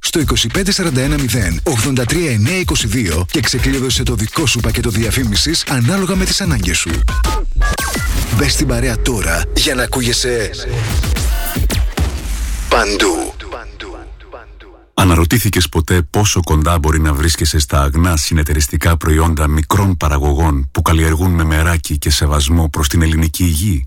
στο 25410 83922 και ξεκλείδωσε το δικό σου πακέτο διαφήμισης ανάλογα με τις ανάγκες σου. Μπες στην παρέα τώρα για να ακούγεσαι παντού. Αναρωτήθηκες ποτέ πόσο κοντά μπορεί να βρίσκεσαι στα αγνά συνεταιριστικά προϊόντα μικρών παραγωγών που καλλιεργούν με μεράκι και σεβασμό προς την ελληνική υγεία;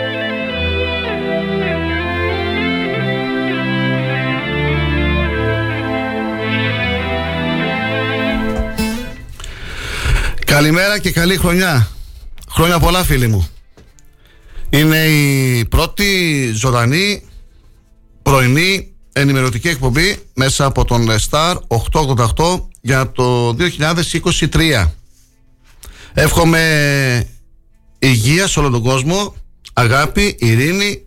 Καλημέρα και καλή χρονιά. Χρόνια πολλά φίλοι μου. Είναι η πρώτη ζωντανή πρωινή ενημερωτική εκπομπή μέσα από τον Star 888 για το 2023. Εύχομαι υγεία σε όλο τον κόσμο, αγάπη, ειρήνη,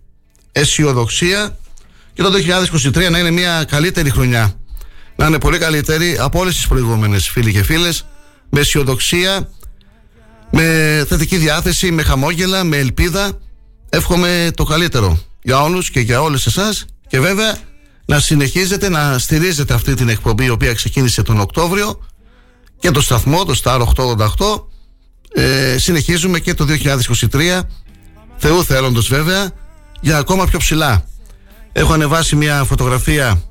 αισιοδοξία και το 2023 να είναι μια καλύτερη χρονιά. Να είναι πολύ καλύτερη από όλες τις προηγούμενες φίλοι και φίλες, με αισιοδοξία, με θετική διάθεση, με χαμόγελα, με ελπίδα. Εύχομαι το καλύτερο για όλους και για όλες εσάς. Και βέβαια να συνεχίζετε να στηρίζετε αυτή την εκπομπή η οποία ξεκίνησε τον Οκτώβριο και το σταθμό, το Star 888 ε, συνεχίζουμε και το 2023 Θεού θέλοντος βέβαια για ακόμα πιο ψηλά. Έχω ανεβάσει μια φωτογραφία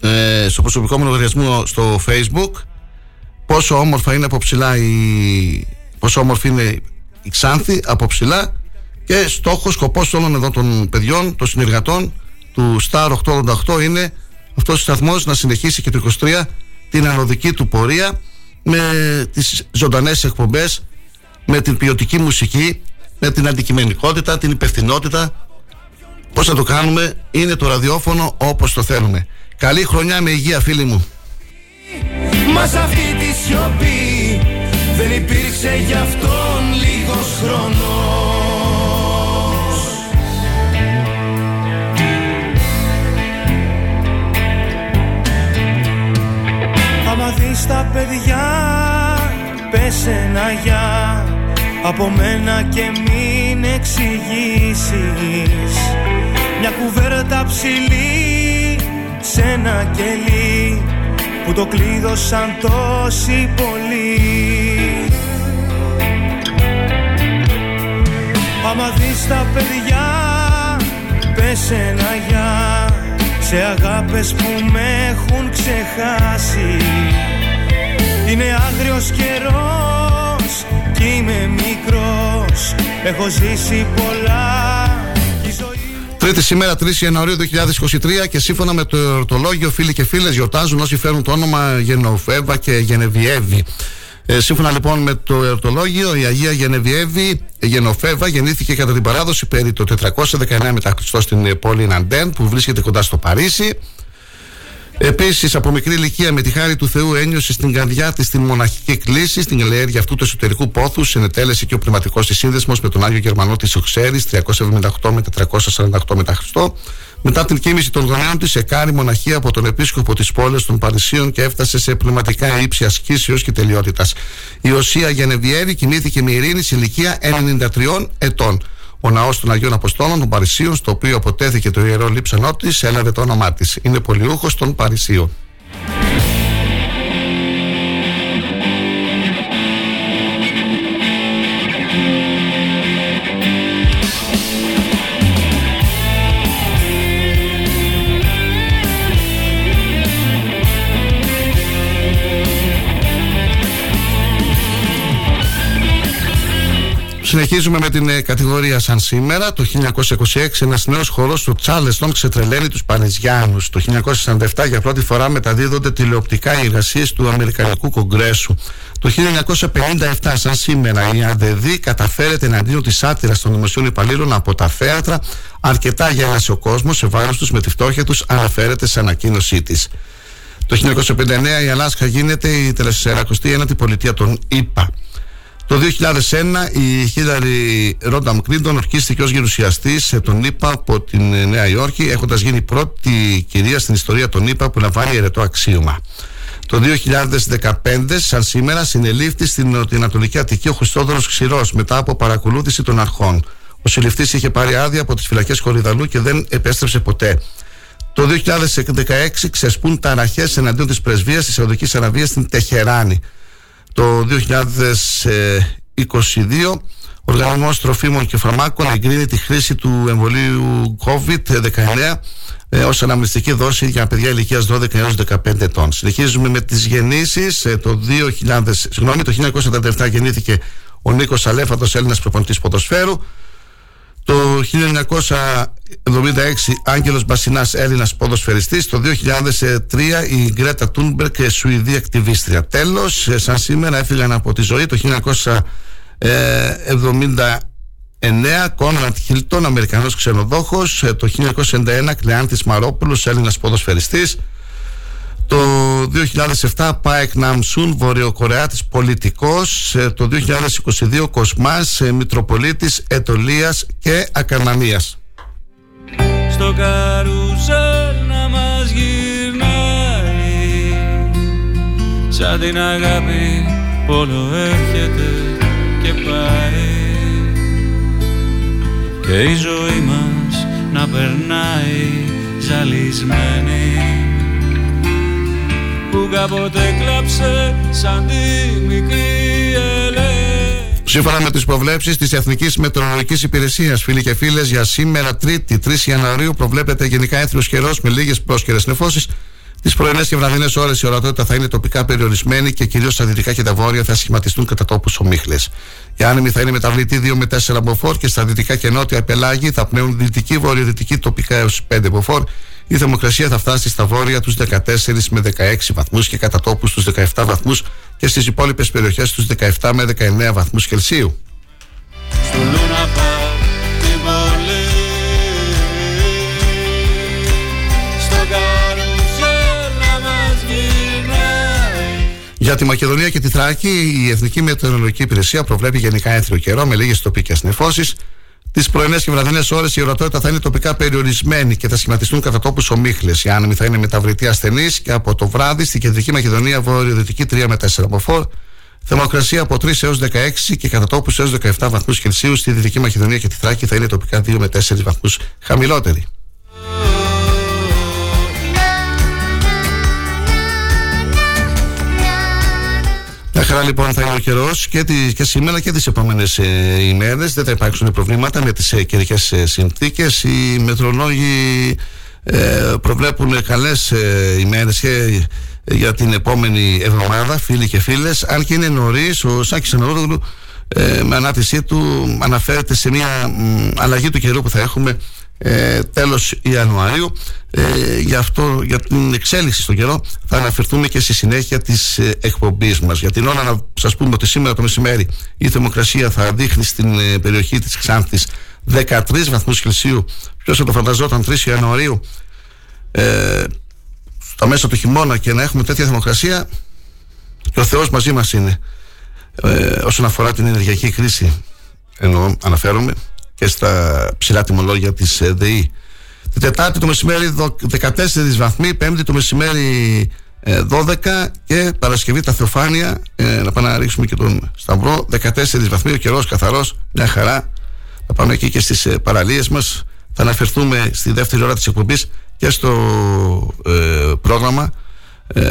ε, στο προσωπικό μου λογαριασμό στο facebook πόσο όμορφα είναι από ψηλά η... πόσο όμορφη είναι η Ξάνθη από ψηλά και στόχος, σκοπός όλων εδώ των παιδιών, των συνεργατών του Star 888 είναι αυτός ο σταθμός να συνεχίσει και το 23 την ανωδική του πορεία με τις ζωντανές εκπομπές με την ποιοτική μουσική με την αντικειμενικότητα, την υπευθυνότητα. Πώς θα το κάνουμε; Είναι το ραδιόφωνο όπως το θέλουμε. Καλή χρονιά με υγεία φίλοι μου Μα αυτή τη σιωπή δεν υπήρξε γι' αυτόν λίγος χρόνος. Δεις τα παιδιά Πες ένα γεια. Από μένα και μην εξηγήσεις. Μια κουβέρτα ψηλή σε ένα κελί Που το κλείδωσαν τόσοι πολλοί. Άμα δεις τα παιδιά πες ένα γεια Σε αγάπες που με έχουν ξεχάσει. Είναι άγριος καιρός κι είμαι μικρός Έχω ζήσει πολλά Τρίτη σήμερα 3 Ιανουαρίου 2023 και σύμφωνα με το εορτολόγιο φίλοι και φίλες γιορτάζουν όσοι φέρουν το όνομα Γενοφέβα και Γενεβιέβη. Ε, σύμφωνα λοιπόν με το εορτολόγιο, η Αγία Γενεβιέβη Γενοφέβα γεννήθηκε κατά την παράδοση περί το 419 μετά Χριστό στην πόλη Ναντέν που βρίσκεται κοντά στο Παρίσι. Επίσης, από μικρή ηλικία, με τη χάρη του Θεού, ένιωσε στην καρδιά της την μοναχική κλίση, στην ελέγχεια αυτού του εσωτερικού πόθου. Συνετέλεσε και ο πνευματικός της σύνδεσμος με τον Άγιο Γερμανό της Οξέρη, 378 με 448 μετά Χριστό. Μετά την κίνηση των γονέων της, εκάρη μοναχία από τον επίσκοπο της πόλης των Παρισίων και έφτασε σε πνευματικά ύψη ασκήσεως και τελειότητας. Η Οσία Γενεβιέρη κοιμήθηκε με ειρήνη σε ηλικία 93 ετών. Ο ναός των Αγίων Αποστόλων των Παρισίων, στο οποίο αποτέθηκε το ιερό λείψανό της, έλαβε το όνομά της. Είναι πολιούχος των Παρισίων. Συνεχίζουμε με την ε, κατηγορία σαν σήμερα. Το 1926 ένας νέος χορός του Τσάλεστον ξετρελαίνει τους Πανεζιάνους. Το 1947 για πρώτη φορά μεταδίδονται τηλεοπτικά οι εργασίες του Αμερικανικού Κογκρέσου. Το 1957 σαν σήμερα η ΑΔΔ καταφέρεται εναντίον της άτυρας των δημοσίων υπαλλήλων από τα θέατρα. Αρκετά γέλασε ο κόσμος σε βάρος τους με τη φτώχεια τους αναφέρεται σε ανακοίνωσή της. Το 1959 η Αλάσκα γίνεται η 49η πολιτεία των ΗΠΑ. Το 2001 η Χίλαρη Ρόνταμ Κλίντον ορκίστηκε ως γερουσιαστής σε τον ΗΠΑ από την Νέα Υόρκη έχοντας γίνει πρώτη κυρία στην ιστορία των ΗΠΑ που λαμβάνει ερετό αξίωμα. Το 2015, σαν σήμερα, συνελήφθη στην Νοτιοανατολική Αττική ο Χριστόδωρος Ξηρός μετά από παρακολούθηση των αρχών. Ο συλληφτής είχε πάρει άδεια από τις φυλακές Κορυδαλού και δεν επέστρεψε ποτέ. Το 2016 ξεσπούν ταραχές εναντίον της πρεσβείας της Σαουδικής Αραβίας στην Τεχεράνη. Το 2022 ο Οργανισμός Τροφίμων και Φαρμάκων εγκρίνει τη χρήση του εμβολίου COVID-19 ε, ως αναμνηστική δόση για παιδιά ηλικίας 12 έως 15 ετών. Συνεχίζουμε με τις γεννήσεις. Ε, το, 2000, συγγνώμη, το 1947 γεννήθηκε ο Νίκος Αλέφατος, Έλληνας προπονητής ποδοσφαίρου. Το 1976 Άγγελος Μπασινάς Έλληνας ποδοσφαιριστής. Το 2003 η Γκρέτα Τούνμπερκ Σουηδή ακτιβίστρια. Τέλος, ε, σαν σήμερα έφυγαν από τη ζωή το 1979 Κόνραντ Χίλτον Αμερικανός ξενοδόχος. Ε, Το 1991 Κλεάντης Μαρόπουλος Έλληνας ποδοσφαιριστής το 2007 Πάεκ Ναμσούν Βορειοκορεάτης πολιτικός. Ε, Το 2022 Κοσμάς Μητροπολίτης Ετωλίας και Ακανανίας. Στο καρουζέλ να μας γυρνάει. Σαν την αγάπη πόλο έρχεται και πάει. Και η ζωή μας να περνάει ζαλισμένη. που κάποτε κλάψε σαν τη μικρή ελέ. Σύμφωνα με τις προβλέψεις της Εθνικής Μετεωρολογικής Υπηρεσίας, φίλοι και φίλες, για σήμερα, Τρίτη, 3 Ιανουαρίου, προβλέπεται γενικά έθριο καιρός με λίγες πρόσκαιρες νεφώσεις. Τις πρωινές και βραδινές ώρες η ορατότητα θα είναι τοπικά περιορισμένη και κυρίως στα δυτικά και τα βόρεια θα σχηματιστούν κατά τόπους ομίχλες. Η άνεμη θα είναι μεταβλητή 2 με 4 μποφόρ και στα δυτικά και νότια πελάγη θα πνέουν δυτική βορειοδυτική τοπικά έως 5 μποφόρ η θερμοκρασία θα φτάσει στα βόρεια τους 14 με 16 βαθμούς και κατά τόπους τους 17 βαθμούς και στις υπόλοιπες περιοχές τους 17 με 19 βαθμούς Κελσίου. Για τη Μακεδονία και τη Θράκη, η Εθνική Μετεωρολογική Υπηρεσία προβλέπει γενικά έθριο καιρό με λίγες τοπικές νεφώσεις. Τις πρωινές και βραδινές ώρες η ορατότητα θα είναι τοπικά περιορισμένη και θα σχηματιστούν κατά τόπους ομίχλες. Η άνεμη θα είναι μεταβλητή ασθενή και από το βράδυ στην κεντρική Μακεδονία βορειοδυτική 3 με 4 μποφόρ. Θερμοκρασία από 3 έως 16 και κατά τόπους έως 17 βαθμούς Κελσίου. Στη Δυτική Μακεδονία και τη Θράκη θα είναι τοπικά 2 με 4 βαθμούς χαμηλότερη. Μια χαρά λοιπόν θα είναι ο καιρός και, και σήμερα και τις επόμενες ε, ημέρες. Δεν θα υπάρξουν προβλήματα με τις ε, καιρικές ε, συνθήκες. Οι μετρολόγοι ε, προβλέπουν καλές ε, ημέρες και για την επόμενη εβδομάδα, φίλοι και φίλες. Αν και είναι νωρίς, ο Σάκης Αναδόγλου ε, με ανάθεσή του αναφέρεται σε μια αλλαγή του καιρού που θα έχουμε ε, τέλος Ιανουαρίου. Ε, για, αυτό, για την εξέλιξη στον καιρό θα αναφερθούμε και στη συνέχεια της ε, εκπομπής μας. Για την ώρα να σας πούμε ότι σήμερα το μεσημέρι η θερμοκρασία θα δείχνει στην ε, περιοχή της Ξάνθης 13 βαθμούς Κελσίου. Ποιος θα το φανταζόταν 3 Ιανουαρίου. Ε, στα μέσα του χειμώνα και να έχουμε τέτοια θερμοκρασία και ο Θεός μαζί μας είναι ε, όσον αφορά την ενεργειακή κρίση. Εννοώ αναφέρομαι και στα ψηλά τιμολόγια της ε, ΔΕΗ την Τετάρτη το μεσημέρι 14 βαθμοί Πέμπτη το μεσημέρι 12 ε, και Παρασκευή τα Θεοφάνεια ε, να πάμε να ρίξουμε και τον Σταυρό 14 βαθμοί ο καιρός καθαρός μια χαρά. Θα πάμε εκεί και στις παραλίες μας. Θα αναφερθούμε στη δεύτερη ώρα της εκπομπής και στο ε, πρόγραμμα ε,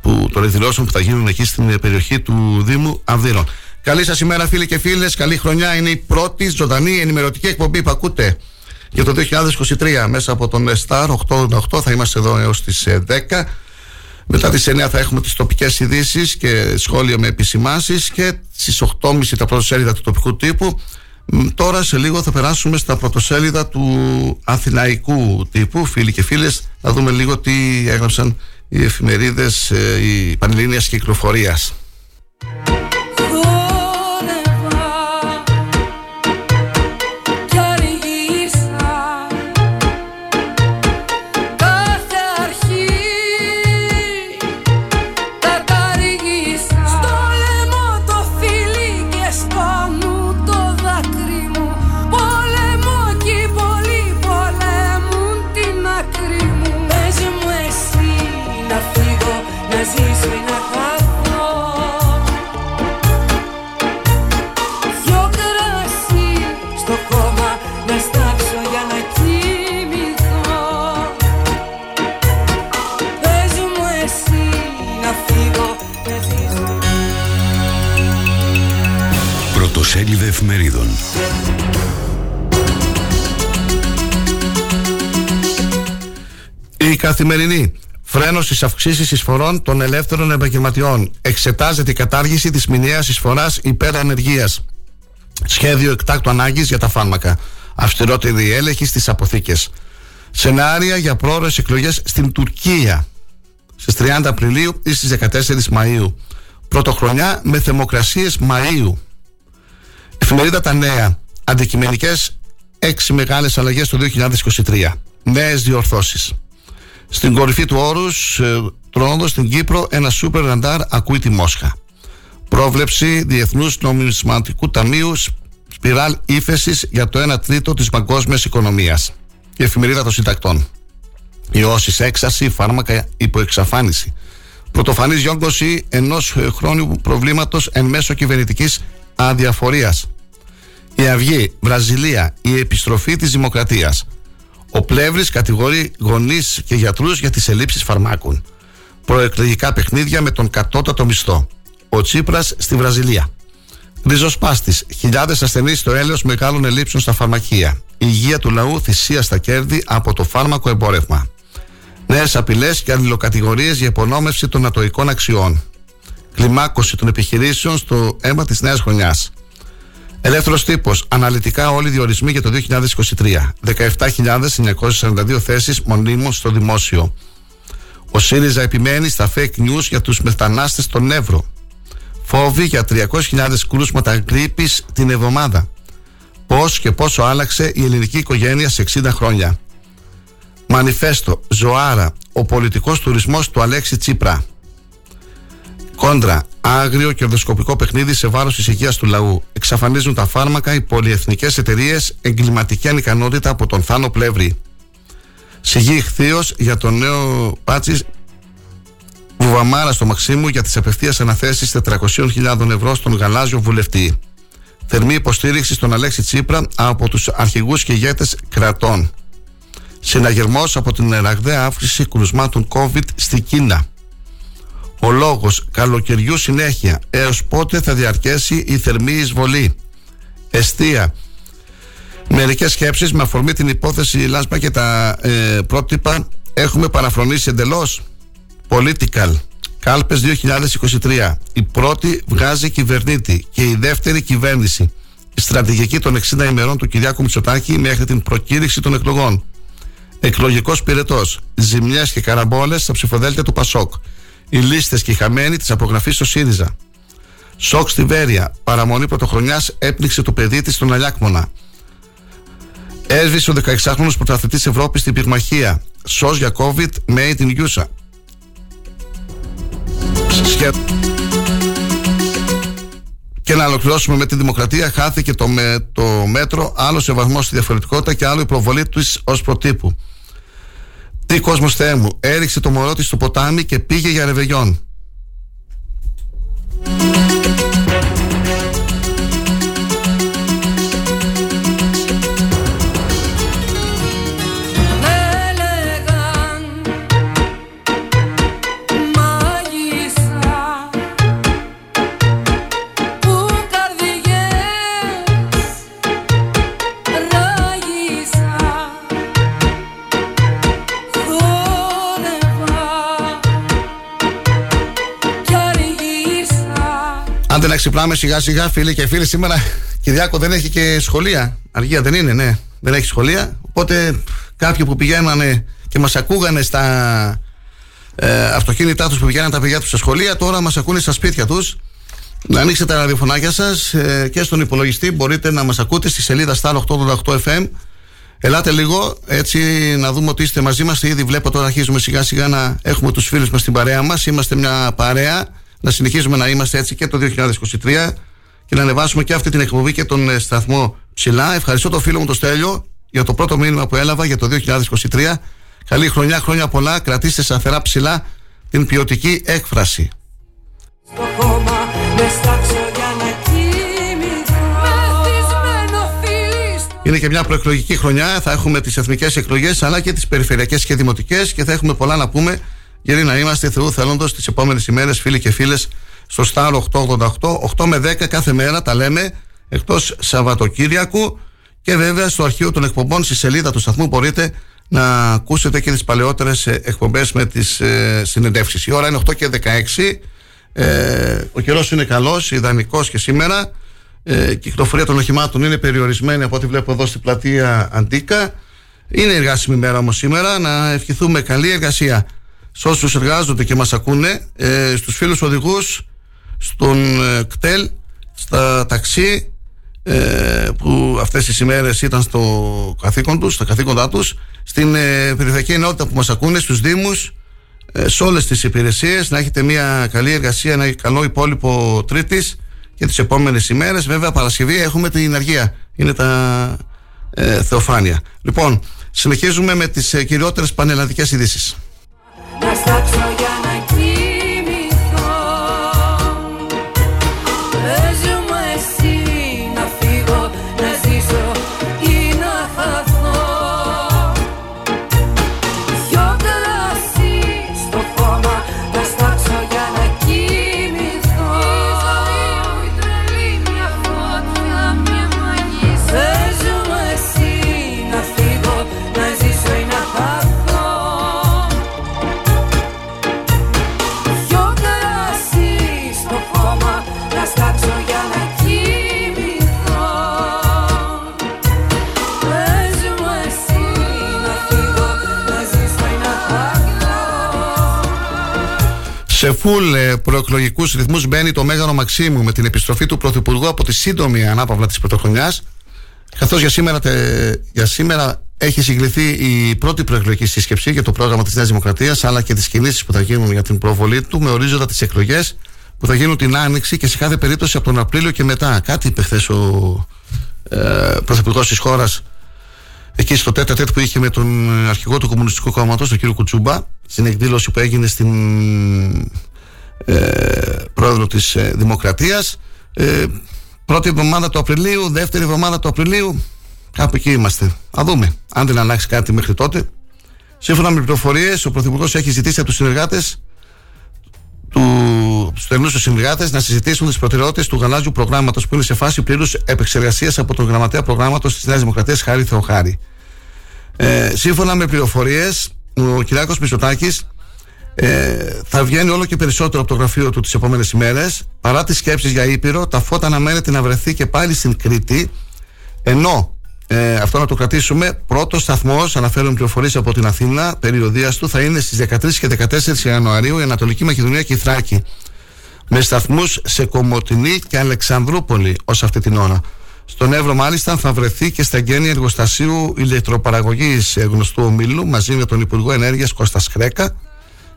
που των εκδηλώσεων που θα γίνουν εκεί στην περιοχή του Δήμου Αυδείρων. Καλή σας ημέρα φίλοι και φίλες, καλή χρονιά. Είναι η πρώτη ζωντανή ενημερωτική εκπομπή που ακούτε για το 2023 μέσα από τον Star 8 θα είμαστε εδώ έως τις 10. Ε, Μετά τις 9 θα έχουμε τις τοπικές ειδήσεις και σχόλια με επισημάσεις και στις 8.30 τα πρώτα σέλιδα του τοπικού τύπου Τώρα σε λίγο θα περάσουμε στα πρωτοσέλιδα του αθηναϊκού τύπου, φίλοι και φίλες, να δούμε λίγο τι έγραψαν οι εφημερίδες, ε, οι πανελλήνιας κυκλοφορίας. Καθημερινή Φρένο στι αυξήσεις εισφορών των ελεύθερων επαγγελματιών. Εξετάζεται η κατάργηση της μηνιαίας εισφοράς υπέρ ανεργία. Σχέδιο εκτάκτου ανάγκης για τα φάρμακα. Αυστηρότερη έλεγχη στις αποθήκες. Σενάρια για πρόορε εκλογές στην Τουρκία στις 30 Απριλίου ή στις 14 Μαου. Πρωτοχρονιά με θερμοκρασίες Μαΐου. Εφημερίδα Τα Νέα. Αντικειμενικές έξι μεγάλες αλλαγές το 2023. Νέες διορθώσεις. Στην κορυφή του όρους, ε, στην Κύπρο, ένα σούπερ ραντάρ ακούει τη Μόσχα. Πρόβλεψη Διεθνούς Νομισματικού Ταμείου σπιράλ ύφεσης για το 1 τρίτο της παγκόσμιας οικονομίας. Η εφημερίδα των συντακτών. Ιώσεις έξαση, φάρμακα υποεξαφάνιση. Πρωτοφανής γιόγκωση ενός χρόνιου προβλήματος εν μέσω κυβερνητικής αδιαφορίας. Η Αυγή, Βραζιλία, η επιστροφή της δημοκρατίας. Ο Πλεύρης κατηγορεί γονείς και γιατρούς για τις ελλείψεις φαρμάκων. Προεκλογικά παιχνίδια με τον κατώτατο μισθό. Ο Τσίπρας στη Βραζιλία. Ριζοσπάστης, χιλιάδες ασθενείς στο έλεος μεγάλων ελλείψεων στα φαρμακεία. Η υγεία του λαού θυσία στα κέρδη από το φάρμακο εμπόρευμα. Νέες απειλές και αλληλοκατηγορίες για υπονόμευση των ατοικών αξιών. Κλιμάκωση των επιχειρήσεων στο αίμα της νέας χρονιάς. Ελεύθερος τύπος. Αναλυτικά όλοι οι διορισμοί για το 2023. 17.942 θέσεις μονίμων στο δημόσιο. Ο ΣΥΡΙΖΑ επιμένει στα fake news για τους μετανάστες στον Εύρο. Φόβοι για 300.000 κρούσματα γκρίπη την εβδομάδα. Πώς και πόσο άλλαξε η ελληνική οικογένεια σε 60 χρόνια. Μανιφέστο, Ζωάρα, ο πολιτικός τουρισμός του Αλέξη Τσίπρα. Κόντρα, άγριο κερδοσκοπικό παιχνίδι σε βάρος της υγείας του λαού. Εξαφανίζουν τα φάρμακα οι πολυεθνικές εταιρείες, εγκληματική ανικανότητα από τον Θάνο Πλεύρη. Σιγή ηχθείως για τον νέο Πάτσις Βουβαμάρα στο Μαξίμου για τις απευθείας αναθέσεις 400.000 ευρώ στον γαλάζιο βουλευτή. Θερμή υποστήριξη στον Αλέξη Τσίπρα από τους αρχηγούς και ηγέτες κρατών. Συναγερμός από την ραγδαία αύξηση κρουσμάτων COVID στη Κίνα. Ο λόγος καλοκαιριού συνέχεια έως πότε θα διαρκέσει η θερμή εισβολή. Εστία. Μερικές σκέψεις με αφορμή την υπόθεση Λάσπα και τα ε, πρότυπα έχουμε παραφρονήσει εντελώς. Political. Κάλπες 2023. Η πρώτη βγάζει κυβερνήτη και η δεύτερη κυβέρνηση. Η στρατηγική των 60 ημερών του Κυριάκου Μητσοτάκη μέχρι την προκήρυξη των εκλογών. Εκλογικός πυρετός. Ζημιές και καραμπόλες στα ψηφοδέλτια του Πασόκ. Οι λίστες και οι χαμένοι τη απογραφή στο ΣΥΡΙΖΑ. Σοκ στη Βέρεια. Παραμονή πρωτοχρονιάς έπνιξε το παιδί της στον Αλιάκμονα. Έσβησε ο 16χρονο πρωταθλητής Ευρώπης στην πυγμαχία. Σος για COVID made in USA. Και να ολοκληρώσουμε με τη δημοκρατία. Χάθηκε το, με, το μέτρο, άλλο σεβασμό στη διαφορετικότητα και άλλο η προβολή του ως προτύπου. Τι κόσμος Θεέ μου, έριξε το μωρό της στο ποτάμι και πήγε για ρεβεγιόν. Ξυπνάμε σιγά σιγά φίλοι και φίλοι Σήμερα Κυριάκο δεν έχει και σχολεία Αργία δεν είναι ναι Δεν έχει σχολεία Οπότε κάποιοι που πηγαίνανε και μας ακούγανε στα ε, αυτοκίνητά τους που πηγαίνανε τα παιδιά τους στα σχολεία Τώρα μας ακούνε στα σπίτια τους να ανοίξετε τα ραδιοφωνάκια σας ε, και στον υπολογιστή μπορείτε να μας ακούτε στη σελίδα Star 888 FM. Ελάτε λίγο έτσι να δούμε ότι είστε μαζί μας. Ήδη βλέπω τώρα αρχίζουμε σιγά σιγά να έχουμε τους φίλους μας στην παρέα μας. Είμαστε μια παρέα να συνεχίζουμε να είμαστε έτσι και το 2023 και να ανεβάσουμε και αυτή την εκπομπή και τον ε, σταθμό ψηλά. Ευχαριστώ τον φίλο μου τον Στέλιο για το πρώτο μήνυμα που έλαβα για το 2023. Καλή χρονιά, χρόνια πολλά. Κρατήστε σταθερά ψηλά την ποιοτική έκφραση. Είναι και μια προεκλογική χρονιά. Θα έχουμε τις εθνικές εκλογές αλλά και τις περιφερειακές και δημοτικές και θα έχουμε πολλά να πούμε γιατί να είμαστε Θεού θέλοντος τις επόμενες ημέρες, φίλοι και φίλες, στο Star 888, 8 με 10 κάθε μέρα τα λέμε, εκτός Σαββατοκύριακου. Και βέβαια στο αρχείο των εκπομπών, στη σελίδα του σταθμού, μπορείτε να ακούσετε και τις παλαιότερες εκπομπές με τις ε, συνεντεύξεις. Η ώρα είναι 8 και 16. Ε, ο καιρός είναι καλός, ιδανικός και σήμερα. Ε, η κυκλοφορία των οχημάτων είναι περιορισμένη από ό,τι βλέπω εδώ στην πλατεία Αντίκα. Είναι εργάσιμη μέρα όμως σήμερα. Να ευχηθούμε καλή εργασία σε όσους εργάζονται και μας ακούνε, ε, στους φίλους οδηγούς, στον ε, κτέλ, στα ταξί ε, που αυτές τις ημέρες ήταν στο καθήκον τους, στα καθήκοντά τους, στην ε, περιφερειακή ενότητα που μας ακούνε, στους Δήμους, ε, σε όλες τις υπηρεσίες, να έχετε μια καλή εργασία, ένα καλό υπόλοιπο Τρίτης και τις επόμενες ημέρες. Βέβαια, Παρασκευή έχουμε την αργία. Είναι τα ε, Θεοφάνεια. Λοιπόν, συνεχίζουμε με τις ε, κυριότερες πανελλαδικές ειδήσεις. Να στάξω για φουλ ε, προεκλογικούς ρυθμούς μπαίνει το Μέγαρο Μαξίμου με την επιστροφή του Πρωθυπουργού από τη σύντομη ανάπαυλα της πρωτοχρονιάς. Καθώς για, σήμερα, για σήμερα έχει συγκληθεί η πρώτη προεκλογική σύσκεψη για το πρόγραμμα της Νέας Δημοκρατίας, αλλά και τις κινήσεις που θα γίνουν για την προβολή του, με ορίζοντα τις εκλογές που θα γίνουν την Άνοιξη και σε κάθε περίπτωση από τον Απρίλιο και μετά. Κάτι είπε χθες ο ε, Πρωθυπουργός της χώρας εκεί στο τέτα τέτ που είχε με τον αρχηγό του Κομμουνιστικού Κόμματος, τον κύριο Κουτσούμπα, στην εκδήλωση που έγινε στην ε, πρόεδρο της ε, Δημοκρατίας. Ε, πρώτη εβδομάδα του Απριλίου, δεύτερη εβδομάδα του Απριλίου, κάπου εκεί είμαστε. Α δούμε, αν δεν αλλάξει κάτι μέχρι τότε. Σύμφωνα με πληροφορίες, ο Πρωθυπουργός έχει ζητήσει από τους συνεργάτες του στενού τους συνεργάτες να συζητήσουν τις προτεραιότητες του γαλάζιου προγράμματος που είναι σε φάση πλήρους επεξεργασίας από τον γραμματέα προγράμματος της Νέας Δημοκρατίας Χάρη Θεοχάρη. Ε, σύμφωνα με πληροφορίες, ο Κυριάκος Μητσοτάκης ε, θα βγαίνει όλο και περισσότερο από το γραφείο του τις επόμενες ημέρες. Παρά τις σκέψεις για Ήπειρο τα φώτα αναμένεται να βρεθεί και πάλι στην Κρήτη. Ενώ ε, αυτό να το κρατήσουμε πρώτος σταθμός, αναφέρουν πληροφορίες από την Αθήνα περιοδίας του θα είναι στις 13 και 14 Ιανουαρίου η Ανατολική Μακεδονία και η Θράκη. Με σταθμούς σε Κομωτινή και Αλεξανδρούπολη ως αυτή την ώρα. Στον Εύρο, μάλιστα, θα βρεθεί και στα γένεια εργοστασίου ηλεκτροπαραγωγής γνωστού ομίλου μαζί με τον Υπουργό Ενέργειας Κώστας Κρέκα.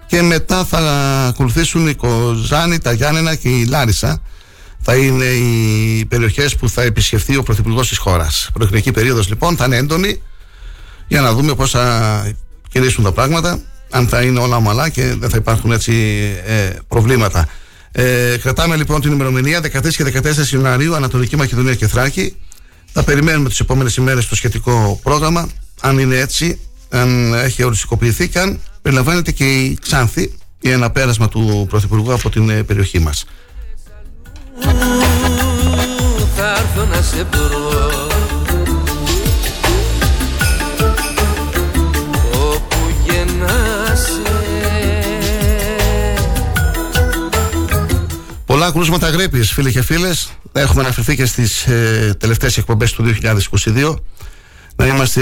Και μετά θα ακολουθήσουν η Κοζάνη, τα Γιάννενα και η Λάρισα. Θα είναι οι περιοχές που θα επισκεφθεί ο Πρωθυπουργός της χώρας. Προεκλογική περίοδος λοιπόν θα είναι έντονη για να δούμε πώς θα κινήσουν τα πράγματα. Αν θα είναι όλα ομαλά και δεν θα υπάρχουν έτσι ε, προβλήματα. Ε, κρατάμε λοιπόν την ημερομηνία 13 και 14 Ιανουαρίου Ανατολική Μακεδονία και Θράκη. Θα περιμένουμε τις επόμενες ημέρες το σχετικό πρόγραμμα. Αν είναι έτσι, αν έχει οριστικοποιηθεί και αν περιλαμβάνεται και η Ξάνθη ή ένα πέρασμα του Πρωθυπουργού από την ε, περιοχή μας. Θα έρθω να σε Πολλά κρούσματα γρήπης, φίλοι και φίλες. Έχουμε αναφερθεί και στις ε, τελευταίες εκπομπές του 2022. Να είμαστε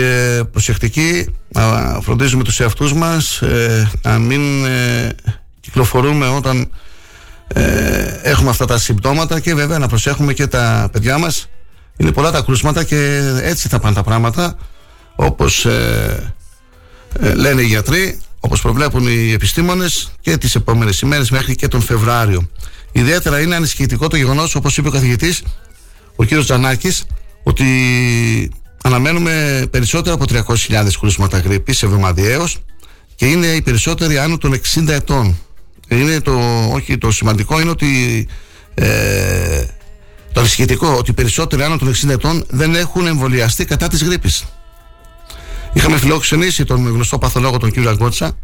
προσεκτικοί, να φροντίζουμε τους εαυτούς μας, ε, να μην ε, κυκλοφορούμε όταν ε, έχουμε αυτά τα συμπτώματα και βέβαια να προσέχουμε και τα παιδιά μας. Είναι πολλά τα κρούσματα και έτσι θα πάνε τα πράγματα, όπως λένε οι γιατροί, όπως προβλέπουν οι επιστήμονες και τις επόμενες ημέρες μέχρι και τον Φεβράριο. Ιδιαίτερα είναι ανησυχητικό το γεγονός, όπως είπε ο καθηγητής, ο κύριος Τζανάκης, ότι αναμένουμε περισσότερο από 300.000 κρούσματα γρήπης εβδομαδιαίως και είναι οι περισσότεροι άνω των 60 ετών. Είναι το, όχι, το σημαντικό είναι ότι ε, το ανησυχητικό ότι οι περισσότεροι άνω των 60 ετών δεν έχουν εμβολιαστεί κατά της γρήπης. Είχαμε φιλοξενήσει τον γνωστό παθολόγο τον κύριο Αγκότσα,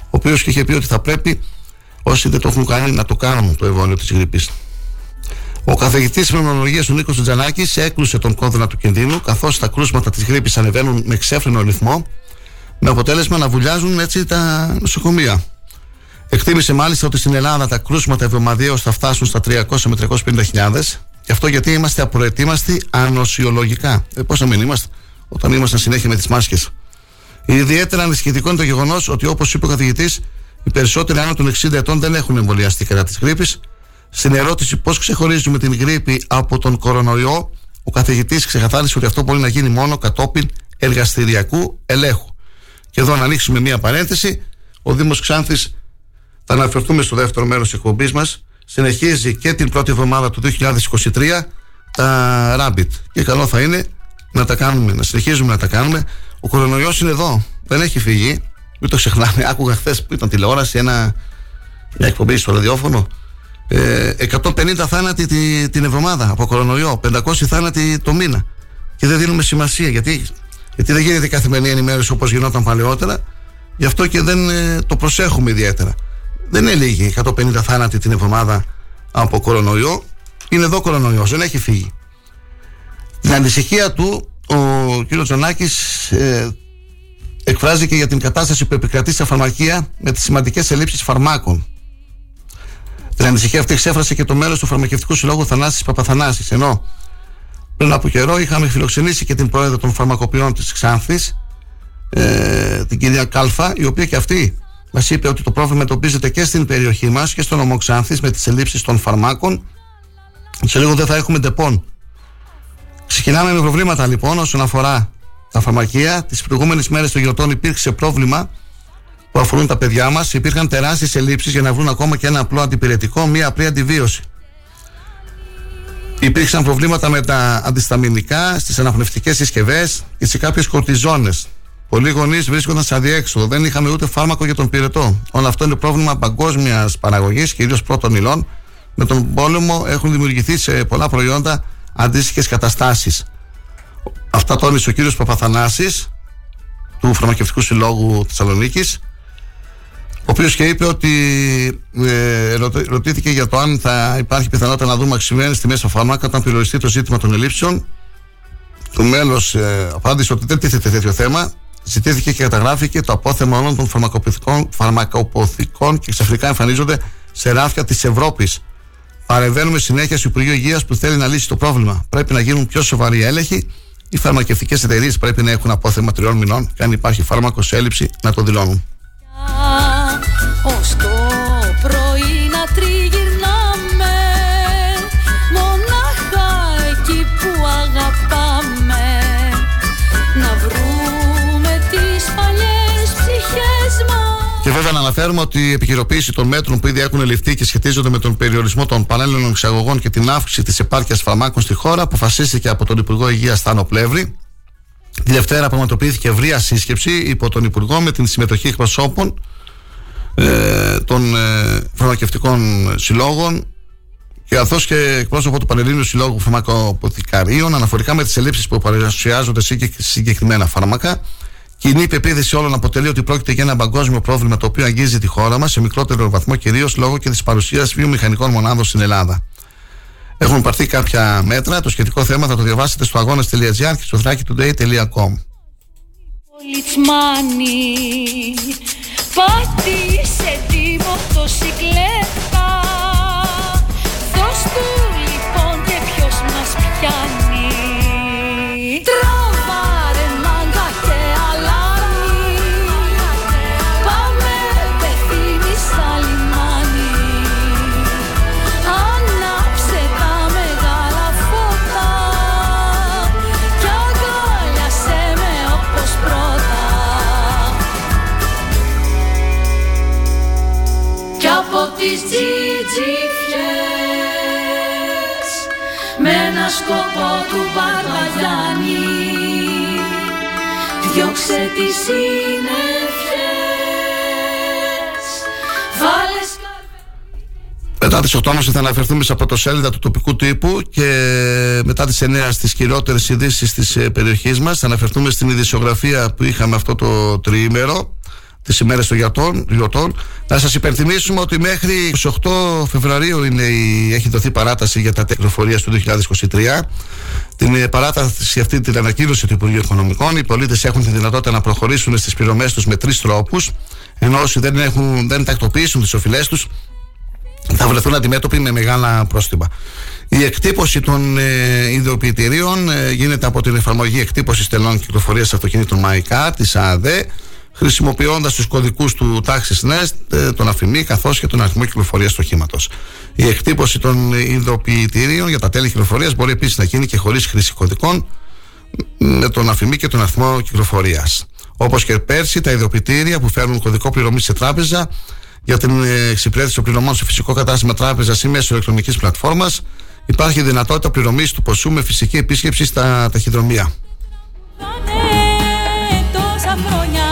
ο οποίος είχε πει ότι θα πρέπει Όσοι δεν το έχουν κάνει, να το κάνουν το εμβόλιο της γρήπης. Ο καθηγητής Φαινομολογία ο Νίκος Τζανάκης έκλουσε τον κόδωνα του κινδύνου, καθώς τα κρούσματα της γρήπης ανεβαίνουν με ξέφρενο ρυθμό, με αποτέλεσμα να βουλιάζουν έτσι τα νοσοκομεία. Εκτίμησε μάλιστα ότι στην Ελλάδα τα κρούσματα εβδομαδιαίως θα φτάσουν στα 300 με 350 και αυτό γιατί είμαστε απροετοίμαστοι ανοσιολογικά. Ε, Πώς να μην είμαστε, όταν ήμασταν συνέχεια με τις μάσκες. Ιδιαίτερα ανησυχητικό είναι το γεγονός ότι, όπως είπε ο καθηγητής, οι περισσότεροι άνω των 60 ετών δεν έχουν εμβολιαστεί κατά της γρήπης. Στην ερώτηση πώς ξεχωρίζουμε την γρήπη από τον κορονοϊό, ο καθηγητής ξεκαθάρισε ότι αυτό μπορεί να γίνει μόνο κατόπιν εργαστηριακού ελέγχου. Και εδώ να ανοίξουμε μία παρένθεση. Ο Δήμος Ξάνθης, θα αναφερθούμε στο δεύτερο μέρος της εκπομπής μας, συνεχίζει και την πρώτη εβδομάδα του 2023 τα Rabbit. Και καλό θα είναι να τα κάνουμε, να συνεχίζουμε να τα κάνουμε. Ο κορονοϊός είναι εδώ, δεν έχει φύγει. Μην το ξεχνάμε. Άκουγα χθες που ήταν τηλεόραση ένα, μια εκπομπή στο ραδιόφωνο. Ε, 150 θάνατοι τη, την εβδομάδα από κορονοϊό, 500 θάνατοι το μήνα. Και δεν δίνουμε σημασία γιατί, γιατί δεν γίνεται καθημερινή ενημέρωση όπως γινόταν παλαιότερα. Γι' αυτό και δεν ε, το προσέχουμε ιδιαίτερα. Δεν είναι λίγοι 150 θάνατοι την εβδομάδα από κορονοϊό. Είναι εδώ κορονοϊός, δεν έχει φύγει. Την ανησυχία του ο κ. Τζανάκης ε, εκφράζει και για την κατάσταση που επικρατεί στα φαρμακεία με τις σημαντικές ελλείψεις φαρμάκων. Την ανησυχία αυτή εξέφρασε και το μέλος του Φαρμακευτικού Συλλόγου Θανάσης Παπαθανάσης. Ενώ πριν από καιρό είχαμε φιλοξενήσει και την πρόεδρο των φαρμακοποιών της Ξάνθης, ε, την κυρία Κάλφα, η οποία και αυτή μας είπε ότι το πρόβλημα εντοπίζεται και στην περιοχή μας και στο νομό Ξάνθης με τις ελλείψεις των φαρμάκων. Σε λίγο δεν θα έχουμε Ντεπόν. Ξεκινάμε με προβλήματα λοιπόν όσον αφορά τα φαρμακεία. Τις προηγούμενες μέρες των γιορτών υπήρξε πρόβλημα που αφορούν τα παιδιά μας. Υπήρχαν τεράστιες ελλείψεις για να βρουν ακόμα και ένα απλό αντιπυρετικό, μία απλή αντιβίωση. Υπήρξαν προβλήματα με τα αντιισταμινικά στις αναπνευστικές συσκευές και σε κάποιες κορτιζόνες. Πολλοί γονείς βρίσκονταν σε αδιέξοδο. Δεν είχαμε ούτε φάρμακο για τον πυρετό. Όλο αυτό είναι πρόβλημα παγκόσμιας παραγωγής, κυρίως πρώτων υλών. Με τον πόλεμο έχουν δημιουργηθεί σε πολλά προϊόντα αντίστοιχες καταστάσεις. Αυτά τόνισε ο κύριος Παπαθανάσης του Φαρμακευτικού Συλλόγου Θεσσαλονίκης, ο οποίος και είπε ότι ε, ρωτήθηκε για το αν θα υπάρχει πιθανότητα να δούμε αξιμένες στη μέσα φάρμακα όταν περιοριστεί το ζήτημα των ελλείψεων. Το μέλος ε, απάντησε ότι δεν τίθεται τέτοιο θέμα. ζητήθηκε και καταγράφηκε το απόθεμα όλων των φαρμακοποθηκών, φαρμακοποθηκών και ξαφνικά εμφανίζονται σε ράφια της Ευρώπης. Παρεμβαίνουμε συνέχεια στο Υπουργείο Υγείας που θέλει να λύσει το πρόβλημα. Πρέπει να γίνουν πιο σοβαροί έλεγχοι. Οι φαρμακευτικές εταιρείες πρέπει να έχουν απόθεμα τριών μηνών και αν υπάρχει φάρμακος σε έλλειψη να το δηλώνουν. Ως το πρωί να τριγυρνάμε Μονάχα εκεί που αγαπάμε Να βρούμε τις παλιές ψυχές μας Και βέβαια να αναφέρουμε ότι η επικαιροποίηση των μέτρων που ήδη έχουν ληφθεί και σχετίζονται με τον περιορισμό των παράλληλων εξαγωγών και την αύξηση της επάρκειας φαρμάκων στη χώρα αποφασίστηκε από τον Υπουργό Υγείας Στάνο Πλεύρη. Τη Δευτέρα πραγματοποιήθηκε ευρεία σύσκεψη υπό τον Υπουργό με την συμμετοχή εκπροσώπων ε, των ε, φαρμακευτικών συλλόγων καθώ και εκπρόσωπο του Πανελλήνιου Συλλόγου Φαρμακοποθηκαρίων αναφορικά με τις ελλείψεις που παρουσιάζονται σε συγκεκριμένα φάρμακα. Κοινή πεποίθηση όλων αποτελεί ότι πρόκειται για ένα παγκόσμιο πρόβλημα το οποίο αγγίζει τη χώρα μας σε μικρότερο βαθμό κυρίως λόγω και της παρουσίας βιομηχανικών μονάδων στην Ελλάδα. Έχουν πάρθει κάποια μέτρα. Το σχετικό θέμα θα το διαβάσετε στο αγώνα.gr και στο thrakitoday.com. Λιτσμάνι Πάτησε τη μοτοσυκλέτα Δώσ' του λοιπόν και ποιος μας πιάνει τις τζιτζιφιές Με ένα σκοπό του Μπαρμπαγιάννη Διώξε τις συννεφιές Βάλε σκαρβέ Μετά τις 8.30 θα αναφερθούμε σε πρωτοσέλιδα του τοπικού τύπου και μετά τις 9 στις κυριότερε ειδήσεις της περιοχής μας. Θα αναφερθούμε στην ειδησιογραφία που είχαμε αυτό το τριήμερο τις ημέρες των γιατών, γιωτών. Να σας υπενθυμίσουμε ότι μέχρι 28 Φεβρουαρίου είναι η, έχει δοθεί παράταση για τα τεχνοφορία του 2023. Την ε, παράταση αυτή την ανακοίνωσε το Υπουργείο Οικονομικών. Οι πολίτες έχουν τη δυνατότητα να προχωρήσουν στις πληρωμές τους με τρεις τρόπους. Ενώ όσοι δεν, έχουν, δεν τακτοποιήσουν τις οφειλές τους θα βρεθούν αντιμέτωποι με μεγάλα πρόστιμα. Η εκτύπωση των ε, ιδιοποιητηρίων ε, γίνεται από την εφαρμογή εκτύπωσης τελών κυκλοφορίας αυτοκινήτων ΜΑΙΚΑ της ΑΔΕ, χρησιμοποιώντας τους κωδικούς του τάξης NEST, ε, τον αφημί καθώς και τον αριθμό κυκλοφορίας του οχήματο. Η εκτύπωση των ιδιοποιητηρίων για τα τέλη κυκλοφορίας μπορεί επίσης να γίνει και χωρίς χρήση κωδικών με τον αφημί και τον αριθμό κυκλοφορίας. Όπως και πέρσι, τα ιδιοποιητήρια που φέρνουν κωδικό πληρωμή σε τράπεζα για την ε, εξυπηρέτηση των πληρωμών σε φυσικό κατάστημα τράπεζας ή μέσω ηλεκτρονικής πλατφόρμας, υπάρχει δυνατότητα πληρωμής του ποσού με φυσική επίσκεψη στα ταχυδρομεία. Πάνε τόσα χρόνια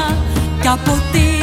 κι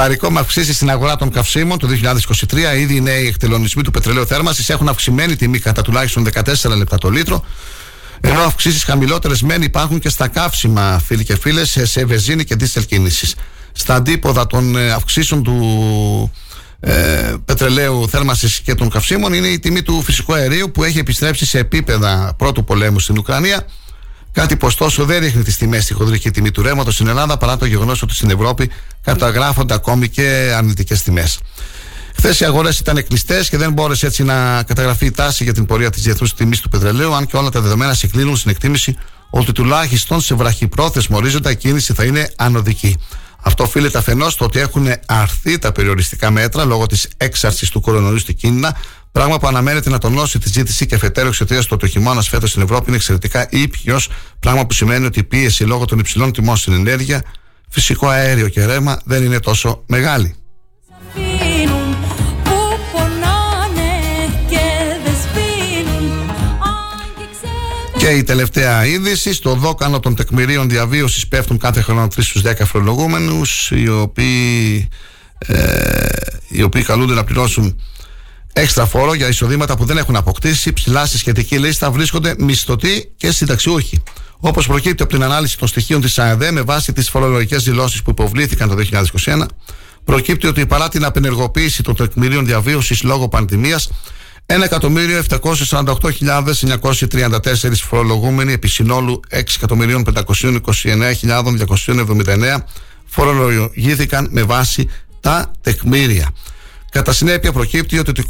Ποδαρικό με αυξήσεις στην αγορά των καυσίμων το 2023. Ήδη οι νέοι εκτελονισμοί του πετρελαίου θέρμανσης έχουν αυξημένη τιμή κατά τουλάχιστον 14 λεπτά το λίτρο. Ενώ αυξήσεις χαμηλότερες μεν υπάρχουν και στα καύσιμα, φίλοι και φίλες, σε, σε βεζίνη και δίστελ κίνησης. Στα αντίποδα των ε, αυξήσεων του ε, πετρελαίου θέρμανσης και των καυσίμων είναι η τιμή του φυσικού αερίου που έχει επιστρέψει σε επίπεδα πρώτου πολέμου στην Ουκρανία. Κάτι που ωστόσο δεν ρίχνει τις τιμές στη χοντρική τιμή του ρεύματος στην Ελλάδα παρά το γεγονός ότι στην Ευρώπη καταγράφονται ακόμη και αρνητικές τιμές. Χθες οι αγορές ήταν κλειστέ και δεν μπόρεσε έτσι να καταγραφεί η τάση για την πορεία της διεθνούς τιμής του πετρελαίου, αν και όλα τα δεδομένα συγκλίνουν στην εκτίμηση ότι τουλάχιστον σε βραχυπρόθεσμο ορίζοντα η κίνηση θα είναι ανωδική. Αυτό οφείλεται αφενός στο ότι έχουν αρθεί τα περιοριστικά μέτρα λόγω της έξαρσης του κορονοϊού στην Κίνα, πράγμα που αναμένεται να τονώσει τη ζήτηση και αφετέρου εξαιτίας του ότι ο χειμώνας φέτος στην Ευρώπη είναι εξαιρετικά ήπιος, πράγμα που σημαίνει ότι η πίεση λόγω των υψηλών τιμών στην ενέργεια, φυσικό αέριο και ρεύμα δεν είναι τόσο μεγάλη. αφήνουν που πονάνε και δεν σβήνουν Άγγιξε με Και η τελευταία είδηση, στο δόκανο των τεκμηρίων διαβίωσης πέφτουν κάθε χρόνο 3 στους 10 φορολογούμενους οι οποίοι, ε, οι οποίοι καλούνται να πληρώσουν έξτρα φόρο για εισοδήματα που δεν έχουν αποκτήσει. Ψηλά στη σχετική λίστα βρίσκονται μισθωτοί και συνταξιούχοι. Όπως προκύπτει από την ανάλυση των στοιχείων της ΑΕΔ με βάση τις φορολογικές δηλώσεις που υποβλήθηκαν το 2021, προκύπτει ότι παρά την απενεργοποίηση των τεκμηρίων διαβίωσης λόγω πανδημίας, 1.748.934 φορολογούμενοι επί συνόλου 6.529.279 φορολογήθηκαν με βάση τα τεκμήρια. Κατά συνέπεια, προκύπτει ότι το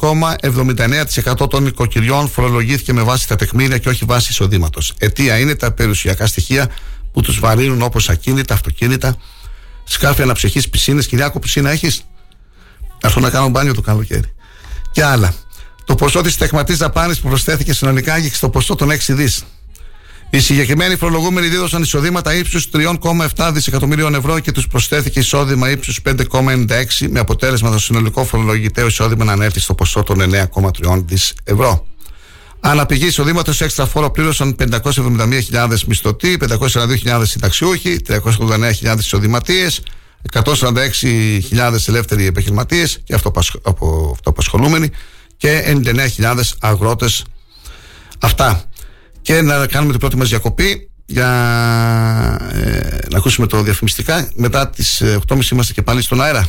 26,79% των οικοκυριών φορολογήθηκε με βάση τα τεκμήρια και όχι βάση εισοδήματος. Αιτία είναι τα περιουσιακά στοιχεία που τους βαρύνουν όπως ακίνητα, αυτοκίνητα, σκάφη αναψυχής, πισίνε. Κυριάκο, πισίνα έχεις; Έρθω να κάνω μπάνιο το καλοκαίρι. Και άλλα. Το ποσό της τεκματής δαπάνης που προσθέθηκε συνολικά άγγιξε στο ποσό των 6 δις. Οι συγκεκριμένοι φορολογούμενοι δίδωσαν εισοδήματα ύψους 3,7 δισεκατομμυρίων ευρώ και τους προσθέθηκε εισόδημα ύψους 5,96 με αποτέλεσμα το συνολικό φορολογητέο εισόδημα να ανέρθει στο ποσό των 9,3 δις ευρώ. Αναπηγή εισοδήματος έξτρα φόρο πλήρωσαν 571.000 μισθωτοί, 542.000 συνταξιούχοι, 389.000 εισοδηματίες, 146.000 ελεύθεροι επιχειρηματίες και αυτοαπασχολούμενοι και 99.000 αγρότες. Αυτά και να κάνουμε την πρώτη μας διακοπή για ε, να ακούσουμε το διαφημιστικά. Μετά τις 8.30 ε, είμαστε και πάλι στον αέρα.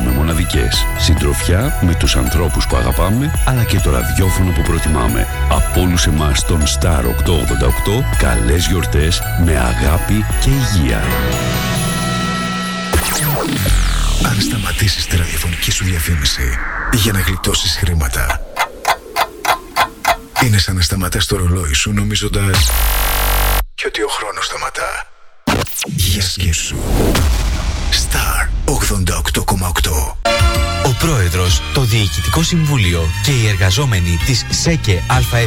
κάνουμε μοναδικές. Συντροφιά με τους ανθρώπους που αγαπάμε, αλλά και το ραδιόφωνο που προτιμάμε. Από όλους εμάς τον Star 888, καλές γιορτές με αγάπη και υγεία. Αν σταματήσεις τη ραδιοφωνική σου διαφήμιση για να γλιτώσεις χρήματα, είναι σαν να σταματάς το ρολόι σου νομίζοντας και ότι ο χρόνος σταματά. Για σκέψου. Star 88,8 Ο Πρόεδρος, το Διοικητικό Συμβούλιο και οι εργαζόμενοι της ΣΕΚΕ ΑΕ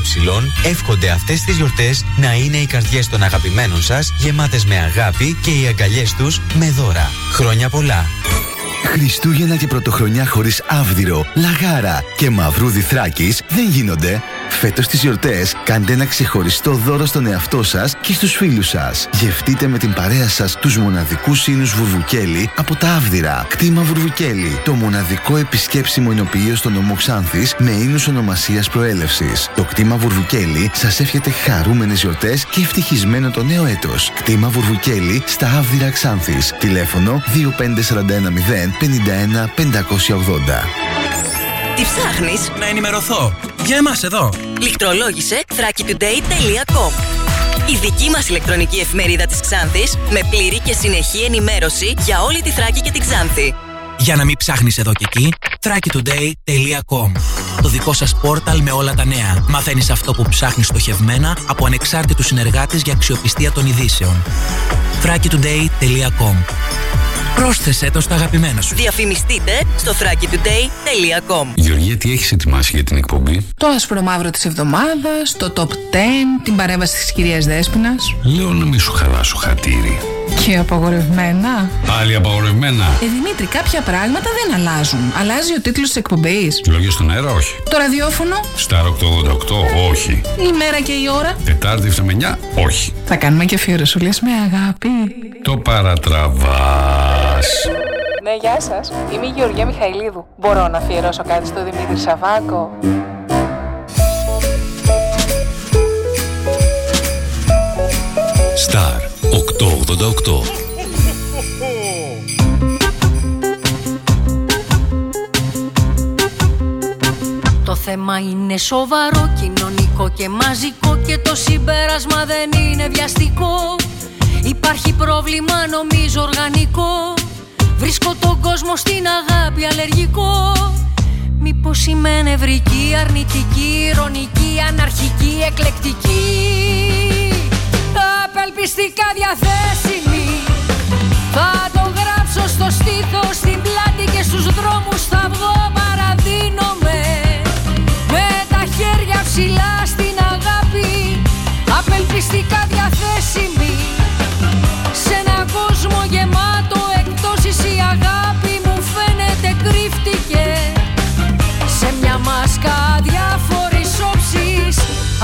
εύχονται αυτές τις γιορτές να είναι οι καρδιές των αγαπημένων σας γεμάτες με αγάπη και οι αγκαλιές τους με δώρα. Χρόνια πολλά! Χριστούγεννα και Πρωτοχρονιά χωρίς Άβδηρο, Λαγάρα και Μαυρούδι Θράκης δεν γίνονται. Φέτος τις γιορτές κάντε ένα ξεχωριστό δώρο στον εαυτό σας και στους φίλους σας. Γευτείτε με την παρέα σας τους μοναδικούς ίνους Βουρβουκέλη από τα Άβδηρα. Κτήμα Βουρβουκέλη, το μοναδικό επισκέψιμο ενοποιείο στο νομό Ξάνθης με ίνους ονομασίας προέλευσης. Το κτήμα Βουρβουκέλη σας εύχεται χαρούμενες γιορτές και ευτυχισμένο το νέο έτος. Κτήμα Βουρβουκέλη στα Άβδηρα Ξάνθης. Τηλέφωνο 25410 51 580. Τι ψάχνεις; Να ενημερωθώ. Για εμάς εδώ. Λιχτρολόγησε thrakitoday.com η δική μας ηλεκτρονική εφημερίδα της Ξάνθης με πλήρη και συνεχή ενημέρωση για όλη τη Θράκη και την Ξάνθη. Για να μην ψάχνεις εδώ και εκεί, thrakitoday.com Το δικό σας πόρταλ με όλα τα νέα. Μαθαίνεις αυτό που ψάχνεις στοχευμένα από ανεξάρτητους συνεργάτες για αξιοπιστία των ειδήσεων. thrakitoday.com Πρόσθεσέ το στα αγαπημένα σου. Διαφημιστείτε στο thrakitoday.com Γεωργία, τι έχεις ετοιμάσει για την εκπομπή; Το άσπρο μαύρο της εβδομάδας, το top 10, την παρέμβαση της κυρίας Δέσποινας. Λέω να μην σου χαλάσω χατήρι. Και απαγορευμένα. Πάλι απαγορευμένα. Ε, Δημήτρη, κάποια πράγματα δεν αλλάζουν. Αλλάζει ο τίτλος της εκπομπής. Λόγια στον αέρα, όχι. Το ραδιόφωνο. Star 888, όχι. Η μέρα και η ώρα. Τετάρτη 7 με 9, όχι. Θα κάνουμε και αφιερωσούλες με αγάπη. Το παρατραβάς. Ναι, γεια σας. Είμαι η Γεωργία Μιχαηλίδου. Μπορώ να αφιερώσω κάτι στο Δημήτρη Σαββάκο; Star 888. Το θέμα είναι σοβαρό, κοινωνικό και μαζικό και το συμπέρασμα δεν είναι βιαστικό. Υπάρχει πρόβλημα νομίζω οργανικό. Βρίσκω τον κόσμο στην αγάπη αλλεργικό. Μήπως είμαι νευρική, αρνητική, ηρωνική, αναρχική, εκλεκτική Απελπιστικά διαθέσιμη. Θα το γράψω στο στήθος, στην πλάτη και στους δρόμους θα βγω παραδίνομαι. Με τα χέρια ψηλά στην αγάπη Απελπιστικά διαθέσιμη. Σε ένα κόσμο γεμάτο εκτόσεις η αγάπη μου φαίνεται κρύφτηκε. Σε μια μάσκα διάφορες όψεις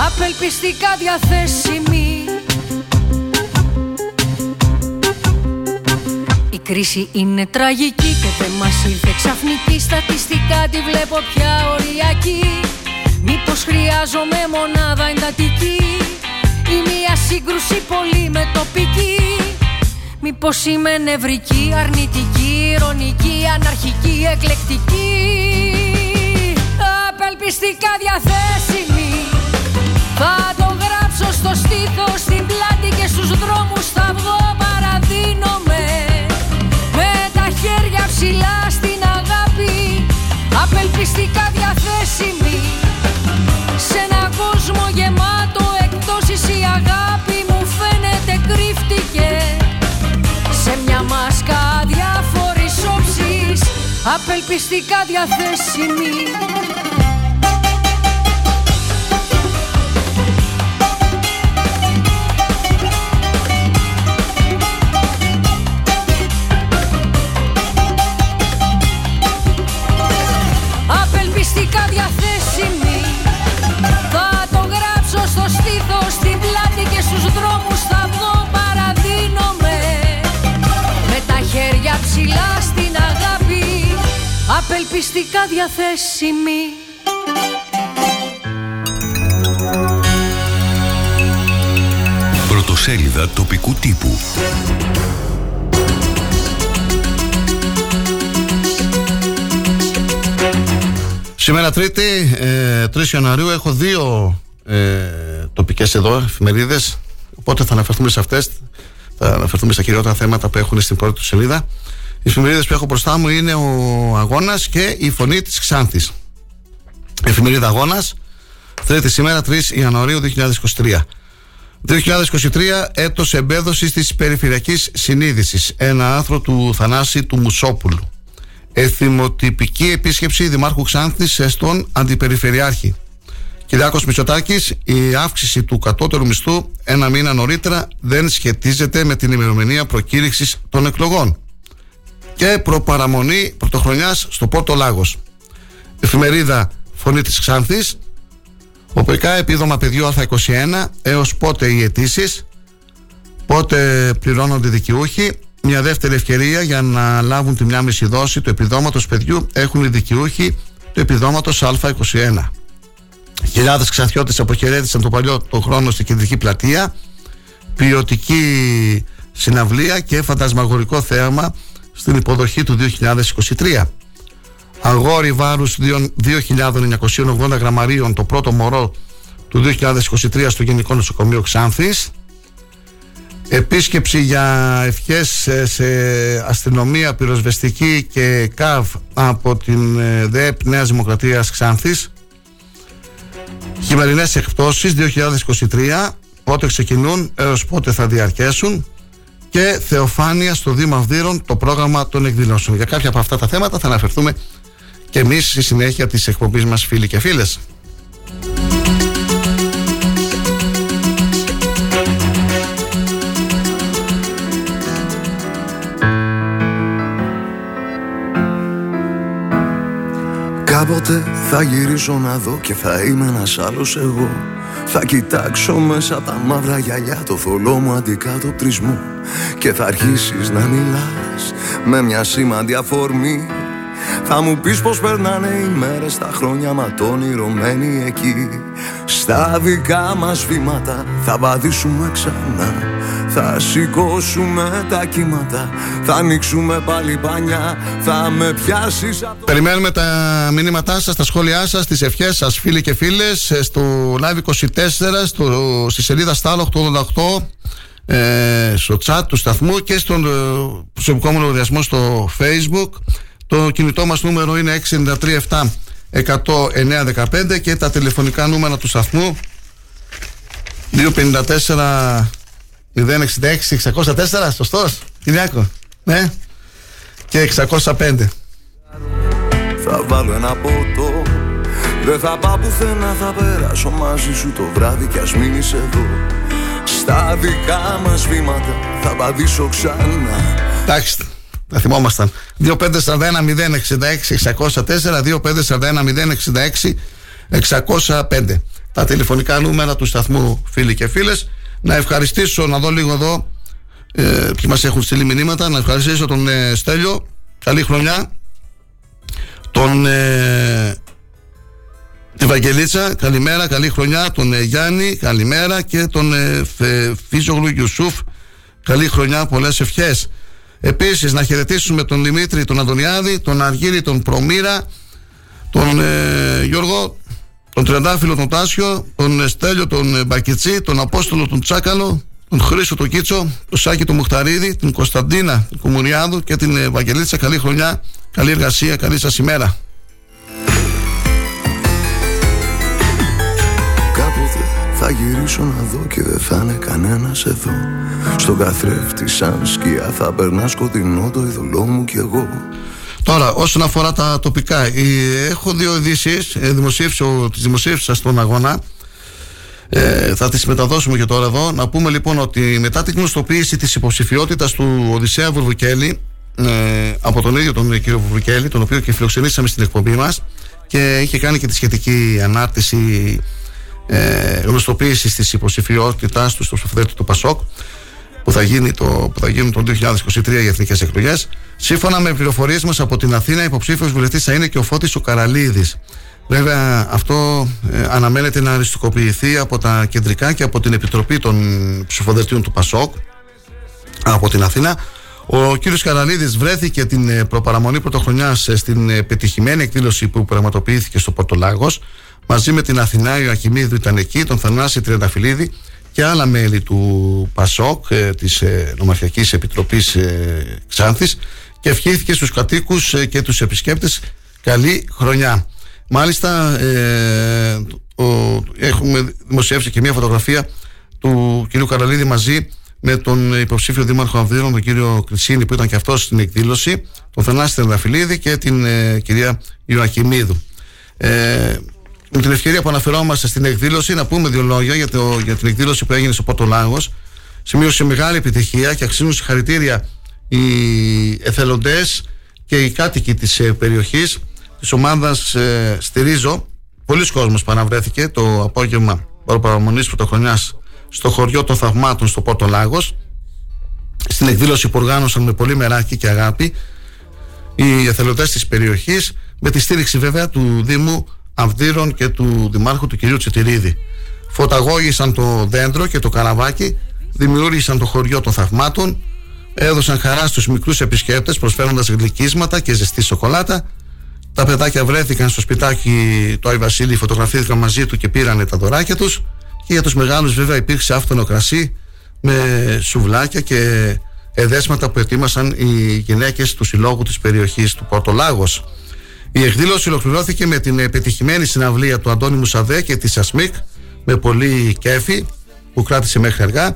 Απελπιστικά διαθέσιμη κρίση είναι τραγική και δεν μας ήρθε ξαφνική Στατιστικά. Τη βλέπω πια οριακή. Μήπως χρειάζομαι μονάδα εντατική Ή μια σύγκρουση πολύ με τοπική Μήπως είμαι νευρική, αρνητική, ηρωνική, αναρχική, εκλεκτική; Απελπιστικά διαθέσιμη. Θα το γράψω στο στήθος, στην πλάτη και στους δρόμους θα βγω παραδίνομαι Με τα χέρια ψηλά στην αγάπη Απελπιστικά διαθέσιμη. Σε ένα κόσμο γεμάτο εκτόσεις η αγάπη μου φαίνεται κρύφτηκε. Σε μια μάσκα διάφορες όψεις Απελπιστικά διαθέσιμη Απελπιστικά διαθέσιμη. Θα το γράψω στο στήθος, στην πλάτη και στους δρόμους θα βγω παραδίνομαι. Με τα χέρια ψηλά στην αγάπη Απελπιστικά διαθέσιμη. Πρωτοσέλιδα τοπικού τύπου. Σήμερα Τρίτη, ε, 3 Ιανουαρίου, έχω δύο ε, τοπικές εδώ εφημερίδες, οπότε θα αναφερθούμε σε αυτές, θα αναφερθούμε στα κυριότερα θέματα που έχουν στην πρώτη του σελίδα. Οι εφημερίδες που έχω μπροστά μου είναι ο Αγώνας και η Φωνή της Ξάνθης. Εφημερίδα Αγώνας, Τρίτη σήμερα, 3 Ιανουαρίου 2023. 2023 έτος εμπέδωσης της περιφερειακής συνείδησης. Ένα άρθρο του Θανάση του Μουσόπουλου. Εθιμοτυπική επίσκεψη Δημάρχου Ξάνθης στον Αντιπεριφερειάρχη. Κυριάκος Μητσοτάκης, η αύξηση του κατώτερου μισθού ένα μήνα νωρίτερα δεν σχετίζεται με την ημερομηνία προκήρυξης των εκλογών. Και προπαραμονή πρωτοχρονιάς στο Πόρτο Λάγος. Εφημερίδα Φωνή της Ξάνθης, Οπερικά επίδομα παιδιού Α21 έως πότε οι αιτήσεις, πότε πληρώνονται οι δικαιούχοι. Μια δεύτερη ευκαιρία για να λάβουν τη μια μισή δόση του επιδόματος παιδιού έχουν οι δικαιούχοι του επιδόματος Α21. Χιλιάδες ξαθιώτες αποχαιρέτησαν το παλιό το χρόνο στην κεντρική πλατεία. Ποιοτική συναυλία και φαντασμαγορικό θέαμα στην υποδοχή του 2023 αγόρι βάρους 2.980 γραμμαρίων το πρώτο μωρό του 2023 στο Γενικό Νοσοκομείο Ξάνθης επίσκεψη για ευχές σε αστυνομία πυροσβεστική και ΚΑΒ από την ε, ΔΕΠ Νέας Δημοκρατίας Ξάνθης χειμερινές εκπτώσεις 2023 πότε ξεκινούν έως πότε θα διαρκέσουν και θεοφάνεια στο Δήμα Αυδείρων το πρόγραμμα των εκδηλώσεων. Για κάποια από αυτά τα θέματα θα αναφερθούμε και εμείς στη συνέχεια της εκπομπής μας φίλοι και φίλες. Κάποτε θα γυρίσω να δω και θα είμαι ένας άλλος εγώ. Θα κοιτάξω μέσα από τα μαύρα γυαλιά το θολό μου αντικατοπτρισμό. Και θα αρχίσεις να μιλάς με μια σήμαντη αφορμή. Θα μου πεις πως περνάνε οι μέρες τα χρόνια ματώνυρωμένοι εκεί. Στα δικά μας βήματα θα βαδίσουμε ξανά Θα σηκώσουμε τα κύματα Θα ανοίξουμε πάλι πανιά Θα με πιάσεις από το... Περιμένουμε τα μηνύματά σας, τα σχόλιά σας, τις ευχές σας φίλοι και φίλες Στο Live 24, στο, στη σελίδα Στάλο 888 ε, στο chat του σταθμού και στον ε, προσωπικό μου λογαριασμό στο facebook. Το κινητό μας νούμερο είναι 693 10915 και τα τηλεφωνικά νούμερα του σταθμού 254 066 604 σωστός Κυριάκο ναι. Και 605 Θα βάλω ένα ποτό Δεν θα πάω πουθενά Θα περάσω μαζί σου το βράδυ Κι ας μείνεις εδώ. Στα δικά μας βήματα Θα πατήσω ξανά. Εντάξει τα θυμόμασταν. 2541 066 604 2541 066 605 τα τηλεφωνικά νούμερα του σταθμού φίλοι και φίλες να ευχαριστήσω να δω λίγο εδώ ε, ποιοι μας έχουν στείλει μηνύματα. Να ευχαριστήσω τον ε, Στέλιο. Καλή χρονιά. Τον ε, τη Βαγγελίτσα καλημέρα, καλή χρονιά. Τον ε, Γιάννη καλημέρα. Και τον ε, Φίζογλου Γιουσούφ καλή χρονιά, πολλές ευχές. Επίσης να χαιρετήσουμε τον Δημήτρη τον Αντωνιάδη, τον Αργύρη τον Προμήρα, τον ε, Γιώργο, τον Τρεντάφυλλο τον Τάσιο, τον Στέλιο τον ε, Μπακιτσί, τον Απόστολο τον Τσάκαλο, τον Χρήσο τον Κίτσο, τον Σάκη τον Μουχταρίδη, την Κωνσταντίνα τον Κουμουνιάδου και την Ευαγγελίτσα. Καλή χρονιά, καλή εργασία, καλή σας ημέρα. Θα γυρίσω να δω και δεν θα είναι κανένας εδώ Στον καθρέφτη σαν σκιά θα περνά σκοτεινό το ειδωλό μου κι εγώ Τώρα, όσον αφορά τα τοπικά, έχω δύο ειδήσεις, ε, τις δημοσίευσα στον αγώνα. Ε, θα τις μεταδώσουμε και τώρα εδώ. Να πούμε λοιπόν ότι μετά την γνωστοποίηση της υποψηφιότητας του Οδυσσέα Βουρβουκέλη ε, από τον ίδιο τον κύριο Βουρβουκέλη, τον οποίο και φιλοξενήσαμε στην εκπομπή μας και είχε κάνει και τη σχετική ανάρτηση ε, γνωστοποίησης της υποψηφιότητάς του στο ψηφοδέλτιο του Πασόκ που θα, γίνει το, που θα γίνουν το 2023 οι εθνικές εκλογές. Σύμφωνα με πληροφορίες μας από την Αθήνα, υποψήφιος βουλευτής θα είναι και ο Φώτης ο Καραλίδης. Βέβαια, αυτό ε, αναμένεται να αριστικοποιηθεί από τα κεντρικά και από την Επιτροπή των Ψηφοδελτίων του Πασόκ από την Αθήνα. Ο κύριος Καραλίδης βρέθηκε την ε, προπαραμονή πρωτοχρονιάς ε, στην ε, πετυχημένη εκδήλωση που πραγματοποιήθηκε στο Πορτολάγος μαζί με την Αθηνά Ιωακημίδου ήταν εκεί, τον Θανάση Τριανταφυλλίδη και άλλα μέλη του ΠΑΣΟΚ, ε, της ε, Νομαρχιακής Επιτροπής ε, Ξάνθης και ευχήθηκε στους κατοίκους ε, και τους επισκέπτες καλή χρονιά. Μάλιστα ε, ο, έχουμε δημοσιεύσει και μια φωτογραφία του κ. Καραλίδη μαζί με τον υποψήφιο δήμαρχο Αμβίδρων, τον κύριο Κρισίνη που ήταν και αυτός στην εκδήλωση, τον Θανάση Τριανταφυλλίδη και την κυρία Ιωακημίδου. Ε, με την ευκαιρία που αναφερόμαστε στην εκδήλωση, να πούμε δύο λόγια για, το, για την εκδήλωση που έγινε στο Πότο Λάγος. Σημείωσε μεγάλη επιτυχία και αξίζουν συγχαρητήρια οι εθελοντές και οι κάτοικοι της ε, περιοχής της ομάδας ε, Στηρίζω. Πολλοί κόσμος παραβρέθηκε το απόγευμα παραμονή πρωτοχρονιάς στο χωριό των Θαυμάτων στο Πόρτο Λάγος στην εκδήλωση που οργάνωσαν με πολύ μεράκι και αγάπη οι εθελοντές της περιοχής με τη στήριξη βέβαια του Δήμου Αυδείρων και του Δημάρχου του κυρίου Τσετηρίδη. Φωταγώγησαν το δέντρο και το καραβάκι, δημιούργησαν το χωριό των θαυμάτων, έδωσαν χαρά στους μικρούς επισκέπτες προσφέροντας γλυκίσματα και ζεστή σοκολάτα. Τα παιδάκια βρέθηκαν στο σπιτάκι του Άι Βασίλη, φωτογραφήθηκαν μαζί του και πήρανε τα δωράκια τους και για τους μεγάλους βέβαια υπήρξε άφθονο κρασί με σουβλάκια και εδέσματα που ετοίμασαν οι γυναίκες του συλλόγου της περιοχής του Πορτολάγος. Η εκδήλωση ολοκληρώθηκε με την επιτυχημένη συναυλία του Αντώνη Μουσαδέ και της ΑΣΜΙΚ με πολύ κέφι που κράτησε μέχρι αργά.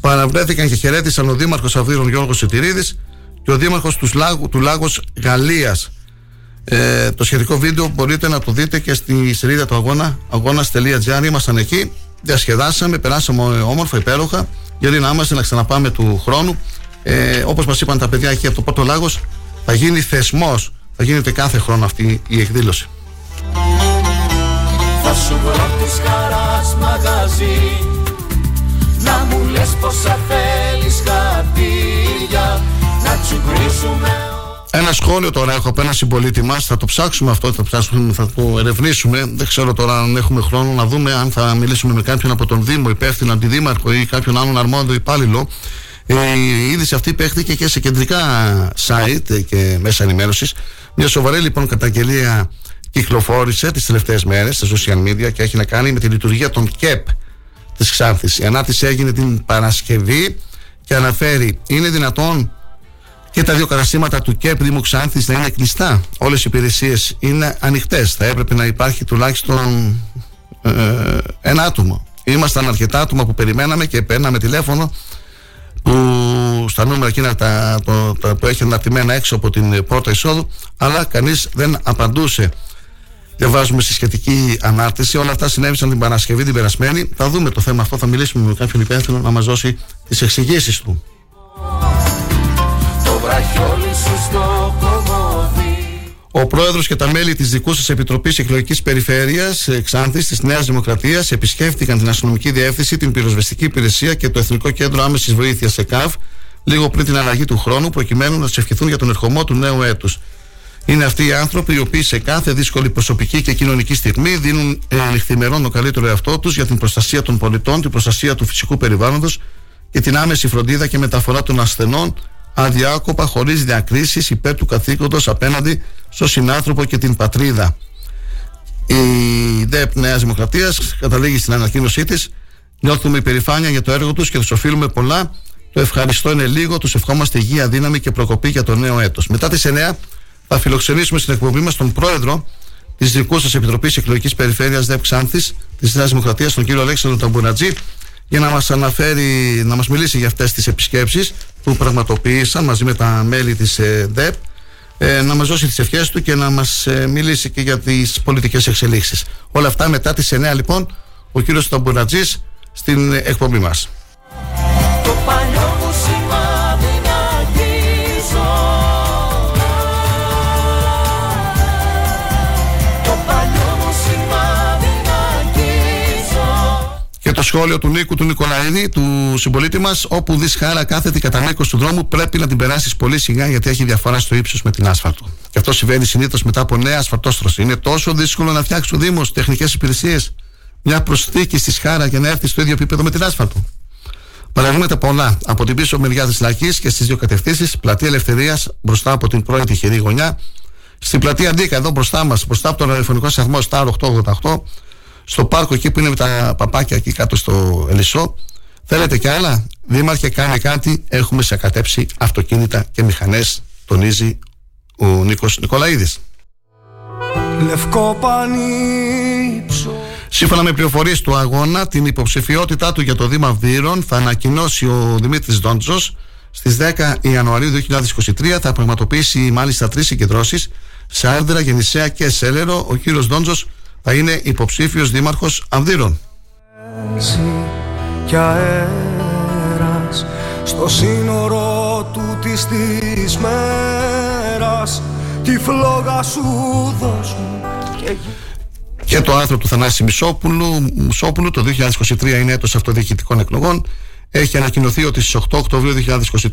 Παραβρέθηκαν και χαιρέτησαν ο Δήμαρχος Αυδείρων Γιώργος Σιτηρίδης και ο Δήμαρχος του, Λάγου, του Λάγος Γαλλίας. Ε, το σχετικό βίντεο μπορείτε να το δείτε και στη σελίδα του αγώνα αγώνα.gr. Ήμασταν εκεί, διασκεδάσαμε, περάσαμε όμορφα, υπέροχα. Γιατί να είμαστε να ξαναπάμε του χρόνου. Ε, Όπως μας είπαν τα παιδιά εκεί από το Πόρτο Λάγος, θα γίνει θεσμός θα γίνεται κάθε χρόνο αυτή η εκδήλωση. Θα σου βρω της χαράς μαγαζί Να μου λες πόσα θέλεις χαρτία Να τσουγκρίσουμε ένα σχόλιο τώρα έχω από ένα συμπολίτη μας. Θα το ψάξουμε αυτό, θα, ψάξουμε, θα το ερευνήσουμε. Δεν ξέρω τώρα αν έχουμε χρόνο να δούμε αν θα μιλήσουμε με κάποιον από τον Δήμο, υπεύθυνο αντιδήμαρχο ή κάποιον άλλον αρμόδιο υπάλληλο. Ε, η είδηση αυτή παίχτηκε και σε κεντρικά site και μέσα ενημέρωσης. Μια σοβαρή λοιπόν καταγγελία κυκλοφόρησε τις τελευταίες μέρες στα social media και έχει να κάνει με τη λειτουργία των ΚΕΠ της Ξάνθης. Η ανάρτηση έγινε την Παρασκευή και αναφέρει είναι δυνατόν και τα δύο καταστήματα του ΚΕΠ Δήμου Ξάνθης να είναι κλειστά; Όλες οι υπηρεσίες είναι ανοιχτές. Θα έπρεπε να υπάρχει τουλάχιστον ε, ένα άτομο. Ήμασταν αρκετά άτομα που περιμέναμε και παίρναμε τηλέφωνο που στα νούμερα εκείνα τα, το, τα, που έχει αναρτημένα έξω από την πρώτα εισόδου αλλά κανείς δεν απαντούσε. Διαβάζουμε στη σχετική ανάρτηση. Όλα αυτά συνέβησαν την Παρασκευή την περασμένη. Θα δούμε το θέμα αυτό. Θα μιλήσουμε με κάποιον υπεύθυνο να μας δώσει τις εξηγήσεις του. Το βραχιόλι σου στο ο πρόεδρος και τα μέλη της δικού σας Επιτροπής Εκλογικής Περιφέρειας Ξάνθη της Νέας Δημοκρατίας επισκέφτηκαν την αστυνομική διεύθυνση, την πυροσβεστική υπηρεσία και το Εθνικό Κέντρο Άμεσης Βοήθειας ΕΚΑΒ λίγο πριν την αλλαγή του χρόνου, προκειμένου να τους ευχηθούν για τον ερχομό του νέου έτους. Είναι αυτοί οι άνθρωποι οι οποίοι σε κάθε δύσκολη προσωπική και κοινωνική στιγμή δίνουν νυχθημερών το καλύτερο εαυτό τους για την προστασία των πολιτών, την προστασία του φυσικού περιβάλλοντος και την άμεση φροντίδα και μεταφορά των ασθενών αδιάκοπα χωρίς διακρίσεις υπέρ του καθήκοντος απέναντι στον συνάνθρωπο και την πατρίδα. Η ΔΕΠ Νέας Δημοκρατίας καταλήγει στην ανακοίνωσή της. Νιώθουμε υπερηφάνεια για το έργο τους και τους οφείλουμε πολλά. Το ευχαριστώ είναι λίγο. Τους ευχόμαστε υγεία, δύναμη και προκοπή για το νέο έτος. Μετά τις 9 θα φιλοξενήσουμε στην εκπομπή μας τον πρόεδρο της δικού σας Επιτροπής Εκλογικής Περιφέρειας ΔΕΠ Ξάνθης της Νέας Δημοκρατίας, τον κύριο Αλέξανδρο Ταμπουνατζή, για να μας αναφέρει, να μας μιλήσει για αυτές τις επισκέψεις που πραγματοποίησαν μαζί με τα μέλη της ε, ΔΕΠ ε, να μας δώσει τις ευχές του και να μας ε, μιλήσει και για τις πολιτικές εξελίξεις. Όλα αυτά μετά τις 9 λοιπόν ο κύριος Ταμπουρατζής στην εκπομπή μας. Το σχόλιο του Νίκου του Νικολαίδη, του συμπολίτη μας, όπου δεις χάρα κάθετη κατά μήκος του δρόμου, πρέπει να την περάσεις πολύ σιγά γιατί έχει διαφορά στο ύψος με την άσφαλτο. Και αυτό συμβαίνει συνήθως μετά από νέα ασφαλτόστρωση. Είναι τόσο δύσκολο να φτιάξεις ο Δήμος τεχνικές υπηρεσίες, μια προσθήκη στη σχάρα για να έρθεις στο ίδιο επίπεδο με την άσφαλτο. Παραδείγματα πολλά από την πίσω μεριά της Λακής και στις δύο κατευθύνσεις, πλατεία Ελευθερίας μπροστά από την πρώην τυχερή γωνιά, στην πλατεία Αντίκα εδώ μπροστά μας, μπροστά από τον ραδιοφωνικό σταθμό Star 888, στο πάρκο εκεί που είναι με τα παπάκια εκεί κάτω στο Ελισσό. Θέλετε κι άλλα; Δήμαρχε, κάνει κάτι. Έχουμε σακατέψει αυτοκίνητα και μηχανές, τονίζει ο Νίκος Νικολαίδης. Λευκό Σύμφωνα με πληροφορίες του αγώνα, την υποψηφιότητά του για το Δήμα Βύρων θα ανακοινώσει ο Δημήτρης Δόντζο στις 10 Ιανουαρίου 2023. Θα πραγματοποιήσει μάλιστα τρεις συγκεντρώσεις σε Άρδρα, Γεννησέα και Σέλερο. Ο κύριος Δόντζο θα είναι υποψήφιος δήμαρχος Αμδύρων. Και αέρας στο σύνορο του της της μέρας τη φλόγα σου δώσουν και... Και το άρθρο του Θανάση Μισόπουλου, Μισόπουλου το 2023 είναι έτος αυτοδιοικητικών εκλογών. Έχει ανακοινωθεί ότι στις 8 Οκτωβρίου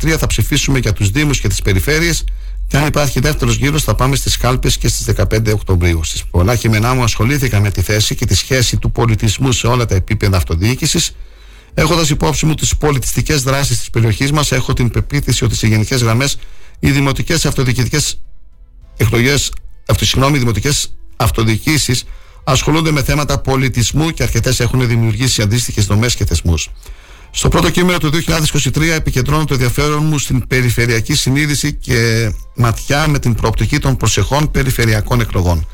2023 θα ψηφίσουμε για τους Δήμους και τις Περιφέρειες και αν υπάρχει δεύτερος γύρος, θα πάμε στις κάλπες και στις 15 Οκτωβρίου. Στις πολλά κείμενά μου ασχολήθηκα με τη θέση και τη σχέση του πολιτισμού σε όλα τα επίπεδα αυτοδιοίκησης. Έχοντας υπόψη μου τις πολιτιστικές δράσεις της περιοχής μας, έχω την πεποίθηση ότι σε γενικές γραμμές οι δημοτικές αυτοδιοικητικές εκλογές, συγγνώμη, οι δημοτικές αυτοδιοικήσεις ασχολούνται με θέματα πολιτισμού και αρκετές έχουν δημιουργήσει αντίστοιχες δομές και θεσμούς. Στο πρώτο κείμενο του 2023 επικεντρώνω το ενδιαφέρον μου στην περιφερειακή συνείδηση και ματιά με την προοπτική των προσεχών περιφερειακών εκλογών.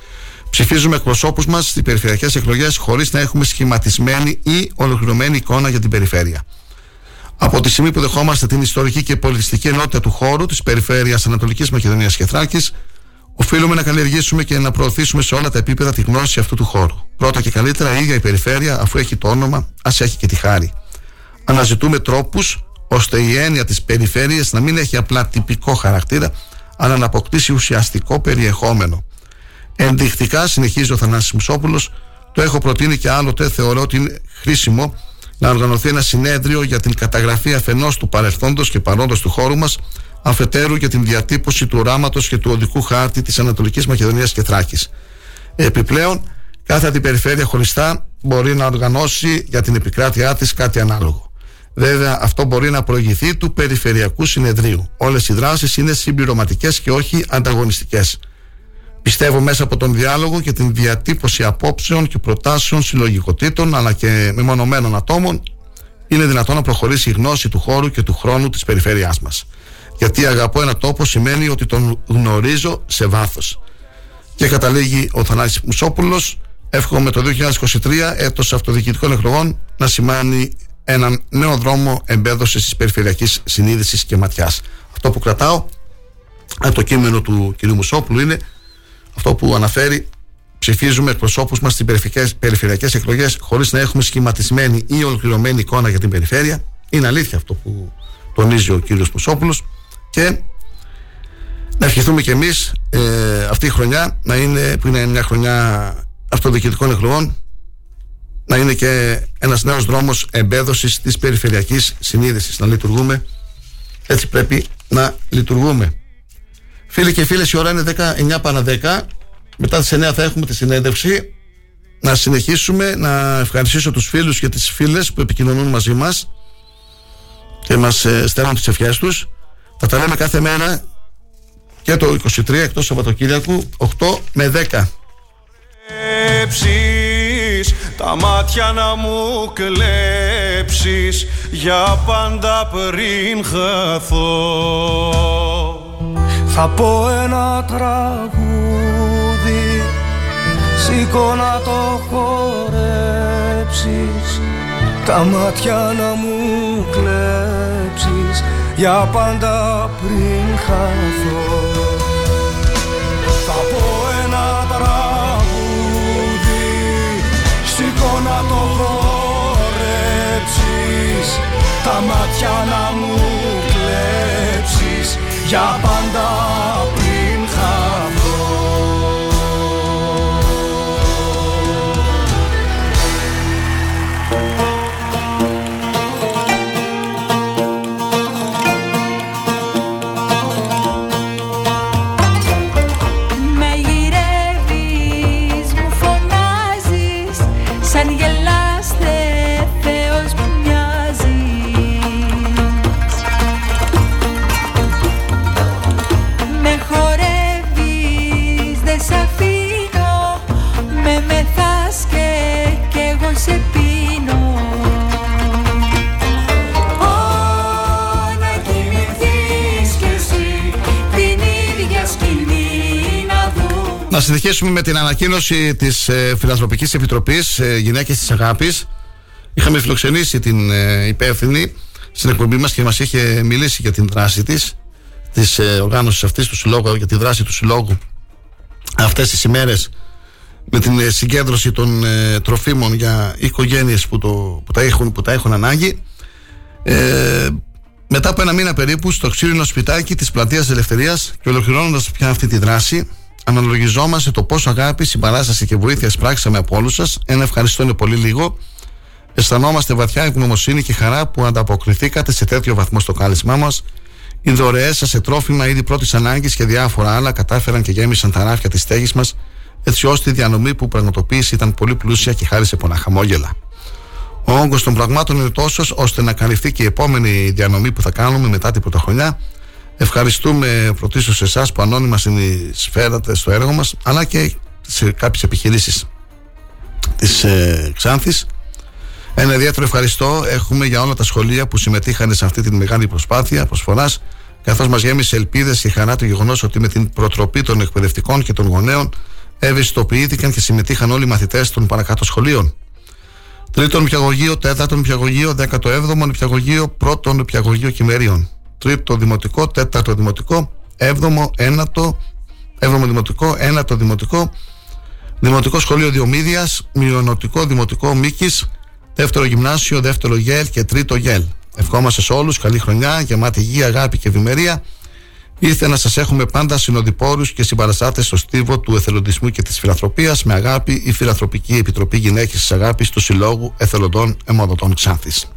Ψηφίζουμε εκπροσώπους μας στις περιφερειακές εκλογές χωρίς να έχουμε σχηματισμένη ή ολοκληρωμένη εικόνα για την περιφέρεια. Από τη στιγμή που δεχόμαστε την ιστορική και πολιτιστική ενότητα του χώρου της περιφέρειας Ανατολικής Μακεδονίας και Θράκης, οφείλουμε να καλλιεργήσουμε και να προωθήσουμε σε όλα τα επίπεδα τη γνώση αυτού του χώρου. Πρώτα και καλύτερα η ίδια η περιφέρεια, αφού έχει το όνομα, ας έχει και τη χάρη αναζητούμε τρόπους ώστε η έννοια της περιφέρειας να μην έχει απλά τυπικό χαρακτήρα αλλά να αποκτήσει ουσιαστικό περιεχόμενο. Ενδεικτικά, συνεχίζει ο Θανάσης Μουσόπουλος, το έχω προτείνει και άλλοτε θεωρώ ότι είναι χρήσιμο να οργανωθεί ένα συνέδριο για την καταγραφή αφενός του παρελθόντος και παρόντος του χώρου μας αφετέρου για την διατύπωση του οράματος και του οδικού χάρτη της Ανατολικής Μακεδονίας και Θράκης. Επιπλέον, κάθε την περιφέρεια χωριστά μπορεί να οργανώσει για την επικράτειά της κάτι ανάλογο. Βέβαια, αυτό μπορεί να προηγηθεί του Περιφερειακού Συνεδρίου. Όλες οι δράσεις είναι συμπληρωματικές και όχι ανταγωνιστικές. Πιστεύω μέσα από τον διάλογο και την διατύπωση απόψεων και προτάσεων συλλογικοτήτων αλλά και μεμονωμένων ατόμων είναι δυνατόν να προχωρήσει η γνώση του χώρου και του χρόνου της περιφέρειάς μας. Γιατί αγαπώ ένα τόπο σημαίνει ότι τον γνωρίζω σε βάθος. Και καταλήγει ο Θανάσης Μουσόπουλος, εύχομαι το 2023 έτος αυτοδιοικητικών εκλογών να σημάνει έναν νέο δρόμο εμπέδωσης της περιφερειακής συνείδησης και ματιάς. Αυτό που κρατάω από το κείμενο του κ. Μουσόπουλου είναι αυτό που αναφέρει ψηφίζουμε εκπροσώπους μας στις περιφερειακέ εκλογές χωρίς να έχουμε σχηματισμένη ή ολοκληρωμένη εικόνα για την περιφέρεια. Είναι αλήθεια αυτό που τονίζει ο κύριος Μουσόπουλος. Και να ευχηθούμε κι εμείς ε, αυτή η χρονιά να είναι, που είναι μια χρονιά αυτοδιοικητικών εκλογών, να είναι και ένας νέος δρόμος εμπέδωσης της περιφερειακής συνείδησης. Να λειτουργούμε έτσι πρέπει να λειτουργούμε. Φίλοι και φίλες η ώρα είναι 19 παρα 10 μετά τις 9 θα έχουμε τη συνέντευξη να συνεχίσουμε να ευχαριστήσω τους φίλους και τις φίλες που επικοινωνούν μαζί μας και μας ε, στέλνουν τις ευχές τους θα τα λέμε κάθε μέρα και το 23 εκτός Σαββατοκύριακου 8 με 10 τα μάτια να μου κλέψεις για πάντα πριν χαθώ. Θα πω ένα τραγούδι σήκω να το χορέψεις τα μάτια να μου κλέψεις για πάντα πριν χαθώ το χορέψεις τα μάτια να μου κλέψεις για πάντα συνεχίσουμε με την ανακοίνωση της ε, Φιλανθρωπικής Επιτροπής ε, Γυναίκες της Αγάπης. Είχαμε φιλοξενήσει την ε, υπεύθυνη στην εκπομπή μας και μας είχε μιλήσει για την δράση της της ε, οργάνωσης αυτής του συλλόγου για τη δράση του συλλόγου αυτές τις ημέρες με την ε, συγκέντρωση των ε, τροφίμων για οικογένειες που, το, που, τα, έχουν, που τα έχουν ανάγκη. Ε, μετά από ένα μήνα περίπου στο ξύλινο σπιτάκι της Πλατείας Ελευθερίας και ολοκληρώνοντας πια αυτή τη δράση αναλογιζόμαστε το πόσο αγάπη, συμπαράσταση και βοήθεια πράξαμε από όλους σας ένα ευχαριστώ είναι πολύ λίγο αισθανόμαστε βαθιά ευγνωμοσύνη και χαρά που ανταποκριθήκατε σε τέτοιο βαθμό στο κάλεσμά μας οι δωρεές σας σε τρόφιμα είδη πρώτης ανάγκης και διάφορα άλλα κατάφεραν και γέμισαν τα ράφια της στέγης μας, έτσι ώστε η διανομή που πραγματοποίησε ήταν πολύ πλούσια και χάρη σε πολλά χαμόγελα. Ο όγκος των πραγμάτων είναι τόσος ώστε να καλυφθεί και η επόμενη διανομή που θα κάνουμε μετά την πρωτοχρονιά. Ευχαριστούμε πρωτίστως σε εσάς που ανώνυμα συνεισφέρατε στο έργο μας, αλλά και σε κάποιες επιχειρήσεις της ε, Ξάνθης ένα ιδιαίτερο ευχαριστώ έχουμε για όλα τα σχολεία που συμμετείχαν σε αυτή τη μεγάλη προσπάθεια προσφοράς, καθώς μας γέμισε ελπίδες και χαρά το γεγονός ότι με την προτροπή των εκπαιδευτικών και των γονέων ευαισθητοποιήθηκαν και συμμετείχαν όλοι οι μαθητές των παρακάτω σχολείων. Τρίτον νηπιαγωγείο, τέταρτον νηπιαγωγείο, δέκατο έβδομο νηπιαγωγείο, πρώτον νηπιαγωγείο κυμερίων. Τρίτο δημοτικό, τέταρτο δημοτικό, έβδομο, ένατο, έβδομο δημοτικό, ένατο δημοτικό, δημοτικό σχολείο Διομήδιας, μειονοτικό δημοτικό Μίκη, δεύτερο γυμνάσιο, δεύτερο γέλ και τρίτο γέλ. Ευχόμαστε σε όλους καλή χρονιά, γεμάτη υγεία, αγάπη και ευημερία. Ήρθε να σας έχουμε πάντα συνοδοιπόρους και συμπαραστάτες στο στίβο του εθελοντισμού και της φιλανθρωπίας. Με αγάπη, η Φιλανθρωπική Επιτροπή Γυναίκε της Αγάπης του Συλλόγου Εθελοντών Εμοδοτών Ξάνθης.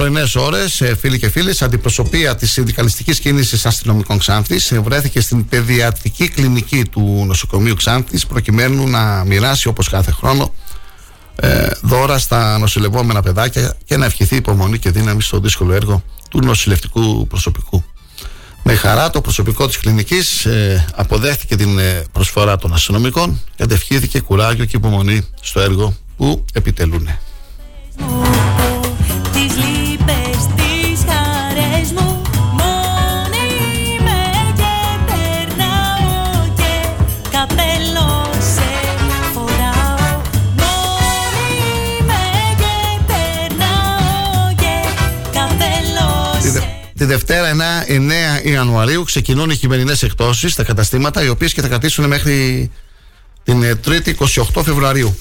Πρωινές ώρες, φίλοι και φίλες, αντιπροσωπεία της συνδικαλιστικής κίνησης αστυνομικών Ξάνθης βρέθηκε στην παιδιατρική κλινική του νοσοκομείου Ξάνθης προκειμένου να μοιράσει όπως κάθε χρόνο ε, δώρα στα νοσηλευόμενα παιδάκια και να ευχηθεί υπομονή και δύναμη στο δύσκολο έργο του νοσηλευτικού προσωπικού. Με χαρά το προσωπικό της κλινικής ε, αποδέχτηκε την ε, προσφορά των αστυνομικών και αντευχήθηκε κουράγιο και υπομονή στο έργο που επιτελούν. Τη Δευτέρα 9, 9 Ιανουαρίου ξεκινούν οι χειμερινές εκτόσει στα καταστήματα, οι οποίες και θα κρατήσουν μέχρι την 3η 28 Φεβρουαρίου.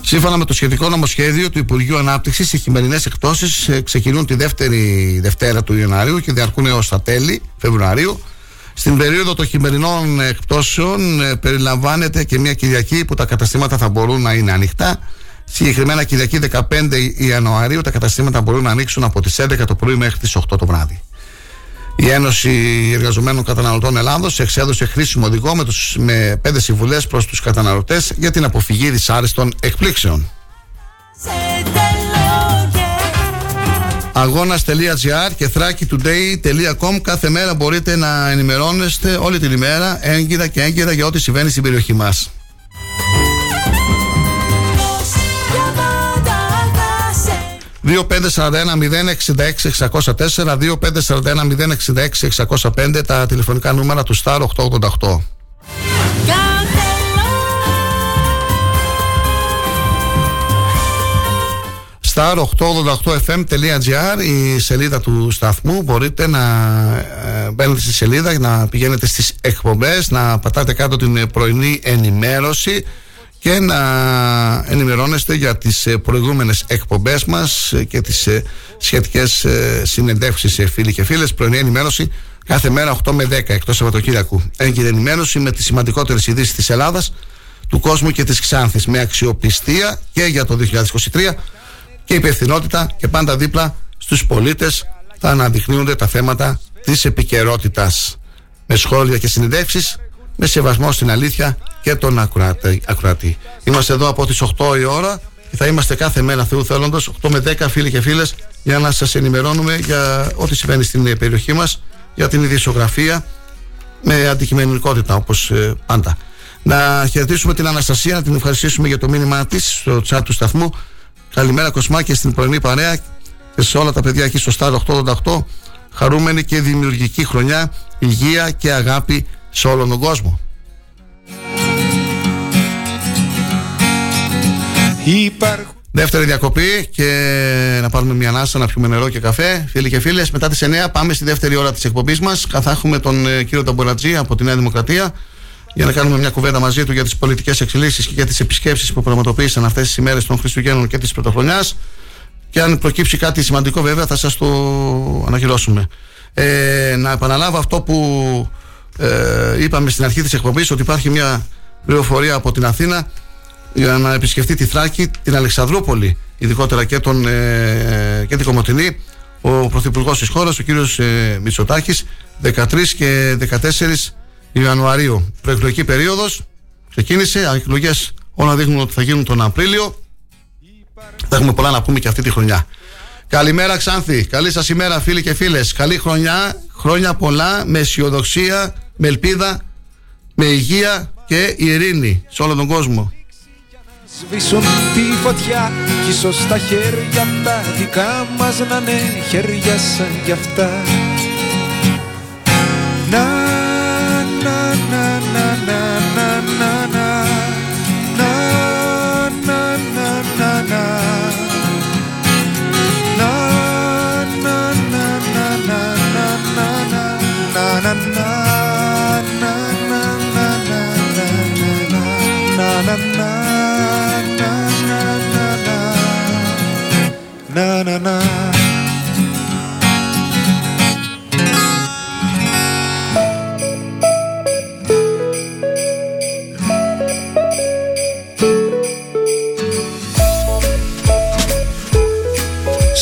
Σύμφωνα με το σχετικό νομοσχέδιο του Υπουργείου Ανάπτυξης, οι χειμερινές εκτόσει ε, ξεκινούν τη δεύτερη Δευτέρα του Ιανουαρίου και διαρκούν έως τα τέλη Φεβρουαρίου. Στην περίοδο των χειμερινών εκπτώσεων ε, περιλαμβάνεται και μια Κυριακή που τα καταστήματα θα μπορούν να είναι ανοιχτά. Συγκεκριμένα Κυριακή 15 Ιανουαρίου τα καταστήματα μπορούν να ανοίξουν από τις 11 το πρωί μέχρι τις 8 το βράδυ. Η Ένωση Εργαζομένων Καταναλωτών Ελλάδος εξέδωσε χρήσιμο οδηγό με, τους, με πέντε συμβουλές προς τους καταναλωτές για την αποφυγή δυσάρεστων εκπλήξεων. αγώνας.gr και thrakitoday.com κάθε μέρα μπορείτε να ενημερώνεστε όλη την ημέρα έγκυρα και έγκυρα για ό,τι συμβαίνει στην περιοχή μας. 2541 066 τα τηλεφωνικά νούμερα του Star 888. star888fm.gr η σελίδα του σταθμού. Μπορείτε να ε, μπαίνετε στη σελίδα να πηγαίνετε στις εκπομπές να πατάτε κάτω την πρωινή ενημέρωση και να ενημερώνεστε για τις ε, προηγούμενες εκπομπές μας και τις ε, σχετικές συνεντεύξεις φίλοι και φίλες. Πρωινή ενημέρωση κάθε μέρα 8 με 10 εκτός Σαββατοκύριακου. Έγκυρη ενημέρωση με τις σημαντικότερες ειδήσεις της Ελλάδας του κόσμου και της Ξάνθης με αξιοπιστία και για το 2023 και υπευθυνότητα και πάντα δίπλα στους πολίτες θα αναδεικνύονται τα θέματα της επικαιρότητας. με σχόλια και συνεντεύξεις με σεβασμό στην αλήθεια και τον ακροατή. Είμαστε εδώ από τις 8 η ώρα και θα είμαστε κάθε μέρα Θεού θέλοντος 8 με 10 φίλοι και φίλες για να σας ενημερώνουμε για ό,τι συμβαίνει στην περιοχή μας για την ειδησιογραφία με αντικειμενικότητα όπως ε, πάντα. Να χαιρετήσουμε την Αναστασία, να την ευχαριστήσουμε για το μήνυμά της στο chat του σταθμού Καλημέρα Κοσμά και στην πρωινή παρέα και σε όλα τα παιδιά εκεί στο Star 888. Χαρούμενη και δημιουργική χρονιά, υγεία και αγάπη σε όλον τον κόσμο. Δεύτερη διακοπή και να πάρουμε μια ανάσα να πιούμε νερό και καφέ. Φίλοι και φίλες, μετά τις 9 πάμε στη δεύτερη ώρα της εκπομπής μας. Θα έχουμε τον ε, κύριο Ταμπορατζή από τη Νέα Δημοκρατία για να κάνουμε μια κουβέντα μαζί του για τις πολιτικές εξελίξεις και για τις επισκέψεις που πραγματοποίησαν αυτές τις ημέρες των Χριστουγέννων και της Πρωτοχρονιάς. Και αν προκύψει κάτι σημαντικό, βέβαια, θα σας το ανακοινώσουμε. Ε, να επαναλάβω αυτό που ε, είπαμε στην αρχή της εκπομπής, ότι υπάρχει μια πληροφορία από την Αθήνα για να επισκεφτεί τη Θράκη, την Αλεξανδρούπολη, ειδικότερα και, τον, ε, και την Κομωτινή, ο Πρωθυπουργός της χώρας, ο κ. Ε, Μητσοτάκης, 13 και 14 Ιανουαρίου. Προεκλογική περίοδος ξεκίνησε. Εκλογές όλα δείχνουν ότι θα γίνουν τον Απρίλιο. Θα έχουμε πολλά να πούμε και αυτή τη χρονιά. Καλημέρα Ξάνθη. Καλή σας ημέρα φίλοι και φίλες. Καλή χρονιά. Χρόνια πολλά με αισιοδοξία, με ελπίδα, με υγεία και ειρήνη σε όλο τον κόσμο. Σβήσουν τη φωτιά κι ίσως τα χέρια τα δικά μας να είναι χέρια σαν κι αυτά na na na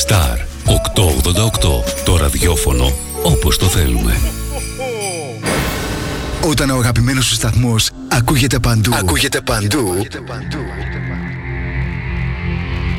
Star 888 Το ραδιόφωνο όπως το θέλουμε. Όταν ο αγαπημένος σου σταθμός ακούγεται παντού. Ακούγεται παντού, ακούγεται παντού.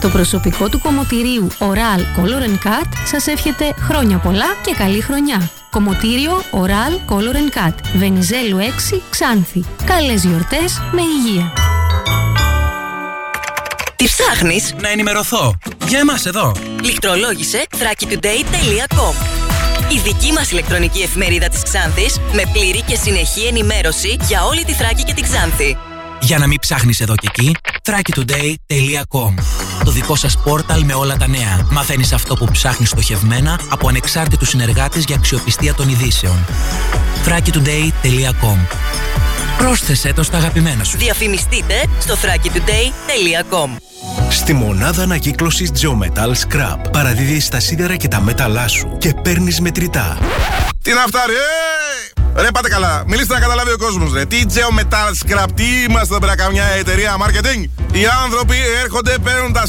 Το προσωπικό του κομμωτηρίου Oral Color Cut σας εύχεται χρόνια πολλά και καλή χρονιά. Κομμωτήριο Oral Color Cut. Βενιζέλου 6 Ξάνθη. Καλές γιορτές με υγεία. Τι ψάχνεις; Να ενημερωθώ. Για εμάς εδώ. Λιχτρολόγησε thrakitoday.com Η δική μας ηλεκτρονική εφημερίδα της Ξάνθης με πλήρη και συνεχή ενημέρωση για όλη τη Θράκη και την Ξάνθη. Για να μην ψάχνεις εδώ και εκεί, thrakitoday.com Το δικό σας πόρταλ με όλα τα νέα. Μαθαίνεις αυτό που ψάχνεις στοχευμένα από ανεξάρτητους συνεργάτες για αξιοπιστία των ειδήσεων. thrakitoday.com Πρόσθεσέ το στα αγαπημένα σου. Διαφημιστείτε στο thrakitoday.com Στη μονάδα ανακύκλωσης Geometal Scrap παραδίδεις τα σίδερα και τα μέταλά σου και παίρνεις μετρητά. Τι να φτάρει, ε! Ρε πάτε καλά, μιλήστε να καταλάβει ο κόσμος. Ρε. Τι Metal Scrap, τι είμαστε εδώ πέρα, καμιά εταιρεία marketing. Οι άνθρωποι έρχονται, παίρνουν τα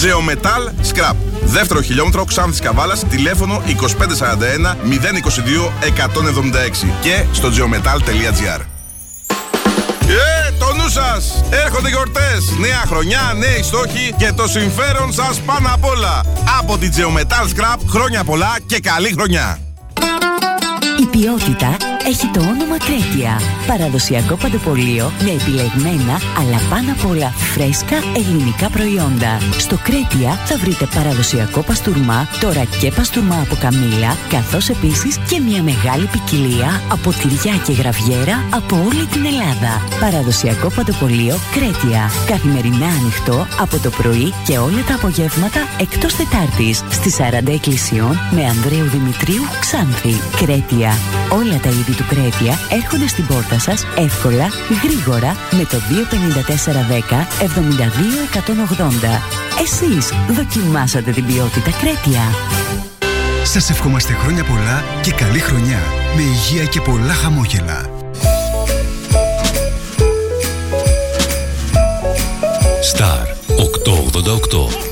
Geometal Scrap. Δεύτερο χιλιόμετρο Ξάνθης Καβάλας, τηλέφωνο 2541 022 176 και στο geometal.gr. Ε, το νου σας! Έρχονται γιορτές! Νέα χρονιά, νέοι στόχοι και το συμφέρον σας πάνω απ' όλα. Από την Geometal Scrap, χρόνια πολλά και καλή χρονιά! Η ποιότητα έχει το όνομα Κρέτια. Παραδοσιακό παντοπολείο με επιλεγμένα αλλά πάνω απ' όλα φρέσκα ελληνικά προϊόντα. Στο Κρέτια θα βρείτε παραδοσιακό παστούρμα, τώρα και παστούρμα από καμήλα, καθώς επίσης και μια μεγάλη ποικιλία από τυριά και γραβιέρα από όλη την Ελλάδα. Παραδοσιακό παντοπολείο Κρέτια. Καθημερινά ανοιχτό από το πρωί και όλα τα απογεύματα εκτός Τετάρτης στις 40 εκκλησιών με Ανδρέου Δημητρίου Ξάνθη. Κρέτια. Όλα τα είδη του Κρέτια έρχονται στην πόρτα σας εύκολα, γρήγορα με το 25410 72180. Εσείς δοκιμάσατε την ποιότητα Κρέτια. Σας ευχόμαστε χρόνια πολλά και καλή χρονιά με υγεία και πολλά χαμόγελα. Star 888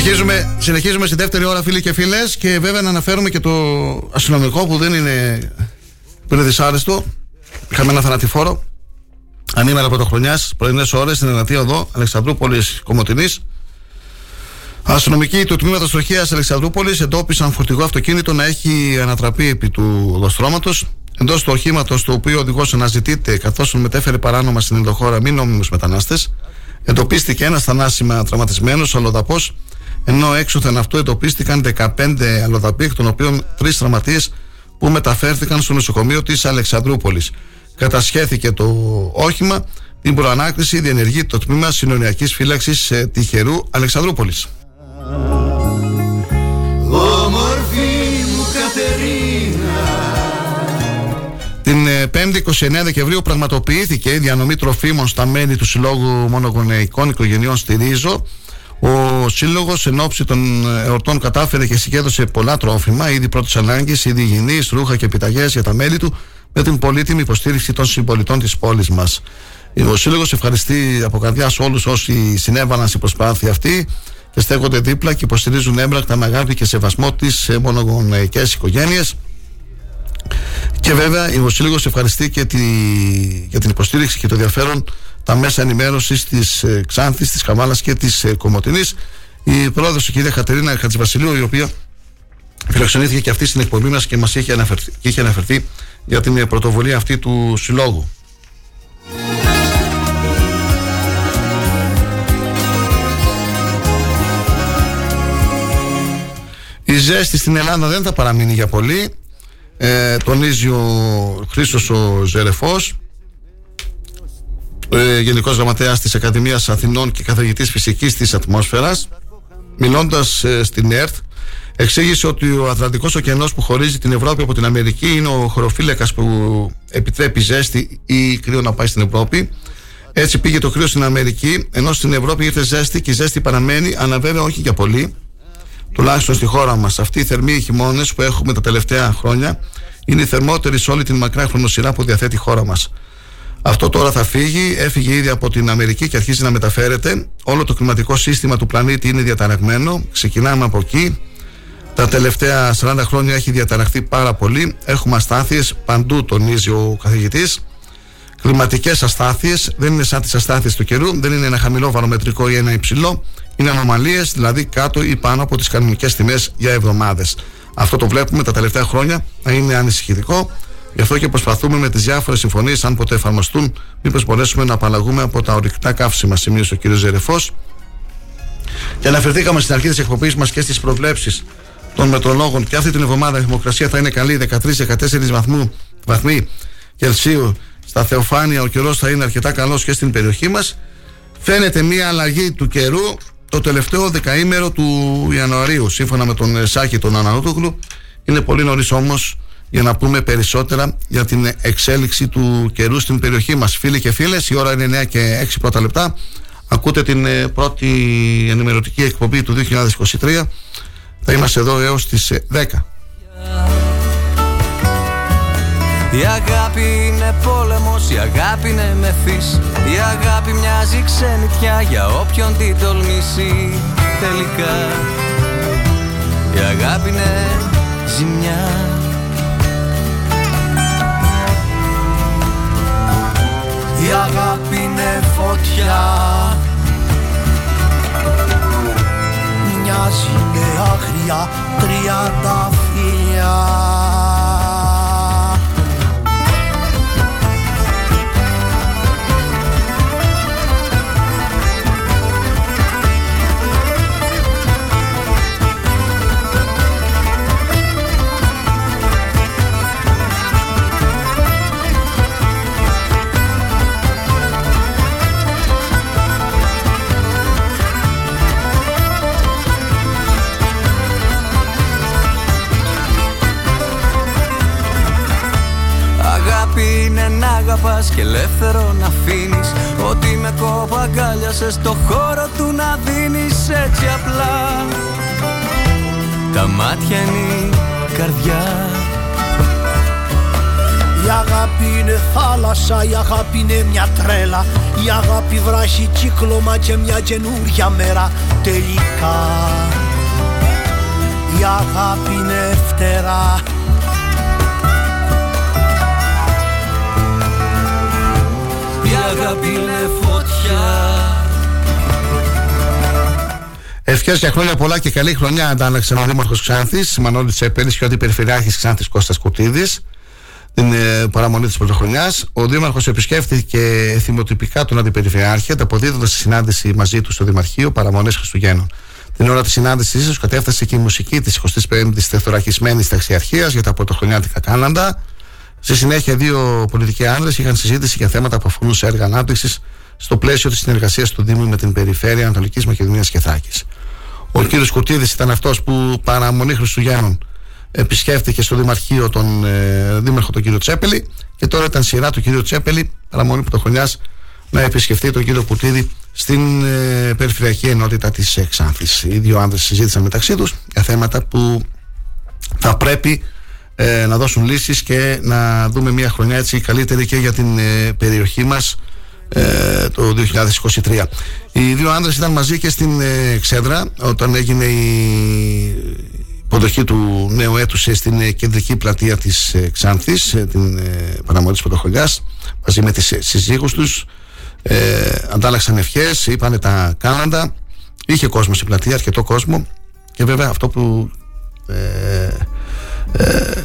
Συνεχίζουμε, συνεχίζουμε στη δεύτερη ώρα, φίλοι και φίλες, και βέβαια να αναφέρουμε και το αστυνομικό που δεν είναι, που είναι δυσάρεστο. Είχαμε ένα θανατηφόρο ανήμερα πρωτοχρονιάς, πρωινές ώρες στην Ενατία Οδό, Αλεξανδρούπολης Κομωτινής. Αστυνομικοί του τμήματος τροχέα Αλεξανδρούπολης εντόπισαν φορτηγό αυτοκίνητο να έχει ανατραπεί επί του οδοστρώματος. Εντός του οχήματος, το οποίο ο οδηγός αναζητείται καθώς μετέφερε παράνομα στην ενδοχώρα μη νόμιμους μετανάστες, εντοπίστηκε ένας θανάσιμα τραυματισμένος αλλοδαπός ενώ έξωθεν αυτού εντοπίστηκαν 15 αλλοδαποί, εκ των οποίων τρεις τραυματίες που μεταφέρθηκαν στο νοσοκομείο της Αλεξανδρούπολης. Κατασχέθηκε το όχημα. Την προανάκριση διενεργεί το τμήμα συνοριακής φύλαξης τυχερού Αλεξανδρούπολης. Την ε, 5η 29 Δεκεμβρίου πραγματοποιήθηκε η διανομή τροφίμων στα μέλη του Συλλόγου Μονογονεϊκών Οικογενειών στη Ρίζο. Ο Σύλλογος εν ώψη των εορτών κατάφερε και συγκέντρωσε πολλά τρόφιμα, ήδη πρώτης ανάγκης, ήδη υγιεινής, ρούχα και επιταγές για τα μέλη του, με την πολύτιμη υποστήριξη των συμπολιτών της πόλης μας. Ο Σύλλογο ευχαριστεί από καρδιάς όλους όσοι συνέβαλαν στην προσπάθεια αυτή και στέκονται δίπλα και υποστηρίζουν έμπρακτα με αγάπη και σεβασμό τι μονογονεϊκές οικογένειες. Και βέβαια ο Σύλλογο ευχαριστεί και τη, για την υποστήριξη και το ενδιαφέρον τα μέσα ενημέρωσης της ε, Ξάνθης, της Χαμάλας και της ε, Κομωτινής. Η πρόεδρος, η κυρία Κατερίνα Χατζηβασιλείου, η οποία φιλοξενήθηκε και αυτή στην εκπομπή μας και μας είχε αναφερθεί, είχε αναφερθεί για την ε, πρωτοβουλία αυτή του Συλλόγου. Η ζέστη στην Ελλάδα δεν θα παραμείνει για πολύ. Ε, τονίζει ο Χρήστος ο Ζερεφός ε, Γενικός Γραμματέας της Ακαδημίας Αθηνών και καθηγητής φυσικής της ατμόσφαιρας μιλώντας ε, στην ΕΡΤ εξήγησε ότι ο Ατλαντικός ωκεανός που χωρίζει την Ευρώπη από την Αμερική είναι ο χωροφύλακας που επιτρέπει ζέστη ή κρύο να πάει στην Ευρώπη έτσι πήγε το κρύο στην Αμερική ενώ στην Ευρώπη ήρθε ζέστη και η ζέστη παραμένει αλλά βέβαια όχι για πολύ τουλάχιστον στη χώρα μας. Αυτοί οι θερμοί χειμώνες που έχουμε τα τελευταία χρόνια είναι οι θερμότεροι σε όλη την μακρά χρονοσυρά που διαθέτει η χώρα μας. Αυτό τώρα θα φύγει, έφυγε ήδη από την Αμερική και αρχίζει να μεταφέρεται. Όλο το κλιματικό σύστημα του πλανήτη είναι διαταραγμένο. Ξεκινάμε από εκεί. Τα τελευταία 40 χρόνια έχει διαταραχθεί πάρα πολύ. Έχουμε αστάθειες παντού, τονίζει ο καθηγητής. Κλιματικές αστάθειες δεν είναι σαν τις αστάθειες του καιρού, δεν είναι ένα χαμηλό βαρομετρικό ή ένα υψηλό είναι ανομαλίες, δηλαδή κάτω ή πάνω από τις κανονικές τιμές για εβδομάδες. Αυτό το βλέπουμε τα τελευταία χρόνια να είναι ανησυχητικό. Γι' αυτό και προσπαθούμε με τις διάφορες συμφωνίες, αν ποτέ εφαρμοστούν, μήπως μπορέσουμε να απαλλαγούμε από τα ορυκτά καύσιμα, σημείωσε ο κ. Ζερεφός. Και αναφερθήκαμε στην αρχή της εκπομπής μας και στις προβλέψεις των μετρολόγων. Και αυτή την εβδομάδα η θερμοκρασία θα είναι καλή, 13-14 βαθμοί Κελσίου. Στα Θεοφάνεια ο καιρός θα είναι αρκετά καλός και στην περιοχή μας. Φαίνεται μια αλλαγή του καιρού το τελευταίο δεκαήμερο του Ιανουαρίου, σύμφωνα με τον Σάκη τον Ανανότογλου. Είναι πολύ νωρίς όμως για να πούμε περισσότερα για την εξέλιξη του καιρού στην περιοχή μας. Φίλοι και φίλες, η ώρα είναι 9 και 6 πρώτα λεπτά. Ακούτε την ε, πρώτη ενημερωτική εκπομπή του 2023. Θα είμαστε εδώ έως τις 10. Ε, η αγάπη είναι πόλεμος, η αγάπη είναι μεθύς Η αγάπη μοιάζει ξενιτιά για όποιον την τολμήσει τελικά Η αγάπη είναι ζημιά Η αγάπη είναι φωτιά. Μοιάζει με άγρια τριάντα φιλιά αγαπάς και ελεύθερο να αφήνεις. Ότι με κόπο αγκάλιασες στο χώρο του να δίνεις. Έτσι απλά. Τα μάτια είναι η καρδιά. Η αγάπη είναι θάλασσα, η αγάπη είναι μια τρέλα. Η αγάπη βράχει κύκλωμα και μια καινούρια μέρα. Τελικά η αγάπη είναι φτερά αγάπη είναι φωτιά Ευχές για χρόνια πολλά και καλή χρονιά, αντάλλαξε ο Δήμαρχος Ξάνθης, Μανώλη Τσέπελη και ο Αντιπεριφερειάρχη Ξάνθης Κώστας Κουτίδης, την ε, παραμονή της Πρωτοχρονιάς. Ο Δήμαρχος επισκέφθηκε θυμοτυπικά τον Αντιπεριφερειάρχη, ανταποδίδοντα τη συνάντηση μαζί του στο Δημαρχείο Παραμονές Χριστουγέννων. Την ώρα της συνάντησής τους κατέφτασε και η μουσική της 25ης Τεθωρακισμένη Ταξιαρχίας για τα πρωτοχρονιάτικα κάναντα. Στη συνέχεια, δύο πολιτικοί άνδρες είχαν συζήτηση για θέματα που αφορούν σε έργα ανάπτυξης στο πλαίσιο της συνεργασίας του Δήμου με την Περιφέρεια Ανατολικής Μακεδονίας και Θράκης. Ο κ. Κουρτίδη ήταν αυτός που παραμονή Χριστουγέννων επισκέφτηκε στο Δημαρχείο τον ε, Δήμαρχο τον κύριο Τσέπελη και τώρα ήταν σειρά του κύριου Τσέπελη παραμονή πρωτοχρονιάς να επισκεφτεί τον κύριο Κουτίδη στην ε, Περιφερειακή Ενότητα της ε, Ξάνθης. Οι δύο άνδρες συζήτησαν μεταξύ τους για θέματα που θα πρέπει ε, να δώσουν λύσεις και να δούμε μια χρονιά έτσι καλύτερη και για την ε, περιοχή μας ε, το 2023. Οι δύο άνδρες ήταν μαζί και στην ε, Ξέδρα όταν έγινε η υποδοχή του νέου έτους ε, στην ε, κεντρική πλατεία της ε, Ξάνθης ε, την ε, παραμονή της Πρωτοχωριάς μαζί με τις ε, συζύγους τους ε, αντάλλαξαν ευχές, είπανε τα κάναντα είχε κόσμο στην πλατεία, αρκετό κόσμο και βέβαια αυτό που ε, ε,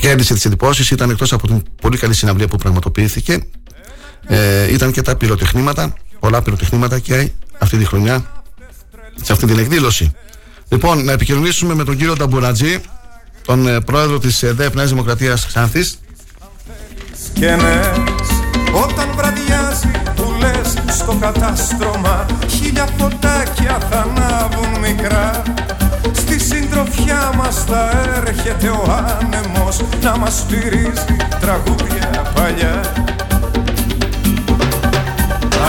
κέρδισε τις εντυπώσεις ήταν εκτός από την πολύ καλή συναυλία που πραγματοποιήθηκε. Ε, ήταν και τα πυροτεχνήματα πολλά πυροτεχνήματα και αυτή τη χρονιά σε αυτή την εκδήλωση. Λοιπόν να επικοινωνήσουμε με τον κύριο Ταμπουρατζή τον ε, πρόεδρο της ε, ΔΕΠ Νέας Δημοκρατίας Ξάνθης. Όταν βραδιάζει που λες στο κατάστρωμα Χίλια φωτάκια θα ανάβουν μικρά. Στη συντροφιά μας θα έρχεται ο άνεμος Να μας στηρίζει τραγούδια παλιά.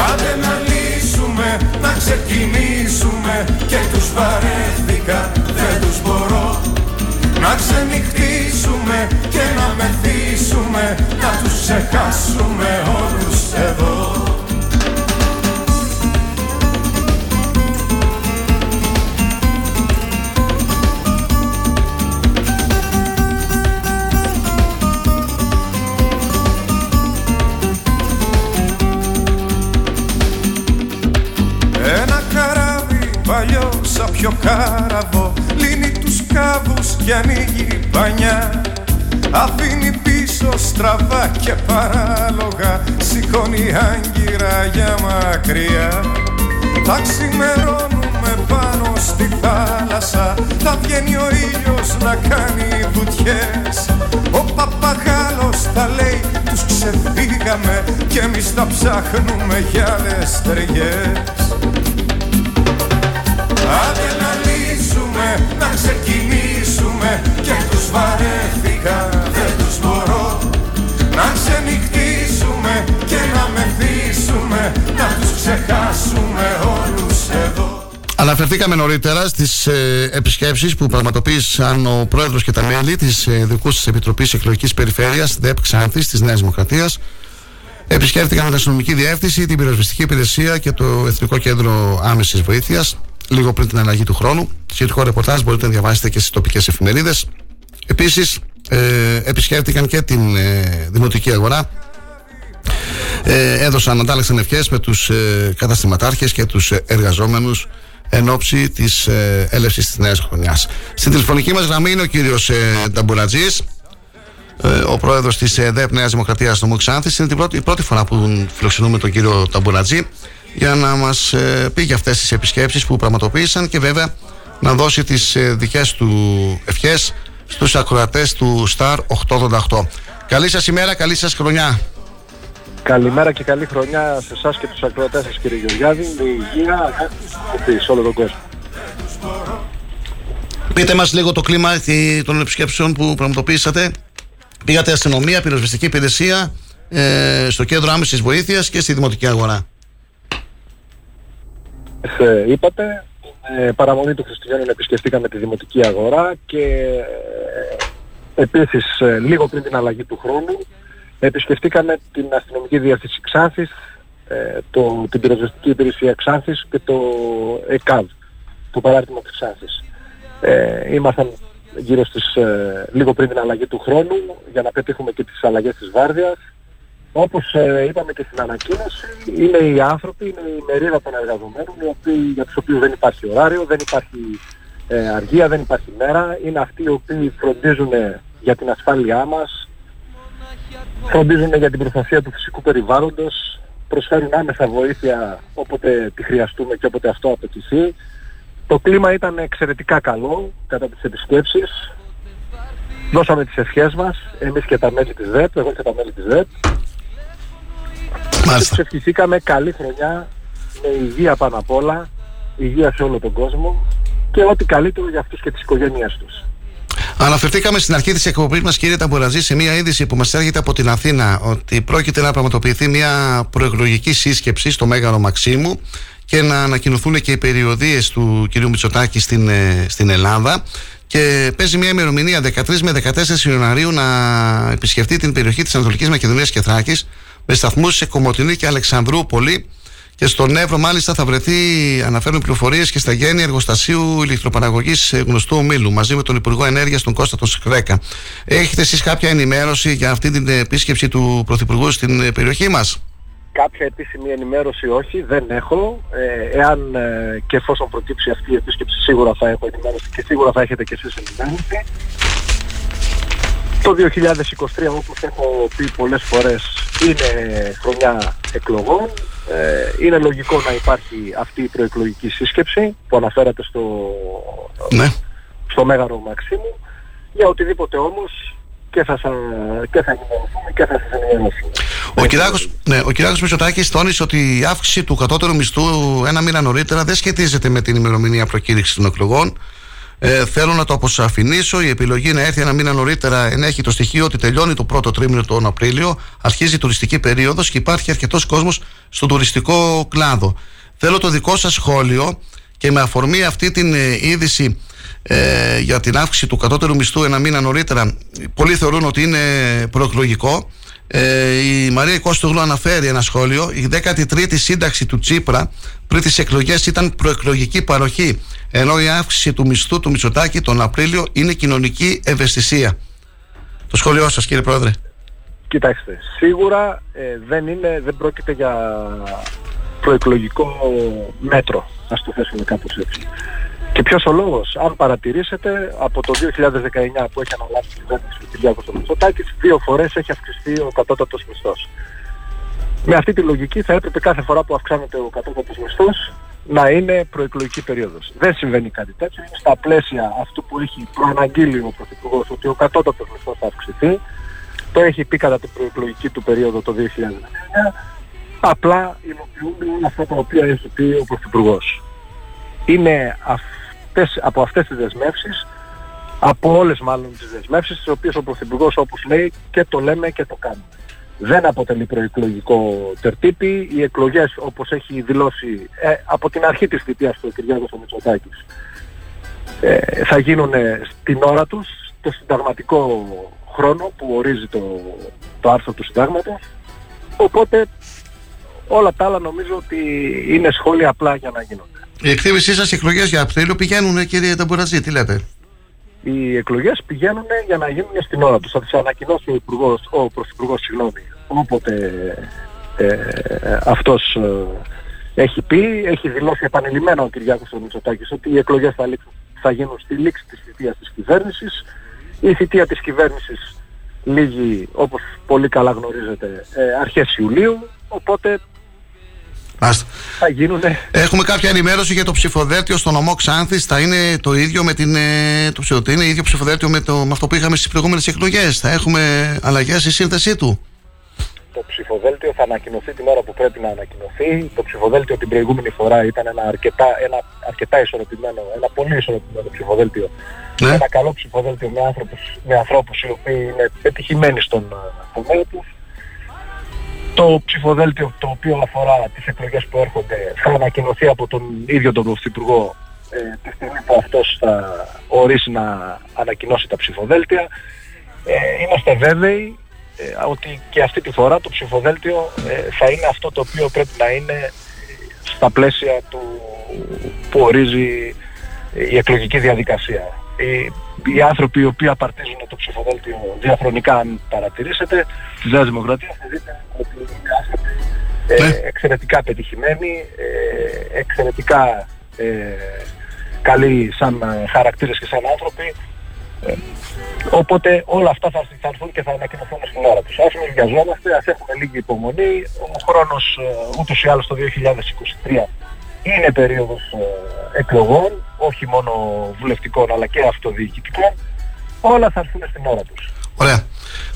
Άντε να λύσουμε, να ξεκινήσουμε Και τους βαρέθηκα, δεν τους μπορώ. Να ξενυχτήσουμε και να μεθύσουμε Να τους ξεχάσουμε όλους εδώ παλιό σαν πιο κάραβο Λύνει τους κάβους και ανοίγει πανιά Αφήνει πίσω στραβά και παράλογα Σηκώνει άγκυρα για μακριά. Θα ξημερώνουμε πάνω στη θάλασσα Θα βγαίνει ο ήλιος να κάνει βουτιές. Ο παπαγάλος θα λέει τους ξεφύγαμε Κι εμείς θα ψάχνουμε για άλλες στεριές Άντε να λύσουμε, να ξεκινήσουμε. Και τους βαρέθηκα, δεν τους μπορώ. Να ξενυχτήσουμε και να μεθύσουμε Να τους ξεχάσουμε όλους εδώ. Αναφερθήκαμε νωρίτερα στις ε, επισκέψεις που πραγματοποίησαν ο πρόεδρος και τα μέλη της ε, δικού της Επιτροπής Εκλογικής Περιφέρειας ΔΕΠ Ξάνθης της Νέας Δημοκρατίας. Επισκέφθηκαν την αστυνομική διεύθυνση, την πυροσβεστική υπηρεσία και το Εθνικό Κέντρο Άμεσης Βοήθειας λίγο πριν την αλλαγή του χρόνου. Σχετικό ρεπορτάζ μπορείτε να διαβάσετε και στις τοπικές εφημερίδες. Επίσης, ε, επισκέφτηκαν και την ε, δημοτική αγορά. Ε, έδωσαν, αντάλλαξαν ευχές με τους ε, καταστηματάρχες και τους ε, εργαζόμενους εν ώψη της ε, έλευσης της νέας χρονιάς. Στην τηλεφωνική μας γραμμή είναι ο κύριος ε, Νταμπουρατζή, ε, ο πρόεδρος της ε, ΔΕΠ Νέας Δημοκρατίας του Μουξάνθη. Είναι την πρώτη, η πρώτη φορά που φιλοξενούμε τον κύριο Ταμπουρατζή για να μας ε, πει για αυτές τις επισκέψεις που πραγματοποίησαν και βέβαια να δώσει τις ε, δικές του ευχές στους ακροατές του Star 888. Καλή σας ημέρα, καλή σας χρονιά. Καλημέρα και καλή χρονιά σε εσάς και τους ακροατές σας κύριε Γεωργιάδη με υγεία, αγάπη σε όλο τον κόσμο. Πείτε μας λίγο το κλίμα ε, των επισκέψεων που πραγματοποιήσατε. Πήγατε αστυνομία, πυροσβεστική υπηρεσία, ε, στο κέντρο άμεσης βοήθειας και στη δημοτική αγορά. Ε, είπατε, ε, παραμονή του Χριστουγέννων επισκεφτήκαμε τη δημοτική αγορά και ε, επίσης ε, λίγο πριν την αλλαγή του χρόνου επισκεφτήκαμε την αστυνομική διεύθυνση Ξάνθης, ε, το, την πυροσβεστική υπηρεσία Ξάνθης και το ΕΚΑΒ, το παράρτημα της Ξάνθης. Ε, ήμασταν γύρω στις, ε, λίγο πριν την αλλαγή του χρόνου για να πετύχουμε και τις αλλαγές της βάρδιας. Όπως ε, είπαμε και στην ανακοίνωση, είναι οι άνθρωποι, είναι η μερίδα των εργαζομένων οι οποίοι, για τους οποίους δεν υπάρχει ωράριο, δεν υπάρχει ε, αργία, δεν υπάρχει μέρα. Είναι αυτοί οι οποίοι φροντίζουν για την ασφάλειά μας, φροντίζουν για την προστασία του φυσικού περιβάλλοντος, προσφέρουν άμεσα βοήθεια όποτε τη χρειαστούμε και όποτε αυτό απαιτηθεί. Το κλίμα ήταν εξαιρετικά καλό κατά τις επισκέψεις. Δώσαμε τις ευχές μας, εμείς και τα μέλη της ΔΕΠ, εγώ και τα μέλη της ΔΕΠ. Μάλιστα. Και ευχηθήκαμε καλή χρονιά, με υγεία πάνω απ' όλα, υγεία σε όλο τον κόσμο και ό,τι καλύτερο για αυτούς και τις οικογένειές τους. Αναφερθήκαμε στην αρχή της εκπομπής μας, κύριε Ταμπουραζή, σε μια είδηση που μας έρχεται από την Αθήνα ότι πρόκειται να πραγματοποιηθεί μια προεκλογική σύσκεψη στο Μέγαρο Μαξίμου και να ανακοινωθούν και οι περιοδίες του κυρίου Μητσοτάκη στην, ε, στην Ελλάδα. Και παίζει μια ημερομηνία 13 με 14 Ιανουαρίου να επισκεφτεί την περιοχή της Ανατολικής Μακεδονίας και Θράκης με σταθμούς σε Κομωτινή και Αλεξανδρούπολη και στον Εύρο, μάλιστα, θα βρεθεί, αναφέρουν πληροφορίες και στα γένεια εργοστασίου ηλεκτροπαραγωγής γνωστού ομίλου μαζί με τον Υπουργό Ενέργειας, τον Κώστα τον Σκρέκα. Έχετε εσείς κάποια ενημέρωση για αυτή την επίσκεψη του Πρωθυπουργού στην περιοχή μας; Κάποια επίσημη ενημέρωση όχι, δεν έχω. Ε, εάν ε, και εφόσον προκύψει αυτή η επίσκεψη σίγουρα θα έχω ενημέρωση και σίγουρα θα έχετε και εσείς ενημέρωση. Το 2023 όπως έχω πει πολλές φορές είναι χρονιά εκλογών. Ε, είναι λογικό να υπάρχει αυτή η προεκλογική σύσκεψη που αναφέρατε στο, ναι. στο Μέγαρο Μαξίμου. Για οτιδήποτε όμως και θα, σα, και θα ενημερωθούμε και θα σας ενημερώσουμε. Ο Κυριάκος, ναι, ο Κυριάκος Μητσοτάκης τόνισε ότι η αύξηση του κατώτερου μισθού ένα μήνα νωρίτερα δεν σχετίζεται με την ημερομηνία προκήρυξης των εκλογών. Ε, θέλω να το αποσαφηνίσω. Η επιλογή να έρθει ένα μήνα νωρίτερα ενέχει το στοιχείο ότι τελειώνει το πρώτο τρίμηνο τον Απρίλιο, αρχίζει η τουριστική περίοδος και υπάρχει αρκετός κόσμος στον τουριστικό κλάδο. Θέλω το δικό σας σχόλιο και με αφορμή αυτή την ε, είδηση ε, για την αύξηση του κατώτερου μισθού ένα μήνα νωρίτερα, πολλοί θεωρούν ότι είναι προεκλογικό. Ε, η Μαρία Κώστογλου αναφέρει ένα σχόλιο. Η 13η σύνταξη του Τσίπρα πριν τις εκλογές ήταν προεκλογική παροχή. Ενώ η αύξηση του μισθού του Μητσοτάκη τον Απρίλιο είναι κοινωνική ευαισθησία. Το σχόλιο σας, κύριε Πρόεδρε. Κοιτάξτε, σίγουρα ε, δεν, είναι, δεν πρόκειται για προεκλογικό μέτρο, ας το θέσουμε κάπως έτσι. Και ποιος ο λόγος, αν παρατηρήσετε, από το 2019 που έχει αναλάβει η κυβέρνηση του Κυριάκου στο Μητσοτάκης, δύο φορές έχει αυξηθεί ο κατώτατος μισθός. Με αυτή τη λογική θα έπρεπε κάθε φορά που αυξάνεται ο κατώτατος μισθός να είναι προεκλογική περίοδος. Δεν συμβαίνει κάτι τέτοιο. Είναι στα πλαίσια αυτού που έχει προαναγγείλει ο Πρωθυπουργός ότι ο κατώτατος μισθός θα αυξηθεί. Το έχει πει κατά την προεκλογική του περίοδο το 2019. Απλά υλοποιούνται όλα αυτά τα οποία έχει πει ο Πρωθυπουργός. Είναι αυτές, από αυτές τις δεσμεύσεις, από όλες μάλλον τις δεσμεύσεις, τις οποίες ο Πρωθυπουργός όπως λέει και το λέμε και το κάνουμε δεν αποτελεί προεκλογικό τερτύπη. Οι εκλογές όπως έχει δηλώσει ε, από την αρχή της θητείας του Κυριάκος ο Μητσοτάκης ε, θα γίνουν στην ώρα τους το συνταγματικό χρόνο που ορίζει το, το άρθρο του συντάγματος. Οπότε όλα τα άλλα νομίζω ότι είναι σχόλια απλά για να γίνονται. Η εκτίμησή σας οι εκλογές για Απρίλιο πηγαίνουν κύριε Ταμπουρατζή, τι λέτε; Οι εκλογές πηγαίνουν για να γίνουν στην ώρα τους. Θα τις ανακοινώσει ο, Υπουργός, ο Πρωθυπουργός συγγνώμη, όποτε ε, αυτός ε, έχει πει, έχει δηλώσει επανειλημμένα ο Κυριάκος ο Μητσοτάκης ότι οι εκλογές θα, θα γίνουν στη λήξη της θητείας της κυβέρνησης. Η θητεία της κυβέρνησης λύγει, όπως πολύ καλά γνωρίζετε, ε, αρχές Ιουλίου, οπότε θα γίνουνε. Έχουμε κάποια ενημέρωση για το ψηφοδέλτιο στο νομό Ξάνθης. Θα είναι το ίδιο με την, ε, το ψηφοδέλτιο, είναι ίδιο ψηφοδέλτιο με, το, με αυτό που είχαμε στις προηγούμενες εκλογές. Θα έχουμε αλλαγές στη σύνθεσή του. Το ψηφοδέλτιο θα ανακοινωθεί την ώρα που πρέπει να ανακοινωθεί. Το ψηφοδέλτιο την προηγούμενη φορά ήταν ένα αρκετά, ένα αρκετά ισορροπημένο, ένα πολύ ισορροπημένο ψηφοδέλτιο. Ναι. Ένα καλό ψηφοδέλτιο με άνθρωπους, με ανθρώπους οι οποίοι είναι πετυχημένοι στον ε, τομέα τους το ψηφοδέλτιο το οποίο αφορά τις εκλογές που έρχονται θα ανακοινωθεί από τον ίδιο τον Πρωθυπουργό ε, τη στιγμή που αυτός θα ορίσει να ανακοινώσει τα ψηφοδέλτια. Ε, είμαστε βέβαιοι ε, ότι και αυτή τη φορά το ψηφοδέλτιο ε, θα είναι αυτό το οποίο πρέπει να είναι στα πλαίσια του που ορίζει η εκλογική διαδικασία. Οι, οι άνθρωποι οι οποίοι απαρτίζουν το ψηφοδέλτιο διαχρονικά αν παρατηρήσετε της Νέας Δημοκρατίας θα δείτε ότι είναι άνθρωποι ε, ναι. εξαιρετικά πετυχημένοι, ε, εξαιρετικά ε, καλοί σαν χαρακτήρες και σαν άνθρωποι ε, οπότε όλα αυτά θα, θα έρθουν και θα ανακοινωθούν στην ώρα τους. Ας μην βιαζόμαστε, ας έχουμε λίγη υπομονή. Ο χρόνος ε, ούτως ή άλλως το 2023 είναι περίοδος ε, εκλογών, όχι μόνο βουλευτικών αλλά και αυτοδιοικητικών. Όλα θα έρθουν στην ώρα τους. Ωραία.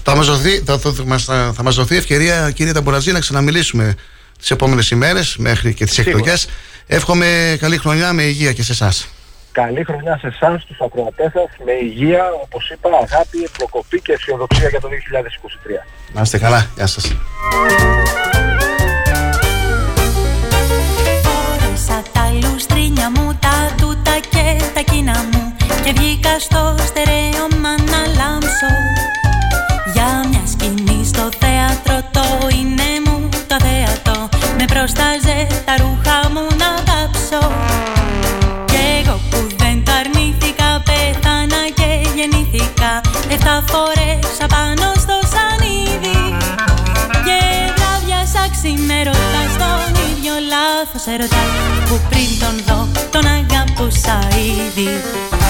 Θα μας δοθεί, θα, θα, θα μας δοθεί ευκαιρία κύριε Ταμποραζή να ξαναμιλήσουμε τις επόμενες ημέρες μέχρι και τις εκλογές. Εύχομαι καλή χρονιά με υγεία και σε εσάς. Καλή χρονιά σε εσάς, τους ακροατές σας, με υγεία, όπως είπα, αγάπη, προκοπή και αισιοδοξία για το 2023. Να είστε καλά. Γεια σας. Τα κίνα μου Και βγήκα στο στερέωμα να λάμψω Για μια σκηνή στο θέατρο το είναι μου το θέατο Με πρόσταζε τα ρούχα μου να κάψω Κι εγώ που δεν το αρνήθηκα πέθανα και γεννήθηκα. Εφτά φορές απάνω στο σανίδι. Και βράδιασα ξημέρωτα στον ίδιο λάθος ερωτά Που πριν τον δω τον αγαπούσα ήδη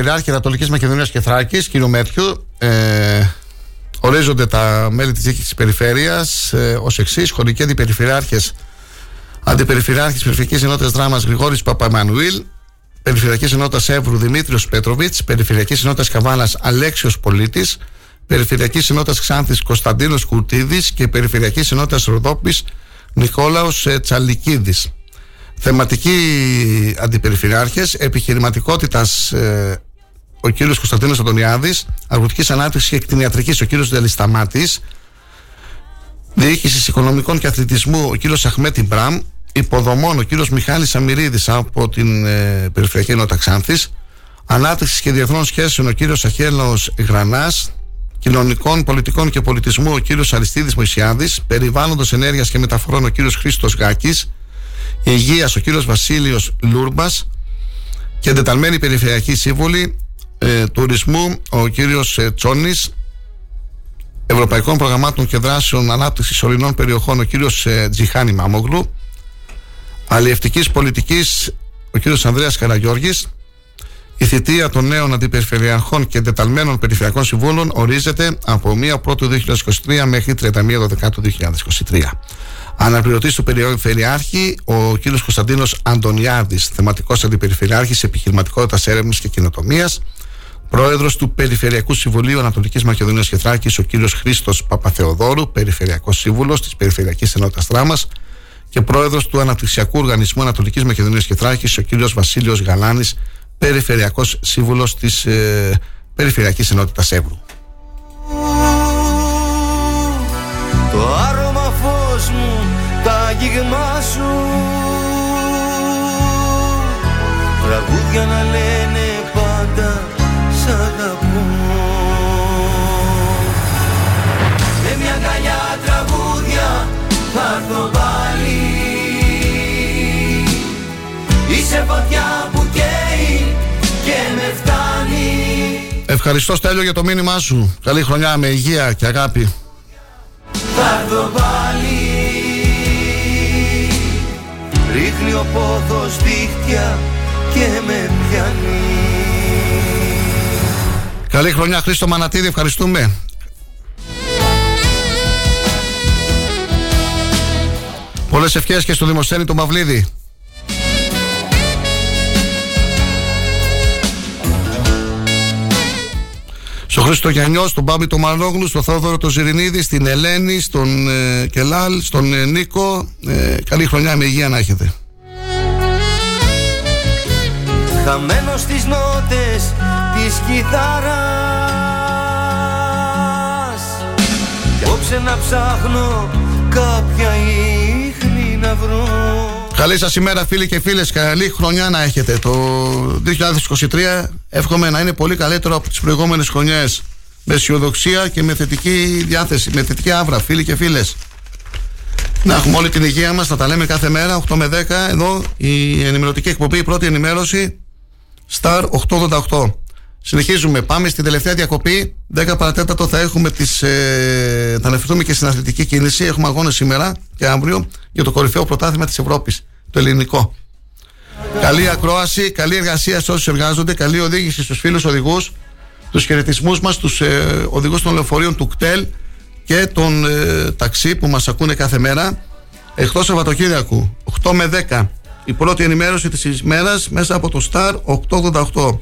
Περιφερειάρχη Ανατολικής Μακεδονίας και Θράκης, κ. Μέτιου, ε, ορίζονται τα μέλη της διοίκησης περιφέρειας ε, ως εξής: Χωρικοί αντιπεριφερειάρχες, αντιπεριφερειάρχης Περιφερειακής Ενότητας Δράμας Γρηγόρης Παπαμανουήλ, Περιφερειακής Ενότητας Εύρου Δημήτριος Πέτροβιτς, Περιφερειακής Ενότητας Καβάνα Αλέξιος Πολίτης, Περιφερειακής Ενότητας Ξάνθης Κωνσταντίνος Κουρτίδης και Περιφερειακής Ενότητας Ροδόπης Νικόλαος Τσαλικίδης. Θεματικοί αντιπεριφερειάρχες, επιχειρηματικότητας ε, ο κύριος Κωνσταντίνος Αντωνιάδης, αγροτικής ανάπτυξης και κτηνιατρικής ο κύριος Δελισταμάτη, διοίκησης οικονομικών και αθλητισμού ο κύριος Αχμέτη Μπραμ, υποδομών ο κύριος Μιχάλης Αμυρίδης από την ε, Περιφερειακή Ενότητα Ξάνθης, ανάπτυξης και διεθνών σχέσεων ο κύριος Αχέλο Γρανάς, κοινωνικών, πολιτικών και πολιτισμού ο κύριος Αριστίδης Μωησιάδη, περιβάλλοντος ενέργειας και μεταφορών ο κύριος Χρήστος Γάκης, υγείας ο κύριος Βασίλειος Λούρμπας. Και εντεταλμένη περιφερειακή σύμβουλη ε, τουρισμού ο κύριος ε, Τσόνης Ευρωπαϊκών Προγραμμάτων και Δράσεων Ανάπτυξης Ορεινών Περιοχών ο κύριος ε, Τζιχάνη Μάμογλου Αλλιευτικής Πολιτικής ο κύριος Ανδρέας Καραγιώργης η θητεία των νέων αντιπεριφερειαρχών και εντεταλμένων περιφερειακών συμβούλων ορίζεται από 1 Πρώτου 2023 μέχρι 31 Δεκάτου 2023. Αναπληρωτής του Περιφερειάρχη, ο κ. Κωνσταντίνος Αντωνιάδης, θεματικός αντιπεριφερειάρχης επιχειρηματικότητας έρευνας και κοινοτομία. Πρόεδρος του Περιφερειακού Συμβουλίου Ανατολικής Μακεδονίας και Θράκης, ο κ. Χρήστος Παπαθεοδόρου, Περιφερειακός Σύμβουλος της Περιφερειακής Ενότητας Δράμα. Και πρόεδρος του Αναπτυξιακού Οργανισμού Ανατολικής Μακεδονίας και Θράκης, ο κ. Βασίλειος Γαλάνης, Περιφερειακός Σύμβουλος της ε, Περιφερειακής Ενότητας Εύρου. Το άρωμα φως μου, τα αγγίγμα σου Τραγούδια να λένε πάντα σ' αγαπώ Με μια θα έρθω πάλι Είσαι φωτιά που καίει και με φτάνει Ευχαριστώ Στέλιο για το μήνυμά σου. Καλή χρονιά με υγεία και αγάπη. Θα έρθω πάλι Ρίχνει ο πόθος δίχτυα και με πιάνει Καλή χρονιά Χρήστο Μανατίδη, ευχαριστούμε. Πολλές ευχές και στο Δημοσθένη το Μαυλίδη. Στο Χρήστο Γιαννιό, στον Μπάμπη το Μανόγλου, στον Θόδωρο το Ζηρινίδη, στην Ελένη, στον ε, Κελάλ, στον ε, Νίκο. Ε, καλή χρονιά με υγεία να έχετε. Χαμένος στις νότες της κιθάρας. Απόψε να ψάχνω κάποια ίχνη να βρω. Καλή σας ημέρα φίλοι και φίλες, καλή χρονιά να έχετε. Το 2023 εύχομαι να είναι πολύ καλύτερο από τις προηγούμενες χρονιές. Με αισιοδοξία και με θετική διάθεση, με θετική άβρα φίλοι και φίλες. Να έχουμε όλη την υγεία μας, θα τα λέμε κάθε μέρα 8 με 10 εδώ η ενημερωτική εκπομπή, η πρώτη ενημέρωση Star 888 Συνεχίζουμε, πάμε στην τελευταία διακοπή. 10 παρατέτατο θα έχουμε τις, ε, θα αναφερθούμε και στην αθλητική κίνηση. Έχουμε αγώνες σήμερα και αύριο για το κορυφαίο πρωτάθλημα της Ευρώπης Το ελληνικό. Καλή ακρόαση, καλή εργασία σε όσους εργάζονται Καλή οδήγηση στους φίλους οδηγούς Τους χαιρετισμούς μας, τους ε, οδηγούς των λεωφορείων του ΚΤΕΛ Και των ε, ταξί που μας ακούνε κάθε μέρα. Εκτός Σαββατοκύριακου 8 με 10 η πρώτη ενημέρωση της ημέρας μέσα από το Star 888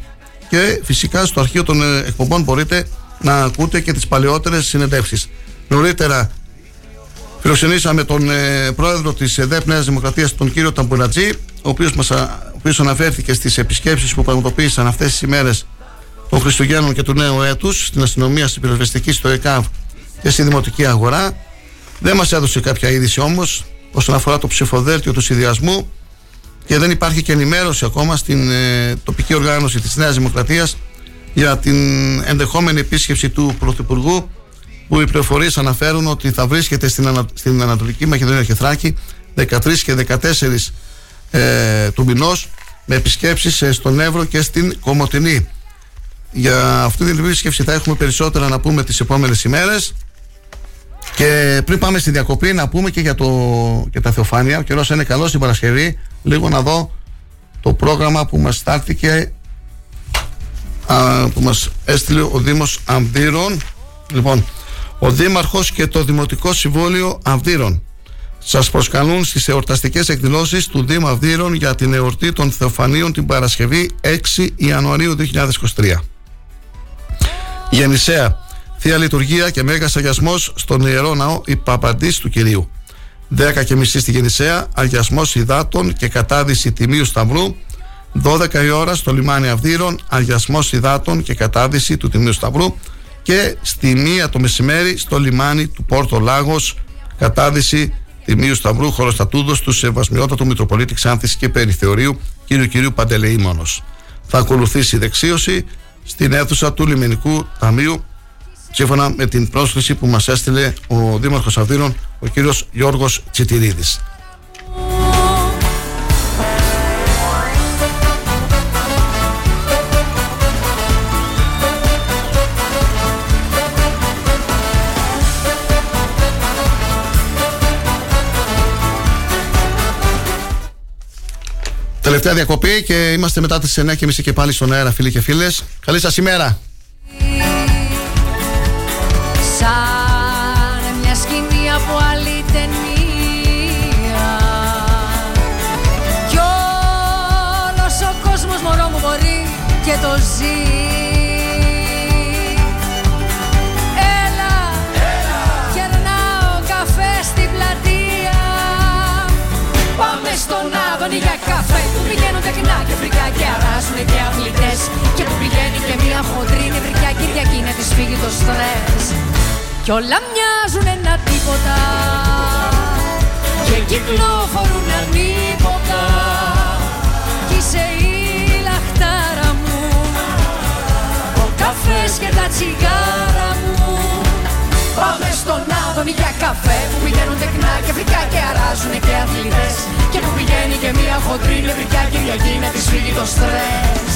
και φυσικά στο αρχείο των ε, εκπομπών μπορείτε να ακούτε και τις παλαιότερες συνεντεύξεις. Νωρίτερα φιλοξενήσαμε τον ε, πρόεδρο της ΕΔΕΠ Νέας Δημοκρατίας, τον κύριο Ταμπουρατζή, ο οποίος, μας, ο οποίος αναφέρθηκε στις επισκέψεις που πραγματοποίησαν αυτές τις ημέρες των Χριστουγέννων και του νέου έτους στην αστυνομία, στην πυροσβεστική, στο ΕΚΑΒ και στη δημοτική αγορά. Δεν μας έδωσε κάποια είδηση όμως όσον αφορά το ψηφοδέλτιο του συνδυασμού και δεν υπάρχει και ενημέρωση ακόμα στην ε, τοπική οργάνωση της Νέας Δημοκρατίας για την ενδεχόμενη επίσκεψη του Πρωθυπουργού που οι πληροφορίες αναφέρουν ότι θα βρίσκεται στην, Ανα, στην Ανατολική Μακεδονία και Θράκη 13 και 14 ε, του μηνό με επισκέψεις ε, στον Εύρο και στην Κομωτινή. Για αυτή την επίσκεψη θα έχουμε περισσότερα να πούμε τις επόμενες ημέρες και πριν πάμε στη διακοπή να πούμε και για, το, και τα Θεοφάνεια. Ο καιρός είναι καλός στην Παρασκευή. Λίγο να δω το πρόγραμμα που μας στάλθηκε α, που μας έστειλε ο Δήμος Αμβύρων. Λοιπόν, ο Δήμαρχος και το Δημοτικό Συμβούλιο Αμβύρων σας προσκαλούν στις εορταστικές εκδηλώσεις του Δήμου Αυδείρων για την εορτή των Θεοφανίων την Παρασκευή 6 Ιανουαρίου 2023. Γεννησέα Θεία Λειτουργία και Μέγας Αγιασμός στον Ιερό Ναό η Παπαντής του Κυρίου. 10 και μισή στη Γεννησέα, Αγιασμός Υδάτων και κατάδυση Τιμίου Σταυρού. 12 η ώρα στο λιμάνι Αυδείρων, Αγιασμός Υδάτων και κατάδυση του Τιμίου Σταυρού. Και στη μία το μεσημέρι στο λιμάνι του Πόρτο Λάγος, κατάδυση Τιμίου Σταυρού, χωροστατούδο του Σεβασμιότατου Μητροπολίτη Ξάνθης και Περιθεωρίου κ. κυρίου Παντελεήμονος. Θα ακολουθήσει η δεξίωση στην αίθουσα του Λιμενικού Ταμείου σύμφωνα με την πρόσκληση που μας έστειλε ο Δήμαρχος Αυδείρων, ο κύριος Γιώργος Τσιτηρίδης. Τελευταία διακοπή και είμαστε μετά τις 9.30 και πάλι στον αέρα φίλοι και φίλες. Καλή σας ημέρα. Σαν μια σκηνή από άλλη ταινία. Κι όλος ο κόσμος μωρό μου μπορεί και το ζει. Έλα, Έλα. κερνάω καφέ στην πλατεία. Πάμε στον Άδωνη για καφέ. Του πηγαίνουν τεκνά και φρικά και αράζουνε και αθλητές. Και του πηγαίνει και μια χοντρή νευρικιά Κυριακή να της φύγει το στρες Κι όλα μοιάζουν ένα τίποτα. Και κυκλοφορούν ανίποτα. Κι είσαι η λαχτάρα μου. Ο καφές και τα τσιγάρα μου. Πάμε στον Άδωνη για καφέ Που πηγαίνουν τεκνά και φρικιά και αράζουνε και αθλητές. Και που πηγαίνει και μία χοντρή νευρικιά Κυριακή να της φύγει το στρες.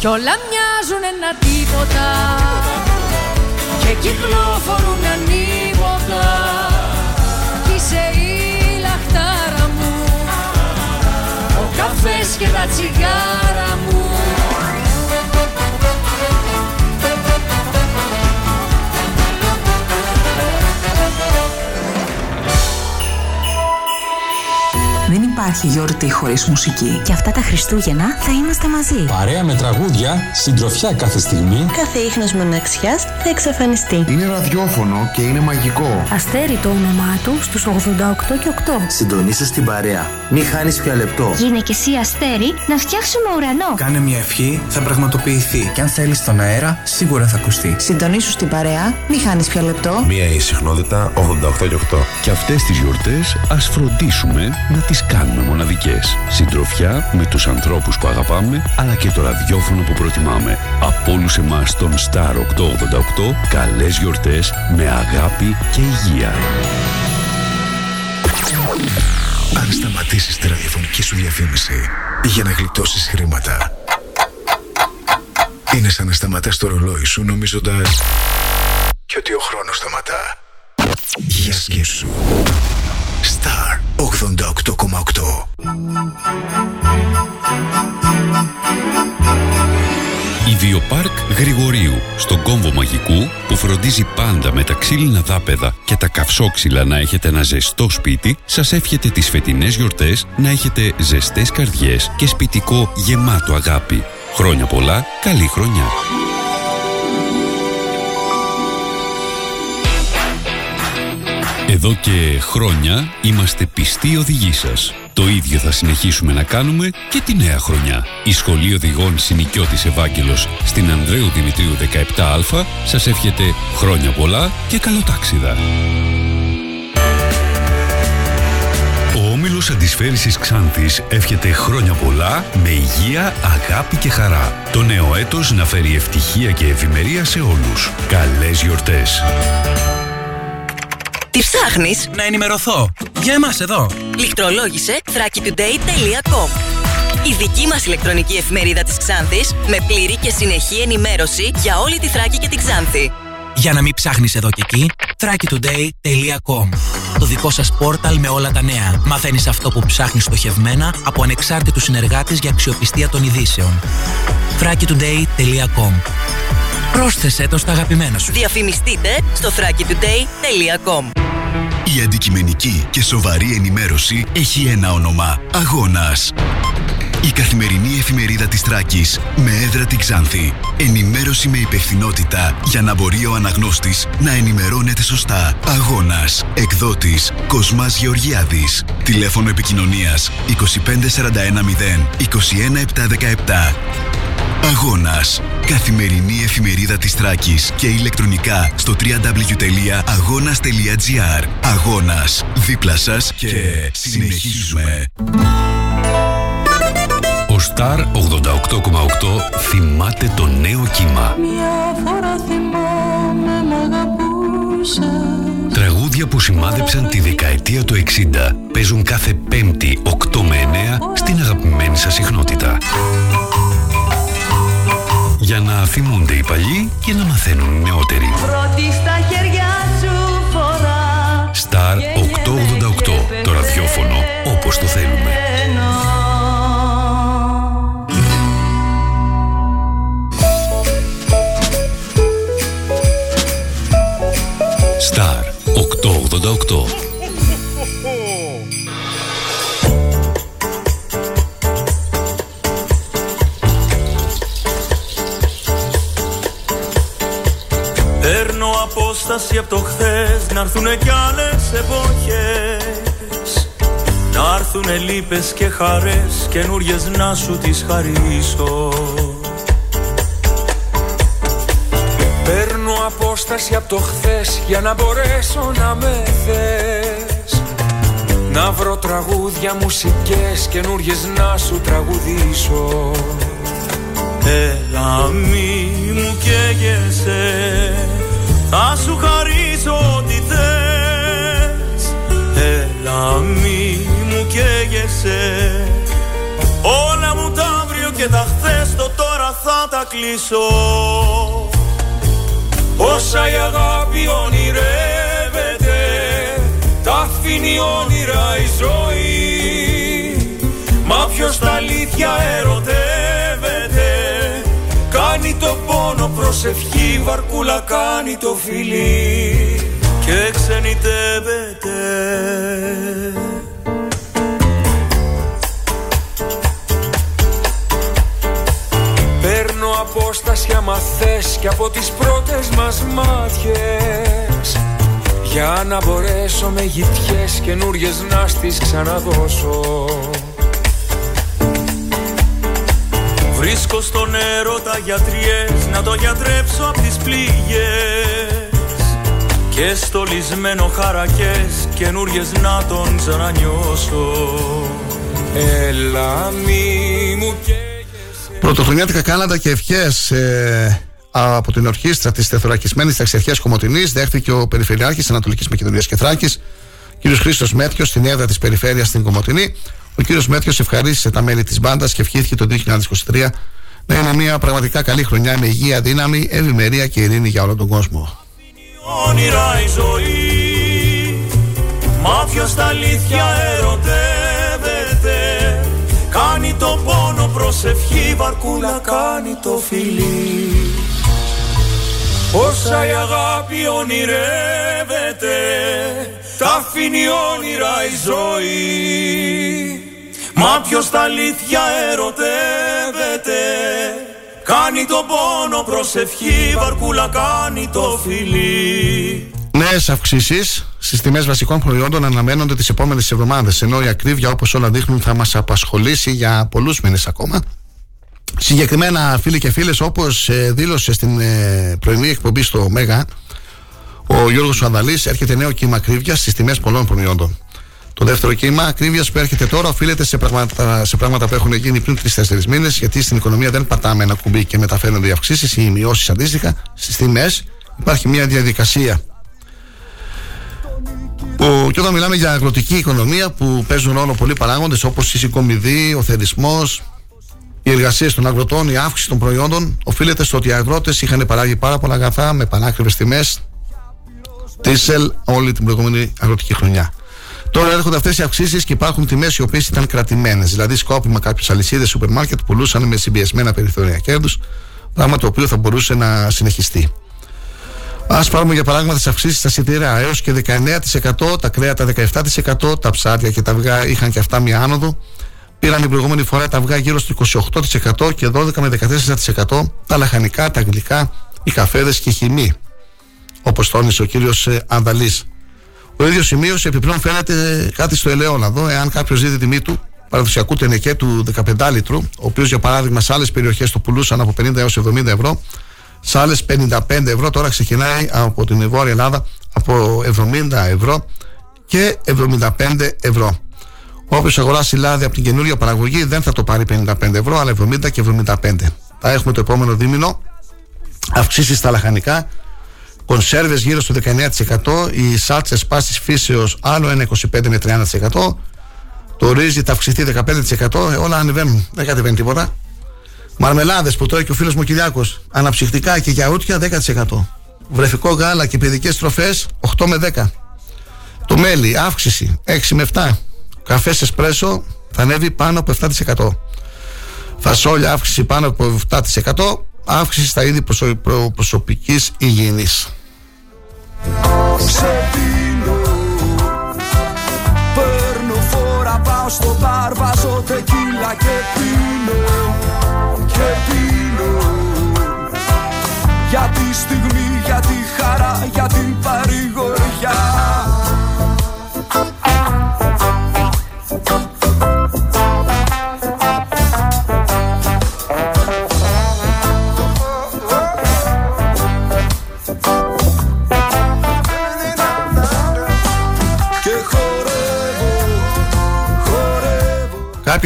Κι όλα μοιάζουν ένα τίποτα Και κυκλοφορούν ανίποτα Κι είσαι η λαχτάρα μου Ο καφές και τα τσιγάρα μου υπάρχει γιορτή χωρίς μουσική. Και αυτά τα Χριστούγεννα θα είμαστε μαζί. Παρέα με τραγούδια, συντροφιά κάθε στιγμή. Κάθε ίχνος μοναξιάς θα εξαφανιστεί. Είναι ραδιόφωνο και είναι μαγικό. Αστέρι το όνομά του στους 88 και 8. Συντονίστε στην παρέα. Μη χάνεις πια λεπτό. Γίνε και εσύ αστέρι να φτιάξουμε ουρανό. Κάνε μια ευχή, θα πραγματοποιηθεί. Και αν θέλεις τον αέρα, σίγουρα θα ακουστεί. Συντονίσου στην παρέα, μη χάνεις πια λεπτό. Μία η συχνότητα 88 και 8. Και αυτές τις γιορτές ας φροντίσουμε να τις κάνουμε μοναδικές. Συντροφιά με τους ανθρώπους που αγαπάμε, αλλά και το ραδιόφωνο που προτιμάμε. Από όλους εμάς τον Star 888, καλές γιορτές με αγάπη και υγεία. Αν σταματήσεις τη ραδιοφωνική σου διαφήμιση για να γλιτώσεις χρήματα, είναι σαν να σταματάς το ρολόι σου νομίζοντας και ότι ο χρόνος σταματά. Για σκέψου. Star 88,8 Η Βιοπάρκ Γρηγορίου, στον κόμβο μαγικού που φροντίζει πάντα με τα ξύλινα δάπεδα και τα καυσόξυλα να έχετε ένα ζεστό σπίτι, σας εύχεται τις φετινές γιορτές να έχετε ζεστές καρδιές και σπιτικό γεμάτο αγάπη. Χρόνια πολλά, καλή χρονιά. Εδώ και χρόνια είμαστε πιστοί οδηγοί σας. Το ίδιο θα συνεχίσουμε να κάνουμε και τη νέα χρονιά. Η Σχολή Οδηγών Συνοικιώτης Ευάγγελος στην Ανδρέου Δημητρίου 17α σας εύχεται χρόνια πολλά και καλοτάξιδα. Ο Όμιλος Αντισφαίρησης Ξάνθης εύχεται χρόνια πολλά με υγεία, αγάπη και χαρά. Το νέο έτος να φέρει ευτυχία και ευημερία σε όλους. Καλές γιορτές! Τι ψάχνεις; Να ενημερωθώ. Για εμάς εδώ. Λιχτρολόγησε thrakitoday.com Η δική μας ηλεκτρονική εφημερίδα της Ξάνθης με πλήρη και συνεχή ενημέρωση για όλη τη Θράκη και την Ξάνθη. Για να μην ψάχνεις εδώ και εκεί, thrakitoday.com Το δικό σας πόρταλ με όλα τα νέα. Μαθαίνεις αυτό που ψάχνεις στοχευμένα από ανεξάρτητους συνεργάτες για αξιοπιστία των ειδήσεων. thrakitoday.com Πρόσθεσέ το στα αγαπημένα σου. Διαφημιστείτε στο thrakitoday.com Η αντικειμενική και σοβαρή ενημέρωση έχει ένα όνομα. Αγώνας. Η καθημερινή εφημερίδα της Τράκης με έδρα την Ξάνθη. Ενημέρωση με υπευθυνότητα για να μπορεί ο αναγνώστης να ενημερώνεται σωστά. Αγώνας. Εκδότης Κοσμάς Γεωργιάδης. Τηλέφωνο επικοινωνίας 25410 21717. Αγώνας. Καθημερινή εφημερίδα της Τράκης και ηλεκτρονικά στο www.agonas.gr Αγώνας. Δίπλα σας και συνεχίζουμε. Ο Star 88,8 θυμάται το νέο κύμα. Μια φορά θυμάμαι μ' αγαπούσα Τραγούδια που σημάδεψαν τη δεκαετία του 60 παίζουν κάθε Πέμπτη 8 με 9 στην αγαπημένη σας συχνότητα. Για να θυμούνται οι παλιοί και να μαθαίνουν οι νεότεροι. Πρώτη στα χέρια σου φορά Star 888. Το ραδιόφωνο όπως το θέλουμε. Star 888. Απόσταση από το χθες. Να έρθουνε κι άλλες εποχές. Να έρθουνε λύπες και χαρές Καινούριες να σου τις χαρίσω. Παίρνω απόσταση από το χθες για να μπορέσω να με θες. Να βρω τραγούδια, μουσικές καινούριες να σου τραγουδήσω. Έλα μη μου καίγεσαι Θα σου χαρίσω ό,τι θες. Κλείσε Όλα μου τα αύριο και τα χθες το τώρα θα τα κλείσω. Όσα η αγάπη ονειρεύεται Τα αφήνει όνειρα η ζωή. Μα ποιος τα αλήθεια ερωτεύεται Κάνει το πόνο προσευχή Βαρκούλα κάνει το φιλί. Και ξενιτεύεται. Παίρνω απόσταση άμα θες Και από τις πρώτες μας μάτιες. Για να μπορέσω με γητιές καινούριες να στις ξαναδώσω Βρίσκω στον έρωτα γιατριές Να το γιατρέψω απ' τις πληγές Και στολισμένο χαρακές καινούριες να τον ξανανιώσω Έλα μη μου Πρωτοχρονιάτικα κάναντα και ευχές ε, από την ορχήστρα της τεθωρακισμένης ταξιαρχία Κομωτινή δέχτηκε ο Περιφερειάρχης Ανατολικής Μακεδονίας και Θράκη, κ. Χρήστος Μέτιος, στην έδρα της Περιφέρειας στην Κομωτινή. Ο κ. Μέτιο ευχαρίστησε τα μέλη της μπάντας και ευχήθηκε το 2023 να είναι μια πραγματικά καλή χρονιά με υγεία, δύναμη, ευημερία και ειρήνη για όλο τον κόσμο. όνειρα η ζωή Μα ποιος τα αλήθεια ερωτεύεται Κάνει το πόνο προσευχή Βαρκούλα κάνει το φιλί Όσα η αγάπη ονειρεύεται Τα αφήνει όνειρα η ζωή Μα ποιος τα αλήθεια ερωτεύεται Κάνει το πόνο προσευχή Βαρκούλα κάνει το φιλί Νέες αυξήσεις στις τιμές βασικών προϊόντων αναμένονται τις επόμενες εβδομάδες. Ενώ η ακρίβεια, όπως όλα δείχνουν, θα μας απασχολήσει για πολλούς μήνες ακόμα. Συγκεκριμένα, φίλοι και φίλες, όπως δήλωσε στην ε, πρωινή εκπομπή στο Μέγα, ο Γιώργος Ανδαλή, έρχεται νέο κύμα ακρίβειας στις τιμές πολλών προϊόντων. Το δεύτερο κύμα ακρίβειας που έρχεται τώρα οφείλεται σε πράγματα, σε πράγματα που έχουν γίνει πριν 3-4 μήνες, γιατί στην οικονομία δεν πατάμε ένα κουμπί και μεταφέρονται οι αυξήσεις ή οι μειώσεις αντίστοιχα στις τιμές. Υπάρχει μια διαδικασία ο, και όταν μιλάμε για αγροτική οικονομία που παίζουν ρόλο πολλοί παράγοντες όπως η συγκομιδή, ο θερισμό, οι εργασίες των αγροτών, η αύξηση των προϊόντων, οφείλεται στο ότι οι αγρότες είχαν παράγει πάρα πολλά αγαθά με πανάκριβες τιμές τίσελ όλη την προηγούμενη αγροτική χρονιά. Τώρα έρχονται αυτές οι αυξήσεις και υπάρχουν τιμές οι οποίες ήταν κρατημένες. Δηλαδή, σκόπιμα κάποιες αλυσίδες σούπερ μάρκετ πουλούσαν με συμπιεσμένα περιθώρια κέρδους, πράγμα το οποίο θα μπορούσε να συνεχιστεί. Α πάρουμε για παράδειγμα τις αυξήσεις στα σιτηρά έως και 19%, τα κρέατα 17%, τα ψάρια και τα αυγά είχαν και αυτά μία άνοδο. Πήραν την προηγούμενη φορά τα αυγά γύρω στο 28% και 12 με 14% τα λαχανικά, τα γλυκά, οι καφέδες και η χυμή. Όπως τόνισε ο κύριος Ανδαλής. Ο ίδιο σημείωσε επιπλέον φαίνεται κάτι στο ελαιόλαδο. Εάν κάποιος δει τη τιμή του παραδοσιακού τενεκέ του 15 λίτρου, ο οποίος για παράδειγμα σε άλλες περιοχές το πουλούσαν από 50 έως 70 ευρώ, σε άλλες 55 ευρώ. Τώρα ξεκινάει από την Βόρεια Ελλάδα από 70 ευρώ και 75 ευρώ. Όποιο αγοράσει λάδι από την καινούργια παραγωγή δεν θα το πάρει 55 ευρώ, αλλά 70 και 75. Θα έχουμε το επόμενο δίμηνο αυξήσεις στα λαχανικά, κονσέρβες γύρω στο 19%, οι σάλτσες πάσης φύσεως άλλο ένα 25 με 30%, το ρύζι θα αυξηθεί 15%, ε, όλα ανεβαίνουν, δεν κατεβαίνει τίποτα. Μαρμελάδες που τρώει και ο φίλος μου Κυριάκος. Αναψυχτικά και γιαούρτια 10%. Βρεφικό γάλα και παιδικές τροφέ 8 με 10. Το μέλι, αύξηση 6 με 7. Καφές εσπρέσο θα ανέβει πάνω από 7%. Φασόλια αύξηση πάνω από 7%. Αύξηση στα είδη προσω... προ... προσωπική υγιεινή. Παίρνω φόρα, πάω στο μπαρ, βάζω τεκίλα και πίνω. Και πίνω. Για τη στιγμή, για τη χαρά, για την παρηγοριά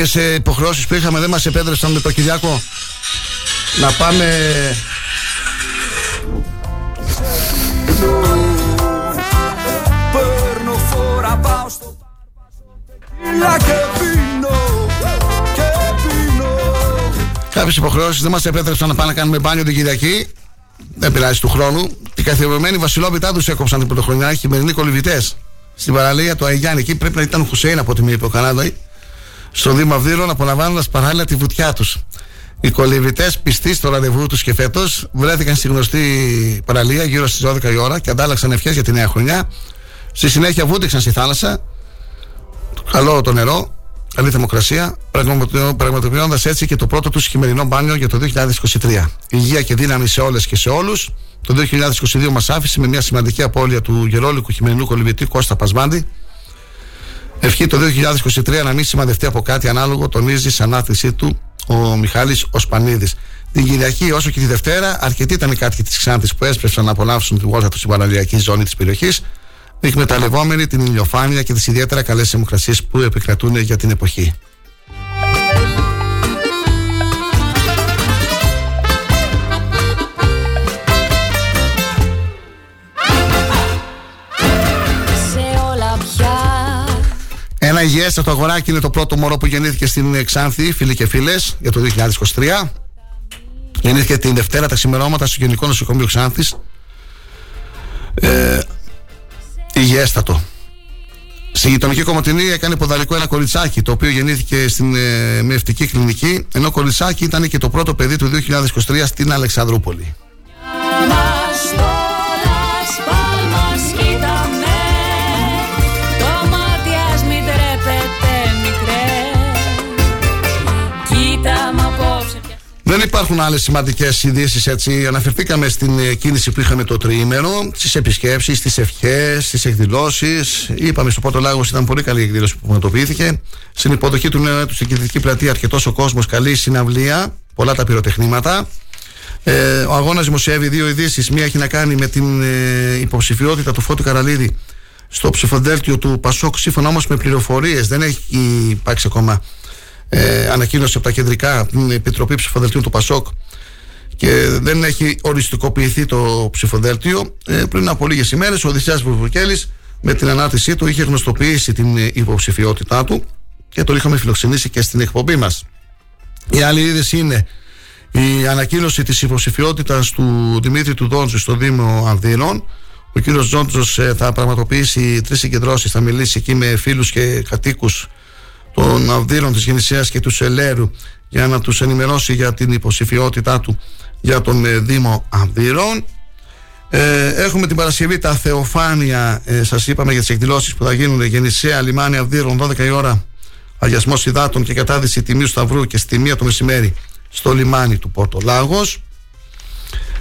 κάποιες ε, υποχρεώσεις που είχαμε δεν μας επέτρεψαν με το Κυριακό να πάμε. Κάποιες υποχρεώσεις δεν μας επέτρεψαν να πάμε να κάνουμε μπάνιο την Κυριακή. Δεν πειράζει του χρόνου. Την καθιερωμένη βασιλόπιτά τους έκοψαν την πρωτοχρονιά. Χειμερινοί κολυβητές στην παραλία του Αϊγιάννη. Εκεί πρέπει να ήταν Χουσέιν από ό,τι μου είπε ο Κανάδο. Στο Δήμο Αυδείρων απολαμβάνοντας παράλληλα τη βουτιά τους. Οι κολυβητές πιστοί στο ραντεβού τους και φέτος βρέθηκαν στη γνωστή παραλία γύρω στις 12 η ώρα και αντάλλαξαν ευχές για τη νέα χρονιά. Στη συνέχεια βούτυξαν στη θάλασσα. Καλό το νερό, καλή θερμοκρασία, πραγματοποιώντας έτσι και το πρώτο τους χειμερινό μπάνιο για το 2023. Υγεία και δύναμη σε όλες και σε όλους. Το 2022 μας άφησε με μια σημαντική απώλεια του γερόλικου χειμερινού κολυβητή Κώστα Πασμάντη. Ευχή το 2023 να μην σημαδευτεί από κάτι ανάλογο, τονίζει σαν ανάθεσή του ο Μιχάλης Οσπανίδης. Την Κυριακή, όσο και τη Δευτέρα, αρκετοί ήταν οι κάτοικοι της Ξάνθης που έσπευσαν να απολαύσουν τη βόλτα τους στην παραλιακή ζώνη της περιοχής, εκμεταλλευόμενοι την ηλιοφάνεια και τις ιδιαίτερα καλές θερμοκρασίε που επικρατούν για την εποχή. Ένα υγιέστατο αγοράκι είναι το πρώτο μωρό που γεννήθηκε στην Ξάνθη, φίλοι και φίλες, για το 2023. Γεννήθηκε την Δευτέρα τα ξημερώματα στο Γενικό Νοσοκομείο Ξάνθης. Ε, υγιέστατο. Στη γειτονική Κομωτινή έκανε ποδαρικό ένα κοριτσάκι το οποίο γεννήθηκε στην ε, μευτική κλινική ενώ κοριτσάκι ήταν και το πρώτο παιδί του 2023 στην Αλεξανδρούπολη. Δεν υπάρχουν άλλες σημαντικές ειδήσεις έτσι. Αναφερθήκαμε στην ε, κίνηση που είχαμε το τριήμερο, στις επισκέψεις, στις ευχές, στις εκδηλώσεις. Είπαμε στο πρώτο λάγος ήταν πολύ καλή η εκδήλωση που πραγματοποιήθηκε. Στην υποδοχή του νέου έτους στην κεντρική πλατεία, αρκετός ο κόσμος, καλή συναυλία, πολλά τα πυροτεχνήματα. Ε, ο αγώνας δημοσιεύει δύο ειδήσεις. Μία έχει να κάνει με την ε, υποψηφιότητα του Φώτου Καραλίδη στο ψηφοδέλτιο του Πασόκ. Σύμφωνα όμως με πληροφορίες, δεν έχει υπάρξει ακόμα ε, ανακοίνωση από τα κεντρικά την Επιτροπή Ψηφοδελτίου του Πασόκ και δεν έχει οριστικοποιηθεί το ψηφοδέλτιο. Ε, πριν από λίγες ημέρες, ο Οδυσσέα Βουρβουκέλη με την ανάρτησή του είχε γνωστοποιήσει την υποψηφιότητά του και το είχαμε φιλοξενήσει και στην εκπομπή μας. Η άλλη είδηση είναι η ανακοίνωση της υποψηφιότητας του Δημήτρη του Δόντζου στο Δήμο Ανδύρων. Ο κύριος Τζόντζο ε, θα πραγματοποιήσει τρεις συγκεντρώσεις, θα μιλήσει εκεί με φίλους και κατοίκους των Αυδείρων της Γεννησίας και του Σελέρου για να τους ενημερώσει για την υποψηφιότητά του για τον ε, Δήμο Αυδείρων ε, έχουμε την Παρασκευή τα Θεοφάνεια. Ε, σας είπαμε για τις εκδηλώσεις που θα γίνουν. Γεννησία, Λιμάνι Αυδείρων 12 η ώρα. Αγιασμός υδάτων και κατάδυση τιμίου Σταυρού και στη μία το μεσημέρι στο λιμάνι του Πόρτο Λάγος.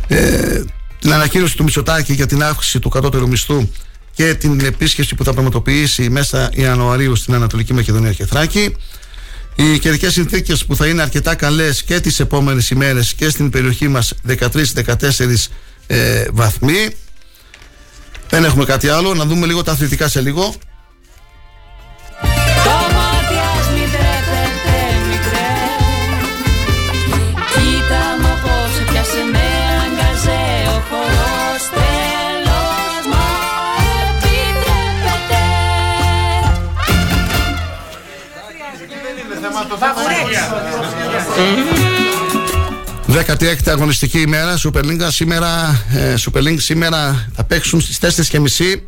Ε, την ανακοίνωση του Μητσοτάκη για την αύξηση του κατώτερου μισθού και την επίσκεψη που θα πραγματοποιήσει μέσα Ιανουαρίου στην Ανατολική Μακεδονία και Θράκη. Οι καιρικές συνθήκες που θα είναι αρκετά καλές και τις επόμενες ημέρες και στην περιοχή μας 13-14 ε, βαθμοί. Δεν έχουμε κάτι άλλο. Να δούμε λίγο τα αθλητικά σε λίγο. Δέκατη έκτη αγωνιστική ημέρα Super League σήμερα, ε, Super League σήμερα θα παίξουν στις 4.30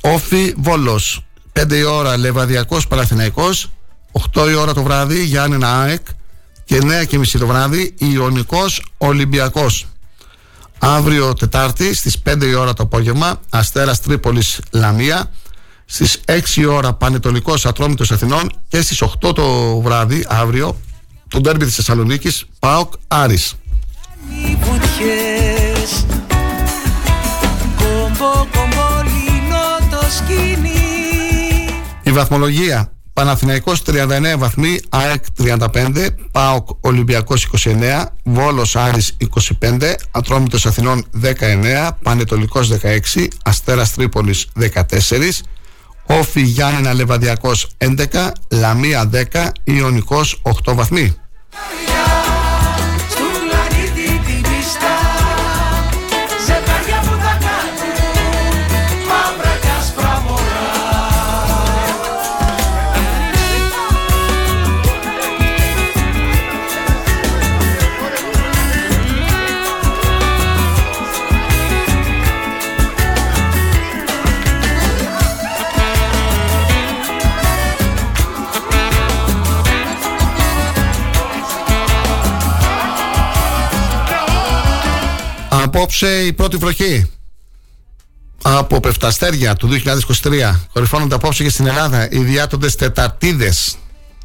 Όφι Βόλος. 5 η ώρα Λεβαδιακός Παλαθηναϊκός 8 η ώρα το βράδυ Γιάννενα ΑΕΚ και 9.30 το βράδυ Ιωνικός Ολυμπιακός. Αύριο Τετάρτη στις 5 η ώρα το απόγευμα Αστέρας Τρίπολης Λαμία στις 6 ώρα Πανετολικός Ατρόμητος Αθηνών και στις 8 το βράδυ αύριο το ντέρμπι της Θεσσαλονίκης ΠΑΟΚ Άρης. Η βαθμολογία Παναθηναϊκός 39 βαθμοί, ΑΕΚ 35, ΠΑΟΚ Ολυμπιακός 29, Βόλος Άρης 25, Ατρόμητος Αθηνών 19, Πανετολικός 16, Αστέρας Τρίπολης 14, Όφι Γιάννενα Λεβαδιακός 11, Λαμία 10, Ιωνικός 8 βαθμοί. Απόψε η πρώτη βροχή. Από Πεφταστέρια του 2023 κορυφώνονται απόψε και στην Ελλάδα οι διάτοντες τεταρτίδες.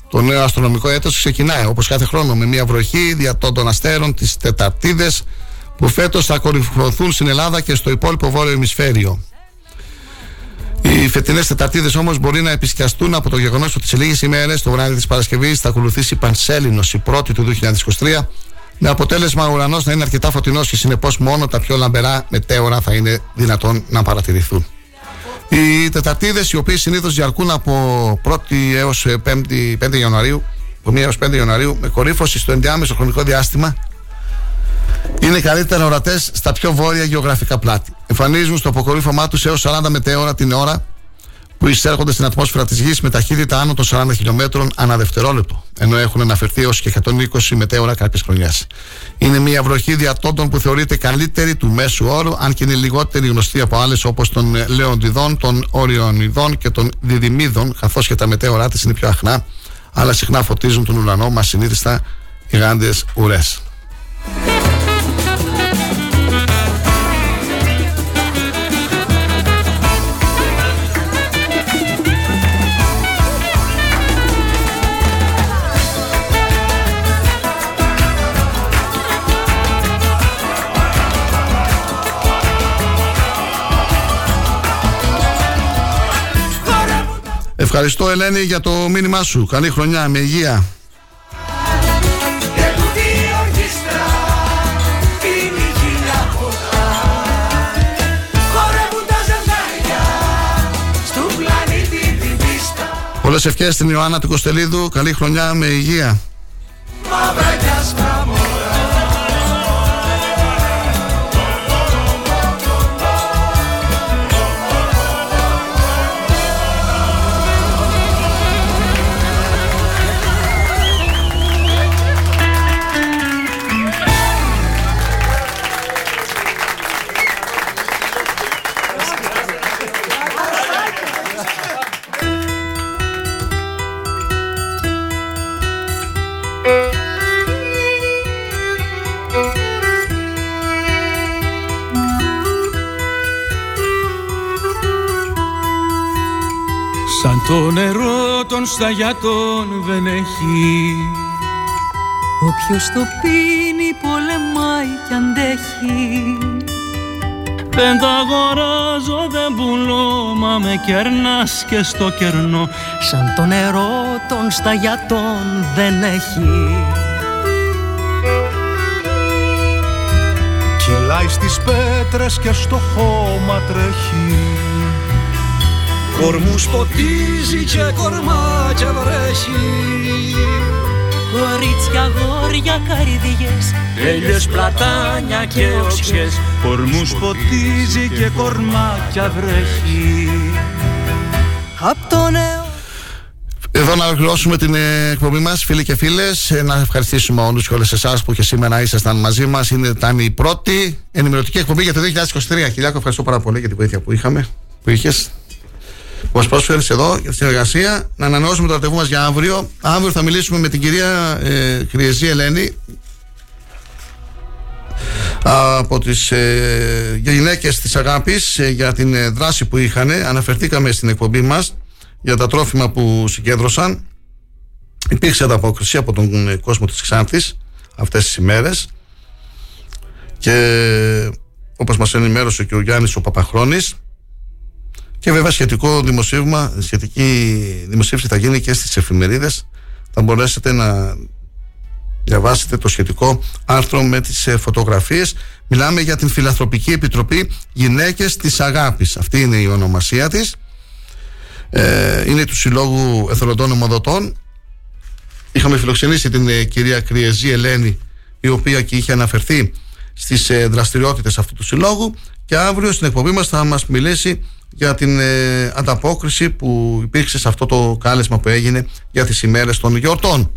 Το νέο αστρονομικό έτος ξεκινάει όπως κάθε χρόνο με μια βροχή διατών αστέρων τις τεταρτίδες που φέτος θα κορυφωθούν στην Ελλάδα και στο υπόλοιπο βόρειο ημισφαίριο. Οι φετινές Τεταρτίδες όμως μπορεί να επισκιαστούν από το γεγονός ότι σε λίγες ημέρες, το βράδυ της Παρασκευής, θα ακολουθήσει Πανσέλινος, η πρώτη του 2023, με αποτέλεσμα ο ουρανός να είναι αρκετά φωτεινός και συνεπώς μόνο τα πιο λαμπερά μετέωρα θα είναι δυνατόν να παρατηρηθούν. Οι Τεταρτίδες, οι οποίες συνήθως διαρκούν από 1η έως 5η, 5 Ιανουαρίου, από 1 έως 5 Ιανουαρίου, με κορύφωση στο ενδιάμεσο χρονικό διάστημα, είναι καλύτερα ορατές στα πιο βόρεια γεωγραφικά πλάτη. Εμφανίζουν στο αποκορύφωμά τους έως 40 μετέωρα την ώρα που εισέρχονται στην ατμόσφαιρα της γης με ταχύτητα άνω των 40 χιλιόμετρων ανά δευτερόλεπτο, ενώ έχουν αναφερθεί έως και 120 μετέωρα κάποιες χρονιές. Είναι μια βροχή διατόντων που θεωρείται καλύτερη του μέσου όρου, αν και είναι λιγότερη γνωστή από άλλες όπως των Λεοντιδών, των Οριονιδών και των Διδυμίδων, καθώς και τα μετέωρά της είναι πιο αχνά, αλλά συχνά φωτίζουν τον ουρανό μας συνήθιστα γιγάντιε ουρές. Ευχαριστώ Ελένη για το μήνυμά σου. Καλή χρονιά, με υγεία. Πολλές ευχές στην Ιωάννα του Κοστελίδου. Καλή χρονιά με υγεία. Το νερό των σταγιάτων δεν έχει. Όποιος το πίνει πολεμάει κι αντέχει. Δεν τα αγοράζω δεν πουλώ Μα με κερνάς και στο κερνό. Σαν το νερό των σταγιάτων δεν έχει. Κυλάει στις πέτρες και στο χώμα τρέχει Κορμούς ποτίζει και κορμάκια βρέχει Κορίτσια, γόρια, καρδιές Έλιες, πλατάνια και οξιές Κορμούς ποτίζει και κορμάκια βρέχει Απ' το νέο εδώ να ολοκληρώσουμε την ε, εκπομπή μας, φίλοι και φίλες. Ε, να ευχαριστήσουμε όλους και όλες εσάς που και σήμερα ήσασταν μαζί μας. Ήταν η πρώτη ενημερωτική εκπομπή για το 2023. Χιλιάκο, ευχαριστώ πάρα πολύ για την βοήθεια που είχαμε, που είχες που μα πρόσφερες εδώ για τη συνεργασία. Να ανανεώσουμε το ραντεβού μας για αύριο. Αύριο θα μιλήσουμε με την κυρία ε, Χρυεζή Ελένη από τις ε, γυναίκες της αγάπης ε, για την ε, δράση που είχαν αναφερθήκαμε στην εκπομπή μας για τα τρόφιμα που συγκέντρωσαν υπήρξε ανταπόκριση από τον ε, κόσμο της Ξάνθης αυτές τις ημέρες και όπως μας ενημέρωσε και ο Γιάννης ο Παπαχρόνης και βέβαια σχετικό δημοσίευμα, σχετική δημοσίευση θα γίνει και στις εφημερίδες. Θα μπορέσετε να διαβάσετε το σχετικό άρθρο με τις ε, φωτογραφίες. Μιλάμε για την Φιλαθροπική Επιτροπή Γυναίκες της Αγάπης. Αυτή είναι η ονομασία της. Ε, είναι του Συλλόγου Εθελοντών Ομοδοτών. Είχαμε φιλοξενήσει την ε, κυρία Κριεζή Ελένη, η οποία και είχε αναφερθεί στις ε, δραστηριότητες αυτού του συλλόγου και αύριο στην εκπομπή μας θα μας μιλήσει για την ε, ανταπόκριση που υπήρξε σε αυτό το κάλεσμα που έγινε για τις ημέρες των γιορτών.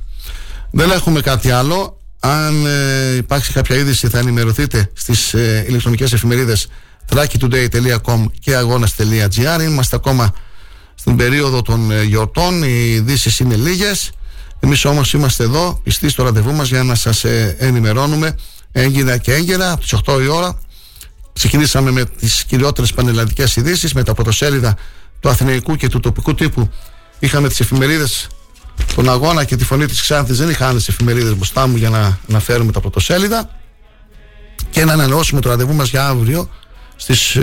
Δεν έχουμε κάτι άλλο. Αν ε, υπάρξει κάποια είδηση θα ενημερωθείτε στις ε, ηλεκτρονικές εφημερίδες thrakitoday.com και αγώνας.gr Είμαστε ακόμα στην περίοδο των ε, γιορτών, οι ειδήσεις είναι λίγες. Εμείς όμως είμαστε εδώ πιστοί στο ραντεβού μας για να σας ε, ενημερώνουμε έγκυρα και έγκαιρα από τις 8 η ώρα Ξεκινήσαμε με τις κυριότερες πανελλαδικές ειδήσεις, με τα πρωτοσέλιδα του Αθηναϊκού και του τοπικού τύπου. Είχαμε τις εφημερίδες τον αγώνα και τη φωνή της Ξάνθης δεν είχα άλλες εφημερίδες μπροστά μου για να αναφέρουμε τα πρωτοσέλιδα και να ανανεώσουμε το ραντεβού μας για αύριο στις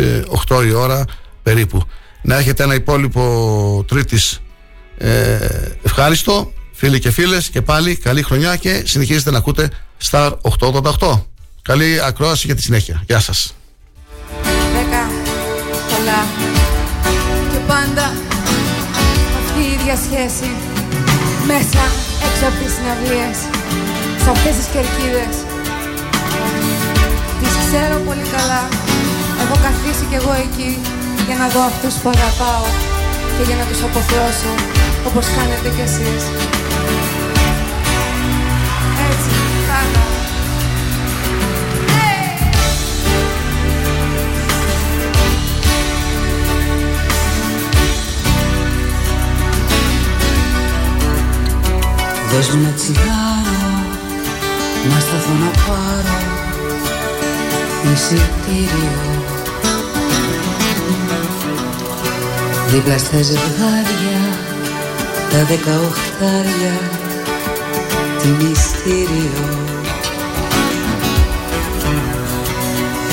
8 ε, η ώρα περίπου. Να έχετε ένα υπόλοιπο τρίτης ε, ευχάριστο φίλοι και φίλες και πάλι καλή χρονιά και συνεχίζετε να ακούτε Star 888. Καλή ακρόαση για τη συνέχεια. Γεια σας. Δέκα, πολλά και πάντα αυτή η ίδια σχέση μέσα έξω από τις συναυλίες σε αυτές τις κερκίδες. Τις ξέρω πολύ καλά. Έχω καθίσει κι εγώ εκεί για να δω αυτούς που αγαπάω και για να τους αποθεώσω όπως κάνετε κι εσείς Δώσ' μου ένα τσιγάρο Να σταθώ να πάρω Εισιτήριο. Δίπλα στα ζευγάρια Τα δεκαοχτάρια Τι μυστήριο.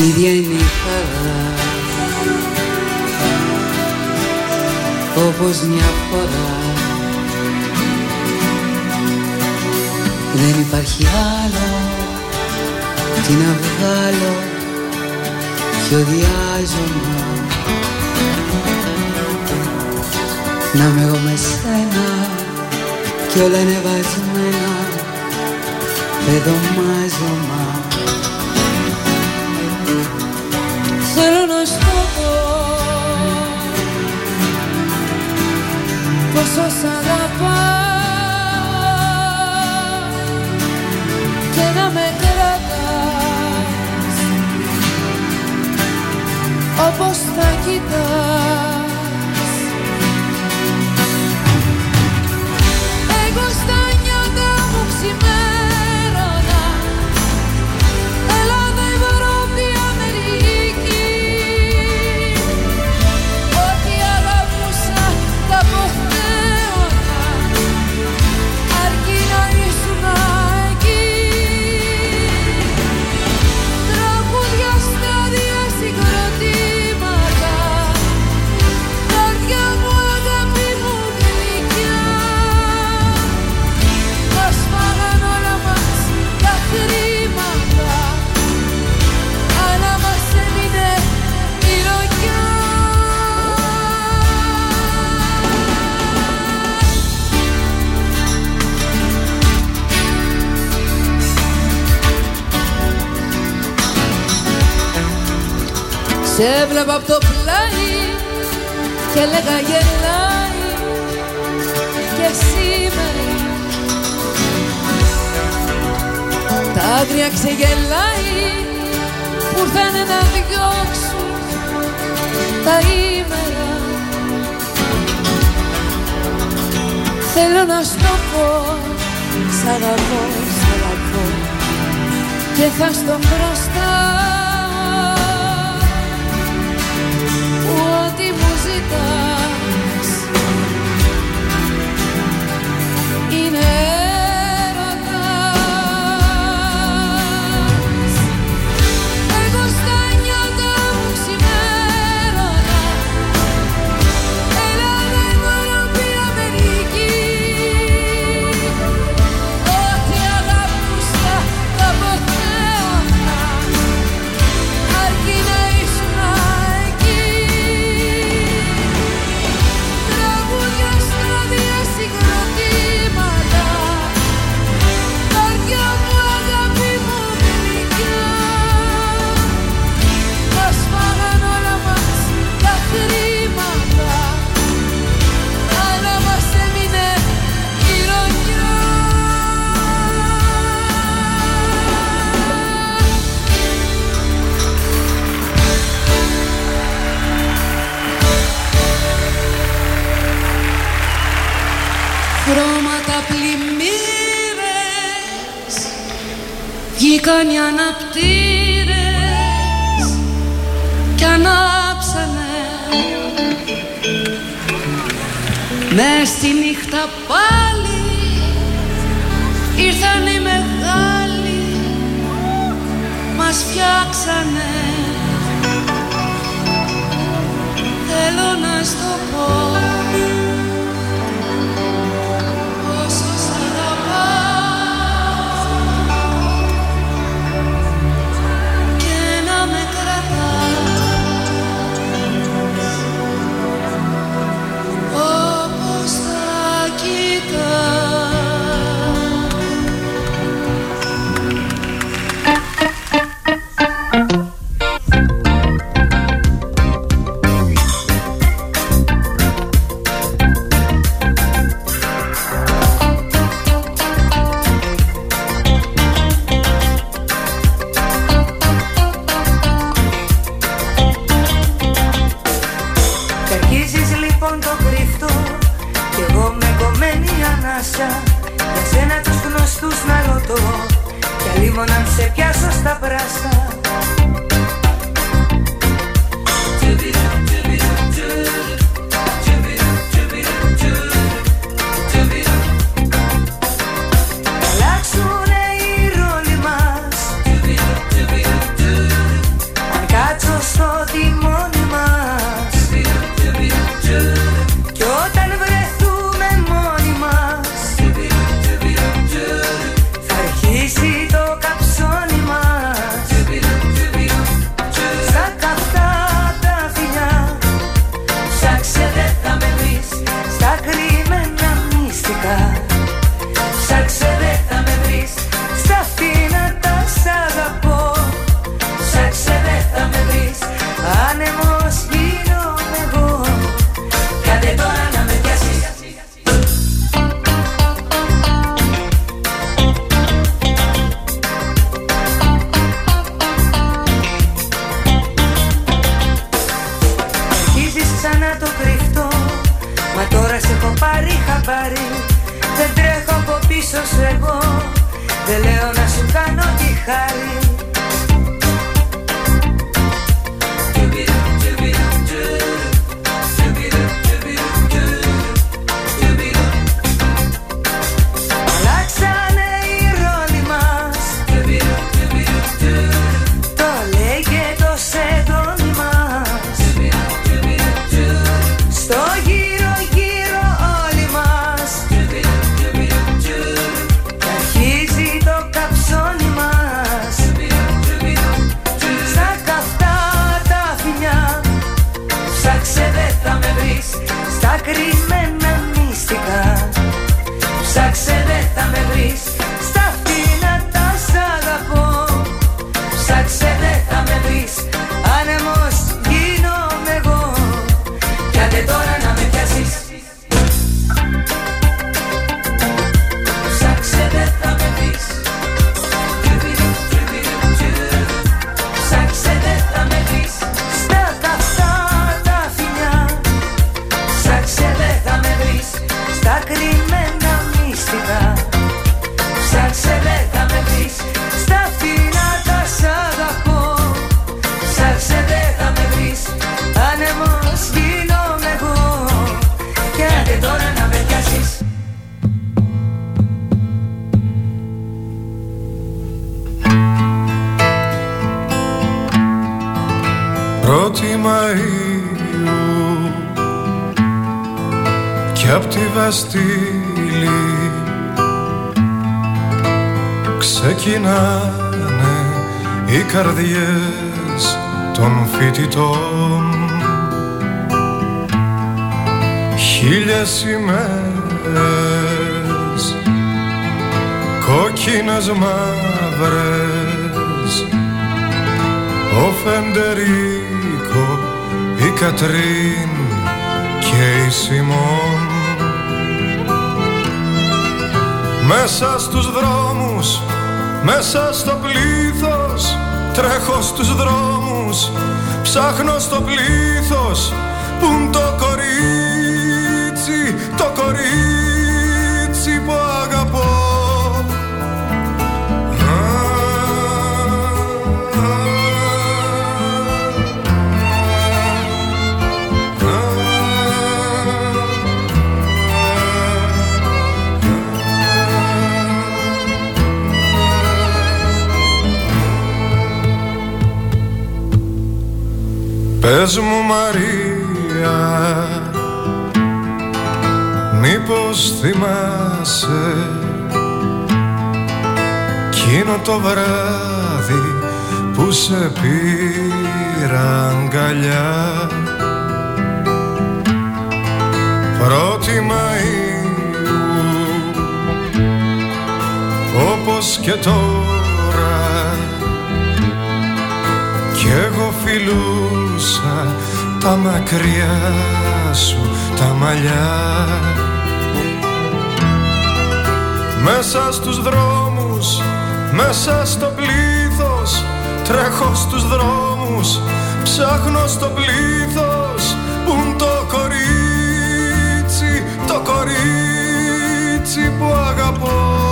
Ίδια είναι η χαρά. Όπως μια φορά Δεν υπάρχει άλλο. Τι να βγάλω. Ποιο διάζωμα Να με εγώ με σένα. Κι όλα είναι βασμένα Πεδομάζωμα Θέλω να σου πω Πόσο σ' αγαπάω όπως θα κοιτάς Σε έβλεπα απ' το πλάι και έλεγα γελάει και σήμερα τα άγρια ξεγελάει που ήρθανε να διώξουν τα ήμερα. Θέλω να σου το πω Σ' αγαπώ, σ' αγαπώ Και θα στο χρωστάω μου νύχτα πάλι ήρθαν οι μεγάλοι μας φτιάξανε. Θέλω να στο πω μας μαύρες. Ο Φεντερίκο, η Κατρίν και η Σιμών. Μέσα στους δρόμους, μέσα στο πλήθος Τρέχω στους δρόμους, ψάχνω στο πλήθος Πουν το κορί Πες μου Μαρία. Μήπως θυμάσαι Κείνο το βράδυ που σε πήρα αγκαλιά; Πρώτη Μαΐου όπως και τώρα κι εγώ φιλούσα τα μακριά σου τα μαλλιά. Μέσα στους δρόμους, μέσα στο πλήθος Τρέχω στους δρόμους, ψάχνω στο πλήθος Πουν το κορίτσι, το κορίτσι που αγαπώ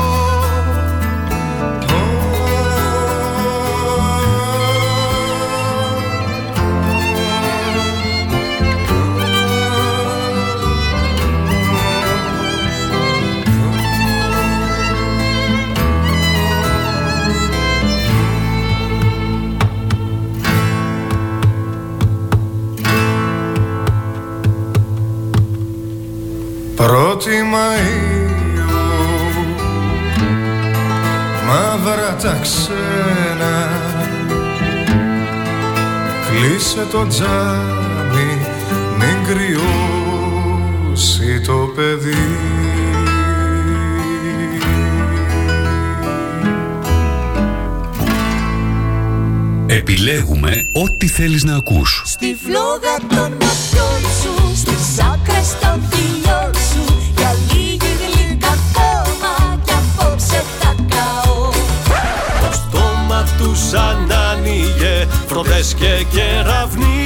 Πρώτη Μαΐου Μαύρα τα ξένα. Κλείσε το τζάμι Μην κρυώσει το παιδί. Επιλέγουμε ό,τι θέλεις να ακούς. Στη φλόγα των ματιών σου Στις άκρες των φιλιών Το στόμα τους σαν άνοιγε Φροντές και κεραυνοί